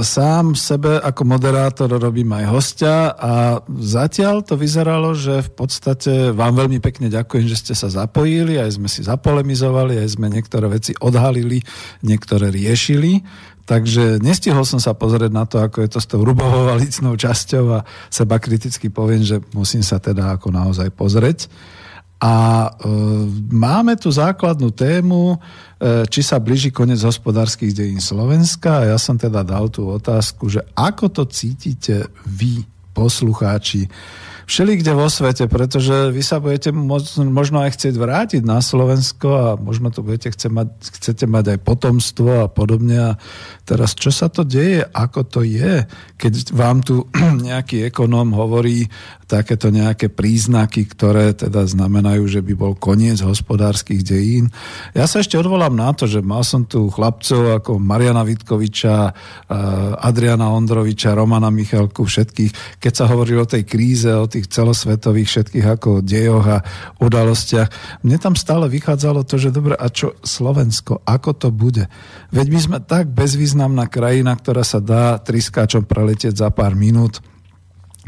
sám sebe ako moderátor robím aj hostia a zatiaľ to vyzeralo, že v podstate vám veľmi pekne ďakujem, že ste sa zapojili, aj sme si zapolemizovali, aj sme niektoré veci odhalili, niektoré riešili. Takže nestihol som sa pozrieť na to, ako je to s tou rubovou valicnou časťou a seba kriticky poviem, že musím sa teda ako naozaj pozrieť. A e, máme tu základnú tému, e, či sa blíži koniec hospodárskych dejín Slovenska. A ja som teda dal tú otázku, že ako to cítite vy, poslucháči, všeli vo svete, pretože vy sa budete možno aj chcieť vrátiť na Slovensko a možno to budete chcieť mať, chcete mať aj potomstvo a podobne. A teraz čo sa to deje, ako to je, keď vám tu nejaký ekonóm hovorí takéto nejaké príznaky, ktoré teda znamenajú, že by bol koniec hospodárskych dejín. Ja sa ešte odvolám na to, že mal som tu chlapcov ako Mariana Vitkoviča, Adriana Ondroviča, Romana Michalku, všetkých, keď sa hovorí o tej kríze, o tých celosvetových všetkých ako dejoch a udalostiach. Mne tam stále vychádzalo to, že dobre, a čo Slovensko, ako to bude? Veď my sme tak bezvýznamná krajina, ktorá sa dá triskáčom preletieť za pár minút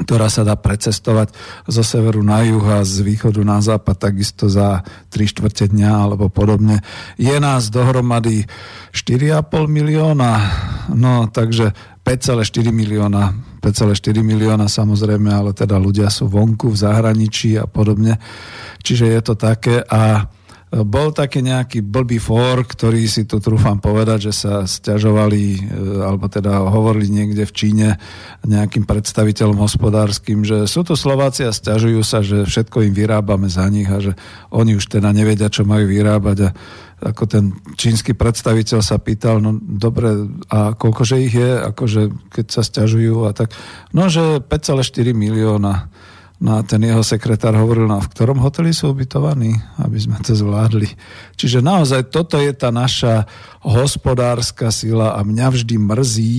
ktorá sa dá precestovať zo severu na juh a z východu na západ takisto za 3 štvrte dňa alebo podobne. Je nás dohromady 4,5 milióna, no takže 5,4 milióna, 5,4 milióna samozrejme, ale teda ľudia sú vonku v zahraničí a podobne. Čiže je to také a bol taký nejaký blbý for, ktorý si tu trúfam povedať, že sa stiažovali, e, alebo teda hovorili niekde v Číne nejakým predstaviteľom hospodárskym, že sú tu Slováci a stiažujú sa, že všetko im vyrábame za nich a že oni už teda nevedia, čo majú vyrábať. A ako ten čínsky predstaviteľ sa pýtal, no dobre, a koľkože ich je, akože keď sa stiažujú a tak, no že 5,4 milióna No a ten jeho sekretár hovoril, no v ktorom hoteli sú ubytovaní, aby sme to zvládli. Čiže naozaj toto je tá naša hospodárska sila a mňa vždy mrzí,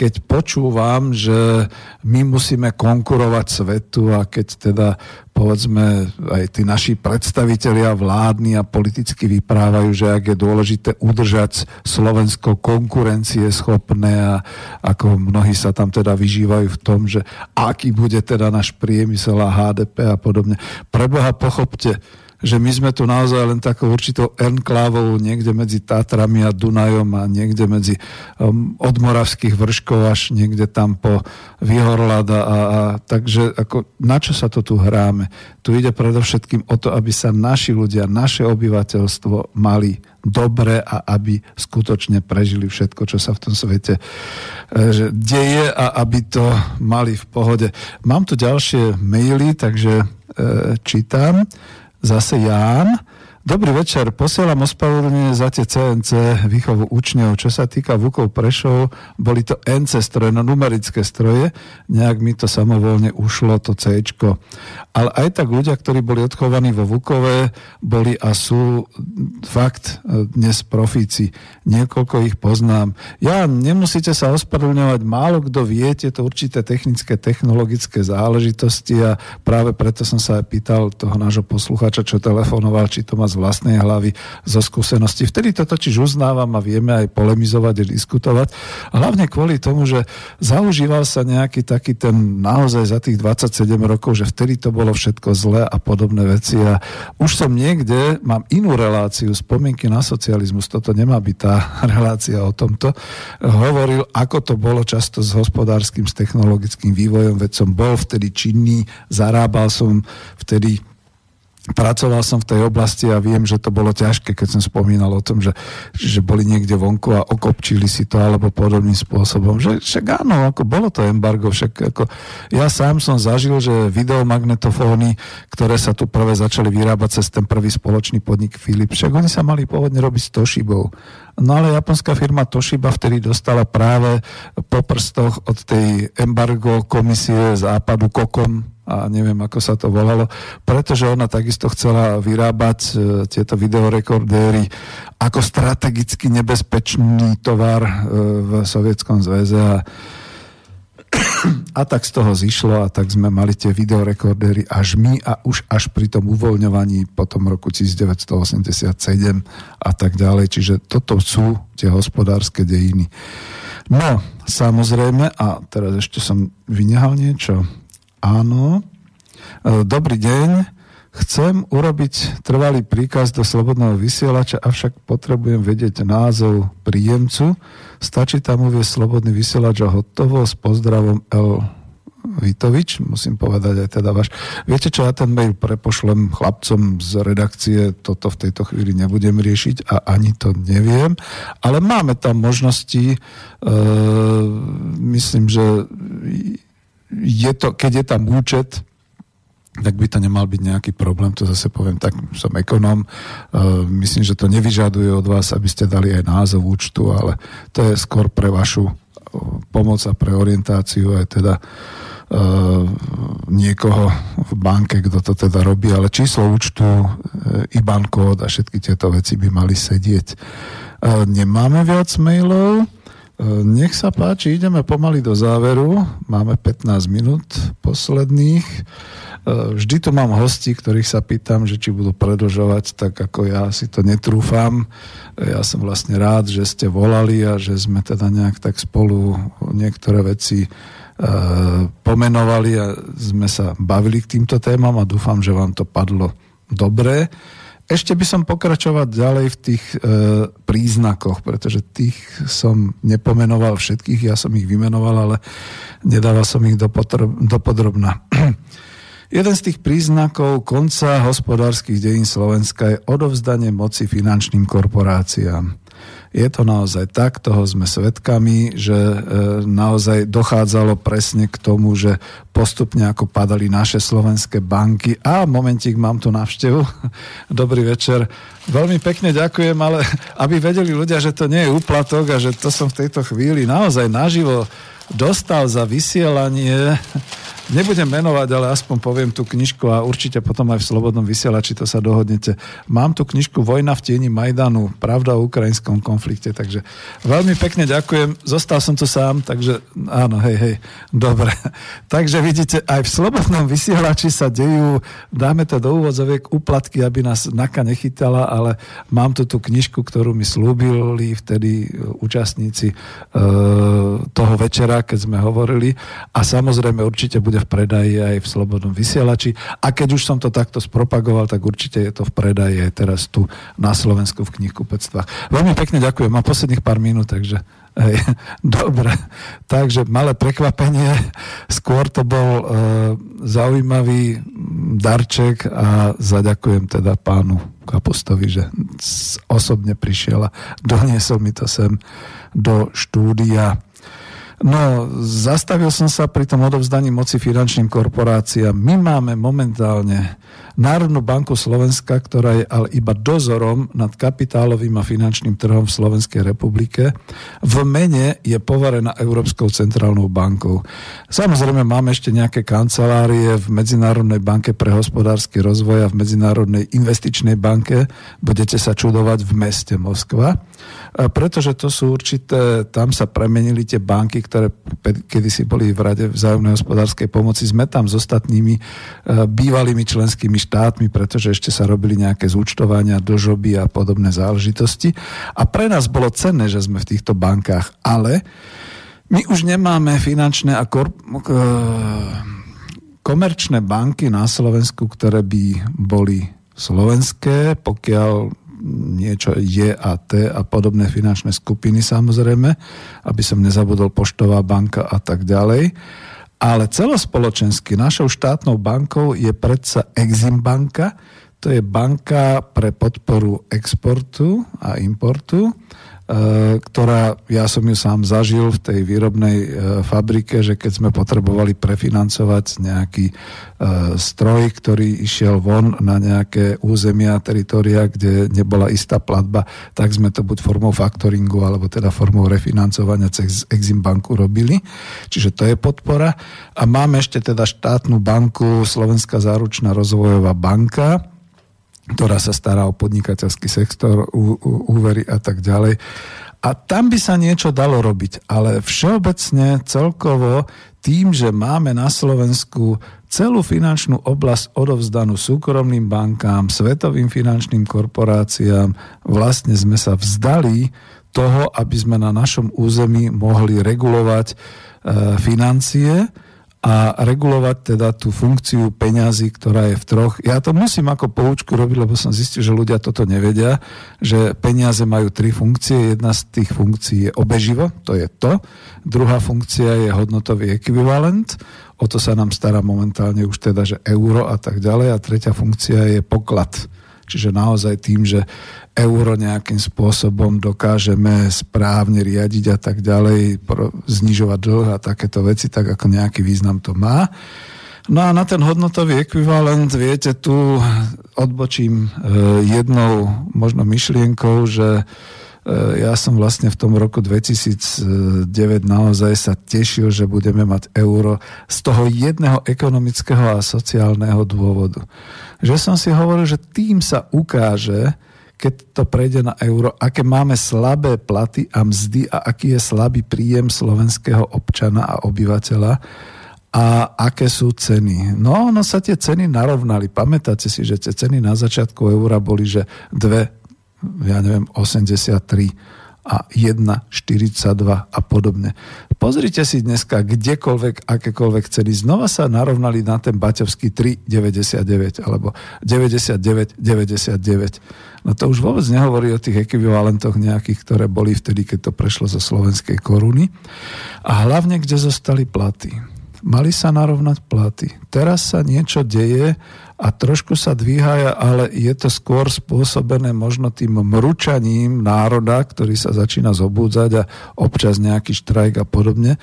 keď počúvam, že my musíme konkurovať svetu a keď teda povedzme aj tí naši predstavitelia vládni a politicky vyprávajú, že ak je dôležité udržať Slovensko konkurencie schopné a ako mnohí sa tam teda vyžívajú v tom, že aký bude teda náš priemysel a HDP a podobne. Preboha pochopte, že my sme tu naozaj len takou určitou enklávou niekde medzi Tátrami a Dunajom a niekde medzi um, od Moravských vrškov až niekde tam po Vyhorlada a, a takže ako, na čo sa to tu hráme? Tu ide predovšetkým o to, aby sa naši ľudia, naše obyvateľstvo mali dobre a aby skutočne prežili všetko, čo sa v tom svete e, že deje a aby to mali v pohode. Mám tu ďalšie maily, takže e, čítam. Zase Ján. Dobrý večer, posielam ospravedlnenie za tie CNC výchovu učňov. Čo sa týka Vukov Prešov, boli to NC stroje, no numerické stroje, nejak mi to samovolne ušlo, to C. Ale aj tak ľudia, ktorí boli odchovaní vo Vukove, boli a sú fakt dnes profíci. Niekoľko ich poznám. Ja, nemusíte sa ospravedlňovať, málo kto vie tieto určité technické, technologické záležitosti a práve preto som sa aj pýtal toho nášho posluchača, čo telefonoval, či to má z vlastnej hlavy, zo skúsenosti. Vtedy to totiž uznávam a vieme aj polemizovať a diskutovať. Hlavne kvôli tomu, že zaužíval sa nejaký taký ten naozaj za tých 27 rokov, že vtedy to bolo všetko zlé a podobné veci. A už som niekde, mám inú reláciu, spomienky na socializmus, toto nemá byť tá relácia o tomto, hovoril, ako to bolo často s hospodárskym, s technologickým vývojom, veď som bol vtedy činný, zarábal som vtedy pracoval som v tej oblasti a viem, že to bolo ťažké, keď som spomínal o tom, že, že boli niekde vonku a okopčili si to alebo podobným spôsobom. Že, však áno, ako bolo to embargo, však ako ja sám som zažil, že videomagnetofóny, ktoré sa tu prvé začali vyrábať cez ten prvý spoločný podnik Philips, však oni sa mali pôvodne robiť s Toshibou. No ale japonská firma Toshiba vtedy dostala práve po prstoch od tej embargo komisie západu Kokom, a neviem, ako sa to volalo, pretože ona takisto chcela vyrábať e, tieto videorekordéry ako strategicky nebezpečný tovar e, v Sovietskom zväze a a tak z toho zišlo a tak sme mali tie videorekordéry až my a už až pri tom uvoľňovaní po tom roku 1987 a tak ďalej. Čiže toto sú tie hospodárske dejiny. No, samozrejme, a teraz ešte som vynehal niečo. Áno. E, dobrý deň. Chcem urobiť trvalý príkaz do slobodného vysielača, avšak potrebujem vedieť názov príjemcu. Stačí tam uvieť slobodný vysielač a hotovo s pozdravom L. Vitovič, musím povedať aj teda váš. Viete čo, ja ten mail prepošlem chlapcom z redakcie, toto v tejto chvíli nebudem riešiť a ani to neviem, ale máme tam možnosti, e, myslím, že je to, keď je tam účet tak by to nemal byť nejaký problém, to zase poviem, tak som ekonom, myslím, že to nevyžaduje od vás, aby ste dali aj názov účtu, ale to je skôr pre vašu pomoc a pre orientáciu aj teda niekoho v banke, kto to teda robí, ale číslo účtu, IBAN kód a všetky tieto veci by mali sedieť. Nemáme viac mailov, nech sa páči, ideme pomaly do záveru. Máme 15 minút posledných. Vždy tu mám hosti, ktorých sa pýtam, že či budú predlžovať, tak ako ja si to netrúfam. Ja som vlastne rád, že ste volali a že sme teda nejak tak spolu niektoré veci pomenovali a sme sa bavili k týmto témam a dúfam, že vám to padlo dobre. Ešte by som pokračovať ďalej v tých e, príznakoch, pretože tých som nepomenoval všetkých, ja som ich vymenoval, ale nedával som ich do, potrob, do podrobna. Jeden z tých príznakov konca hospodárskych dejín Slovenska je odovzdanie moci finančným korporáciám. Je to naozaj tak, toho sme svedkami, že e, naozaj dochádzalo presne k tomu, že postupne ako padali naše slovenské banky a momentík mám tu návštevu. Dobrý večer. Veľmi pekne ďakujem, ale aby vedeli ľudia, že to nie je úplatok a že to som v tejto chvíli naozaj naživo dostal za vysielanie Nebudem menovať, ale aspoň poviem tú knižku a určite potom aj v Slobodnom vysielači to sa dohodnete. Mám tu knižku Vojna v tieni Majdanu, pravda o ukrajinskom konflikte, takže veľmi pekne ďakujem. Zostal som tu sám, takže áno, hej, hej, dobre. Takže vidíte, aj v Slobodnom vysielači sa dejú, dáme to do úvodzoviek, úplatky, aby nás naka nechytala, ale mám tu tú knižku, ktorú mi slúbili vtedy účastníci e, toho večera, keď sme hovorili a samozrejme určite bude v predaji aj v Slobodnom vysielači. A keď už som to takto spropagoval, tak určite je to v predaji aj teraz tu na Slovensku v knihkupectvách. Veľmi pekne ďakujem. Mám posledných pár minút, takže hej, dobre. Takže malé prekvapenie. Skôr to bol e, zaujímavý darček a zaďakujem teda pánu Kapustovi, že osobne prišiel a doniesol mi to sem do štúdia. No, zastavil som sa pri tom odovzdaní moci finančným korporáciám. My máme momentálne Národnú banku Slovenska, ktorá je ale iba dozorom nad kapitálovým a finančným trhom v Slovenskej republike. V mene je poverená Európskou centrálnou bankou. Samozrejme máme ešte nejaké kancelárie v Medzinárodnej banke pre hospodársky rozvoj a v Medzinárodnej investičnej banke. Budete sa čudovať v meste Moskva. Pretože to sú určité, tam sa premenili tie banky, ktoré kedysi boli v Rade vzájomnej hospodárskej pomoci. Sme tam s ostatnými e, bývalými členskými štátmi, pretože ešte sa robili nejaké zúčtovania, dožoby a podobné záležitosti. A pre nás bolo cenné, že sme v týchto bankách, ale my už nemáme finančné a korp- komerčné banky na Slovensku, ktoré by boli slovenské, pokiaľ niečo je a podobné finančné skupiny samozrejme, aby som nezabudol Poštová banka a tak ďalej. Ale celospoločensky našou štátnou bankou je predsa Exim banka, to je banka pre podporu exportu a importu ktorá, ja som ju sám zažil v tej výrobnej e, fabrike, že keď sme potrebovali prefinancovať nejaký e, stroj, ktorý išiel von na nejaké územia, teritoria, kde nebola istá platba, tak sme to buď formou faktoringu, alebo teda formou refinancovania cez Exim banku robili. Čiže to je podpora. A máme ešte teda štátnu banku Slovenská záručná rozvojová banka, ktorá sa stará o podnikateľský sektor, úvery a tak ďalej. A tam by sa niečo dalo robiť, ale všeobecne celkovo tým, že máme na Slovensku celú finančnú oblasť odovzdanú súkromným bankám, svetovým finančným korporáciám, vlastne sme sa vzdali toho, aby sme na našom území mohli regulovať e, financie, a regulovať teda tú funkciu peňazí, ktorá je v troch. Ja to musím ako poučku robiť, lebo som zistil, že ľudia toto nevedia, že peniaze majú tri funkcie. Jedna z tých funkcií je obeživo, to je to. Druhá funkcia je hodnotový ekvivalent, o to sa nám stará momentálne už teda, že euro a tak ďalej. A tretia funkcia je poklad. Čiže naozaj tým, že euro nejakým spôsobom dokážeme správne riadiť a tak ďalej, znižovať dlh a takéto veci, tak ako nejaký význam to má. No a na ten hodnotový ekvivalent, viete, tu odbočím e, jednou možno myšlienkou, že ja som vlastne v tom roku 2009 naozaj sa tešil, že budeme mať euro z toho jedného ekonomického a sociálneho dôvodu. Že som si hovoril, že tým sa ukáže, keď to prejde na euro, aké máme slabé platy a mzdy a aký je slabý príjem slovenského občana a obyvateľa a aké sú ceny. No, no sa tie ceny narovnali. Pamätáte si, že tie ceny na začiatku eura boli, že dve ja neviem, 83 a 1,42 a podobne. Pozrite si dneska kdekoľvek, akékoľvek ceny. Znova sa narovnali na ten baťovský 3,99 alebo 99,99. No to už vôbec nehovorí o tých ekvivalentoch nejakých, ktoré boli vtedy, keď to prešlo zo slovenskej koruny. A hlavne, kde zostali platy. Mali sa narovnať platy. Teraz sa niečo deje a trošku sa dvíhaja, ale je to skôr spôsobené možno tým mručaním národa, ktorý sa začína zobúdzať a občas nejaký štrajk a podobne.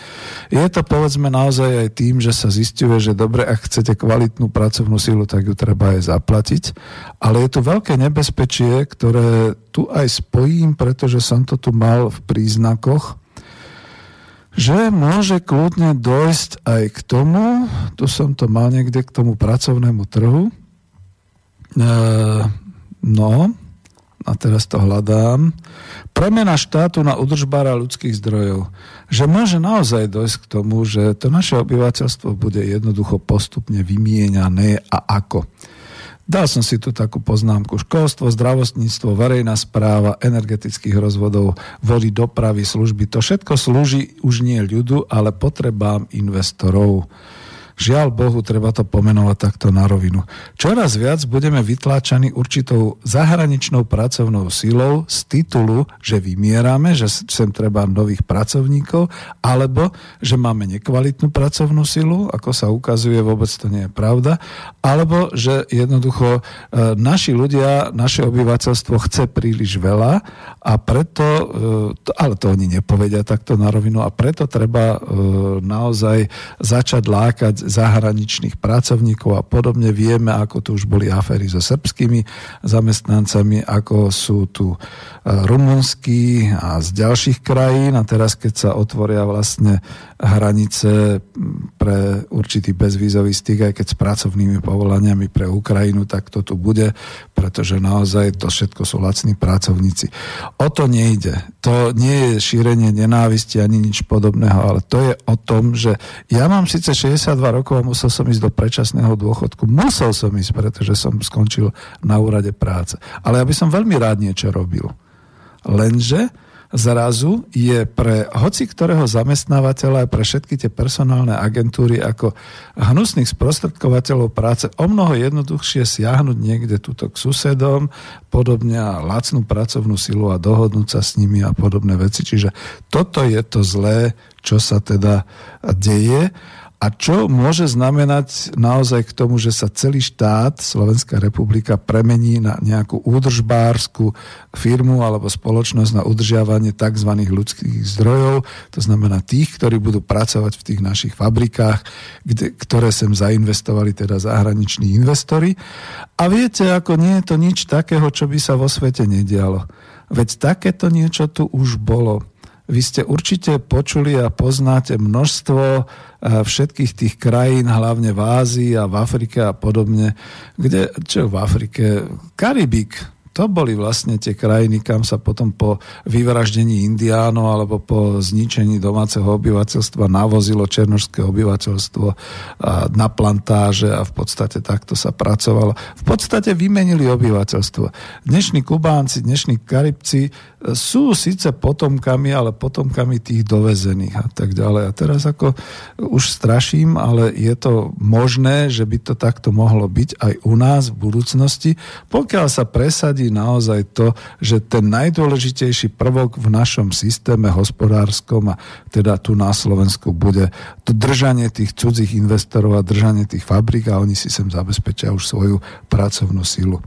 Je to povedzme naozaj aj tým, že sa zistuje, že dobre, ak chcete kvalitnú pracovnú silu, tak ju treba aj zaplatiť. Ale je tu veľké nebezpečie, ktoré tu aj spojím, pretože som to tu mal v príznakoch, že môže kľudne dojsť aj k tomu, tu som to mal niekde k tomu pracovnému trhu, e, no, a teraz to hľadám, premena štátu na udržbára ľudských zdrojov. Že môže naozaj dojsť k tomu, že to naše obyvateľstvo bude jednoducho postupne vymieňané a ako. Dal som si tu takú poznámku. Školstvo, zdravotníctvo, verejná správa, energetických rozvodov, vody, dopravy, služby. To všetko slúži už nie ľudu, ale potrebám investorov. Žiaľ Bohu, treba to pomenovať takto na rovinu. Čoraz viac budeme vytláčaní určitou zahraničnou pracovnou silou z titulu, že vymierame, že sem treba nových pracovníkov, alebo že máme nekvalitnú pracovnú silu, ako sa ukazuje, vôbec to nie je pravda, alebo že jednoducho e, naši ľudia, naše obyvateľstvo chce príliš veľa a preto, e, ale to oni nepovedia takto na rovinu a preto treba e, naozaj začať lákať zahraničných pracovníkov a podobne. Vieme, ako tu už boli aféry so srbskými zamestnancami, ako sú tu rumunskí a z ďalších krajín a teraz, keď sa otvoria vlastne hranice pre určitý bezvízový styk, aj keď s pracovnými povolaniami pre Ukrajinu, tak to tu bude, pretože naozaj to všetko sú lacní pracovníci. O to nejde. To nie je šírenie nenávisti ani nič podobného, ale to je o tom, že ja mám síce 62 rokov a musel som ísť do predčasného dôchodku. Musel som ísť, pretože som skončil na úrade práce. Ale ja by som veľmi rád niečo robil. Lenže zrazu je pre hoci ktorého zamestnávateľa aj pre všetky tie personálne agentúry ako hnusných sprostredkovateľov práce o mnoho jednoduchšie siahnuť niekde túto k susedom, podobne a lacnú pracovnú silu a dohodnúť sa s nimi a podobné veci. Čiže toto je to zlé, čo sa teda deje a čo môže znamenať naozaj k tomu, že sa celý štát, Slovenská republika, premení na nejakú údržbárskú firmu alebo spoločnosť na udržiavanie tzv. ľudských zdrojov, to znamená tých, ktorí budú pracovať v tých našich fabrikách, kde, ktoré sem zainvestovali teda zahraniční investori. A viete, ako nie je to nič takého, čo by sa vo svete nedialo. Veď takéto niečo tu už bolo. Vy ste určite počuli a poznáte množstvo e, všetkých tých krajín, hlavne v Ázii a v Afrike a podobne, kde, čo v Afrike, Karibik, to boli vlastne tie krajiny, kam sa potom po vyvraždení indiánov alebo po zničení domáceho obyvateľstva navozilo černožské obyvateľstvo na plantáže a v podstate takto sa pracovalo. V podstate vymenili obyvateľstvo. Dnešní Kubánci, dnešní Karibci sú síce potomkami, ale potomkami tých dovezených a tak ďalej. A teraz ako už straším, ale je to možné, že by to takto mohlo byť aj u nás v budúcnosti, pokiaľ sa presadí naozaj to, že ten najdôležitejší prvok v našom systéme hospodárskom a teda tu na Slovensku bude to držanie tých cudzích investorov a držanie tých fabrik a oni si sem zabezpečia už svoju pracovnú silu.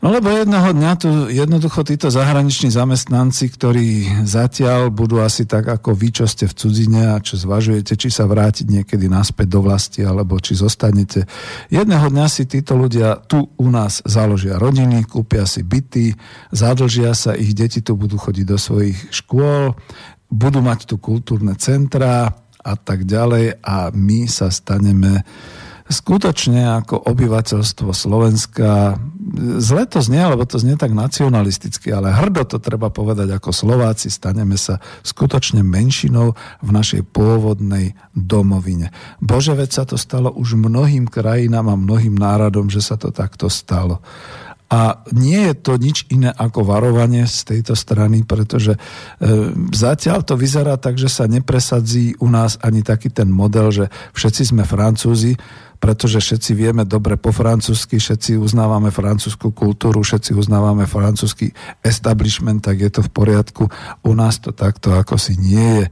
No lebo jedného dňa tu jednoducho títo zahraniční zamestnanci, ktorí zatiaľ budú asi tak ako vy, čo ste v cudzine a čo zvažujete, či sa vrátiť niekedy naspäť do vlasti, alebo či zostanete. Jedného dňa si títo ľudia tu u nás založia rodiny, kúpia si byty, zadlžia sa, ich deti tu budú chodiť do svojich škôl, budú mať tu kultúrne centrá a tak ďalej a my sa staneme skutočne ako obyvateľstvo Slovenska, zle to znie, lebo to znie tak nacionalisticky, ale hrdo to treba povedať ako Slováci, staneme sa skutočne menšinou v našej pôvodnej domovine. Bože, veď sa to stalo už mnohým krajinám a mnohým národom, že sa to takto stalo. A nie je to nič iné ako varovanie z tejto strany, pretože e, zatiaľ to vyzerá tak, že sa nepresadzí u nás ani taký ten model, že všetci sme Francúzi, pretože všetci vieme dobre po francúzsky, všetci uznávame francúzsku kultúru, všetci uznávame francúzsky establishment, tak je to v poriadku. U nás to takto ako si nie je.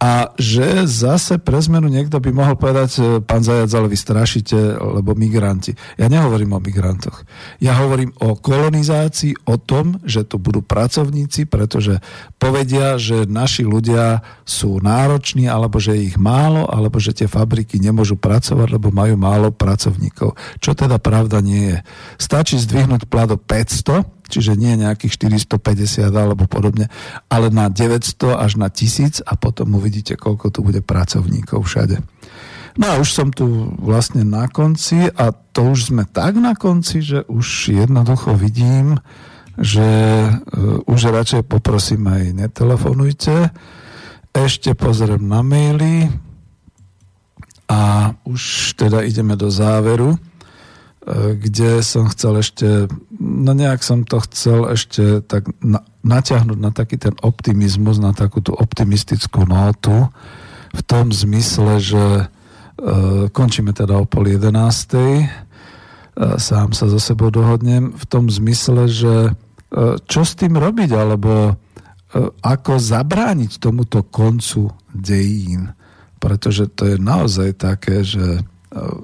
A že zase pre zmenu niekto by mohol povedať, e, pán Zajac, ale vy strašíte, lebo migranti. Ja nehovorím o migrantoch. Ja hovorím o kolonizácii, o tom, že tu budú pracovníci, pretože povedia, že naši ľudia sú nároční, alebo že ich málo, alebo že tie fabriky nemôžu pracovať, lebo majú málo pracovníkov. Čo teda pravda nie je. Stačí zdvihnúť plado 500, čiže nie nejakých 450 alebo podobne, ale na 900 až na 1000 a potom uvidíte, koľko tu bude pracovníkov všade. No a už som tu vlastne na konci a to už sme tak na konci, že už jednoducho vidím, že uh, už radšej poprosím aj netelefonujte. Ešte pozriem na maily a už teda ideme do záveru. Kde som chcel ešte, no nejak som to chcel ešte tak na, natiahnuť na taký ten optimizmus, na takú tú optimistickú notu, v tom zmysle, že e, končíme teda o pol jedenástej, e, sám sa so sebou dohodnem, v tom zmysle, že e, čo s tým robiť, alebo e, ako zabrániť tomuto koncu dejín, pretože to je naozaj také, že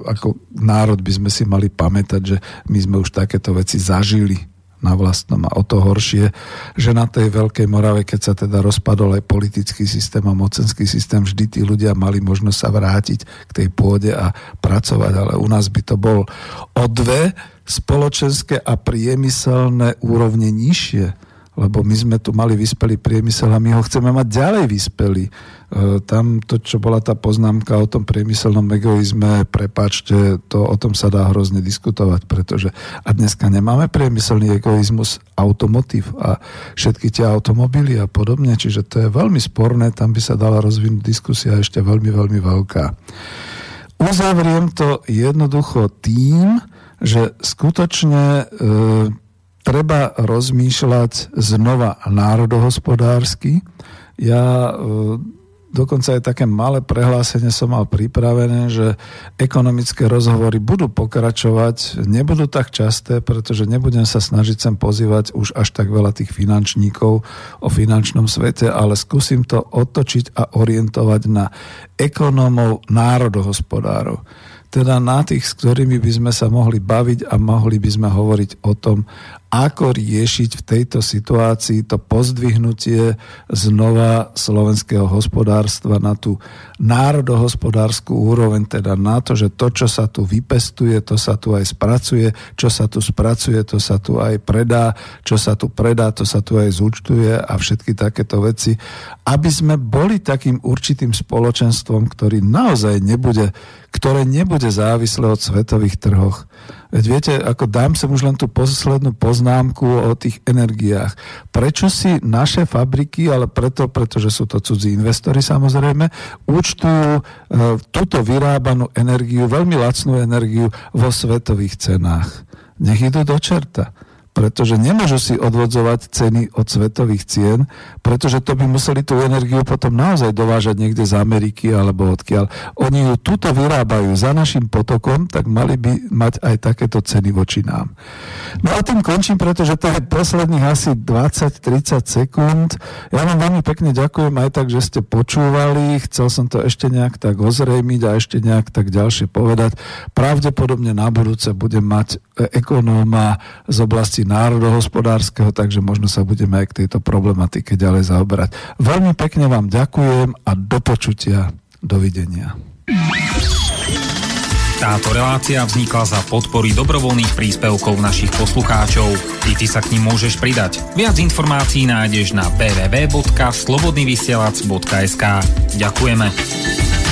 ako národ by sme si mali pamätať, že my sme už takéto veci zažili na vlastnom a o to horšie, že na tej Veľkej Morave, keď sa teda rozpadol aj politický systém a mocenský systém, vždy tí ľudia mali možnosť sa vrátiť k tej pôde a pracovať, ale u nás by to bol o dve spoločenské a priemyselné úrovne nižšie lebo my sme tu mali vyspelý priemysel a my ho chceme mať ďalej vyspelý. E, tam to, čo bola tá poznámka o tom priemyselnom egoizme, prepačte, to o tom sa dá hrozne diskutovať, pretože a dneska nemáme priemyselný egoizmus automotív a všetky tie automobily a podobne, čiže to je veľmi sporné, tam by sa dala rozvinúť diskusia ešte veľmi, veľmi veľká. Uzavriem to jednoducho tým, že skutočne e, treba rozmýšľať znova národohospodársky. Ja e, dokonca aj také malé prehlásenie som mal pripravené, že ekonomické rozhovory budú pokračovať, nebudú tak časté, pretože nebudem sa snažiť sem pozývať už až tak veľa tých finančníkov o finančnom svete, ale skúsim to otočiť a orientovať na ekonómov národohospodárov teda na tých, s ktorými by sme sa mohli baviť a mohli by sme hovoriť o tom, ako riešiť v tejto situácii to pozdvihnutie znova slovenského hospodárstva na tú národohospodárskú úroveň, teda na to, že to, čo sa tu vypestuje, to sa tu aj spracuje, čo sa tu spracuje, to sa tu aj predá, čo sa tu predá, to sa tu aj zúčtuje a všetky takéto veci, aby sme boli takým určitým spoločenstvom, ktorý naozaj nebude, ktoré nebude závislé od svetových trhoch Veď viete, ako dám sem už len tú poslednú poznámku o tých energiách. Prečo si naše fabriky, ale preto, pretože sú to cudzí investori samozrejme, účtujú e, túto vyrábanú energiu, veľmi lacnú energiu vo svetových cenách. Nech idú do čerta pretože nemôžu si odvodzovať ceny od svetových cien, pretože to by museli tú energiu potom naozaj dovážať niekde z Ameriky alebo odkiaľ. Oni ju tuto vyrábajú za našim potokom, tak mali by mať aj takéto ceny voči nám. No a tým končím, pretože to je posledných asi 20-30 sekúnd. Ja vám veľmi pekne ďakujem aj tak, že ste počúvali. Chcel som to ešte nejak tak ozrejmiť a ešte nejak tak ďalšie povedať. Pravdepodobne na budúce budem mať ekonóma z oblasti národohospodárskeho, takže možno sa budeme aj k tejto problematike ďalej zaoberať. Veľmi pekne vám ďakujem a do počutia. Dovidenia. Táto relácia vznikla za podpory dobrovoľných príspevkov našich poslucháčov. I ty sa k ním môžeš pridať. Viac informácií nájdeš na www.slobodnyvysielac.sk Ďakujeme.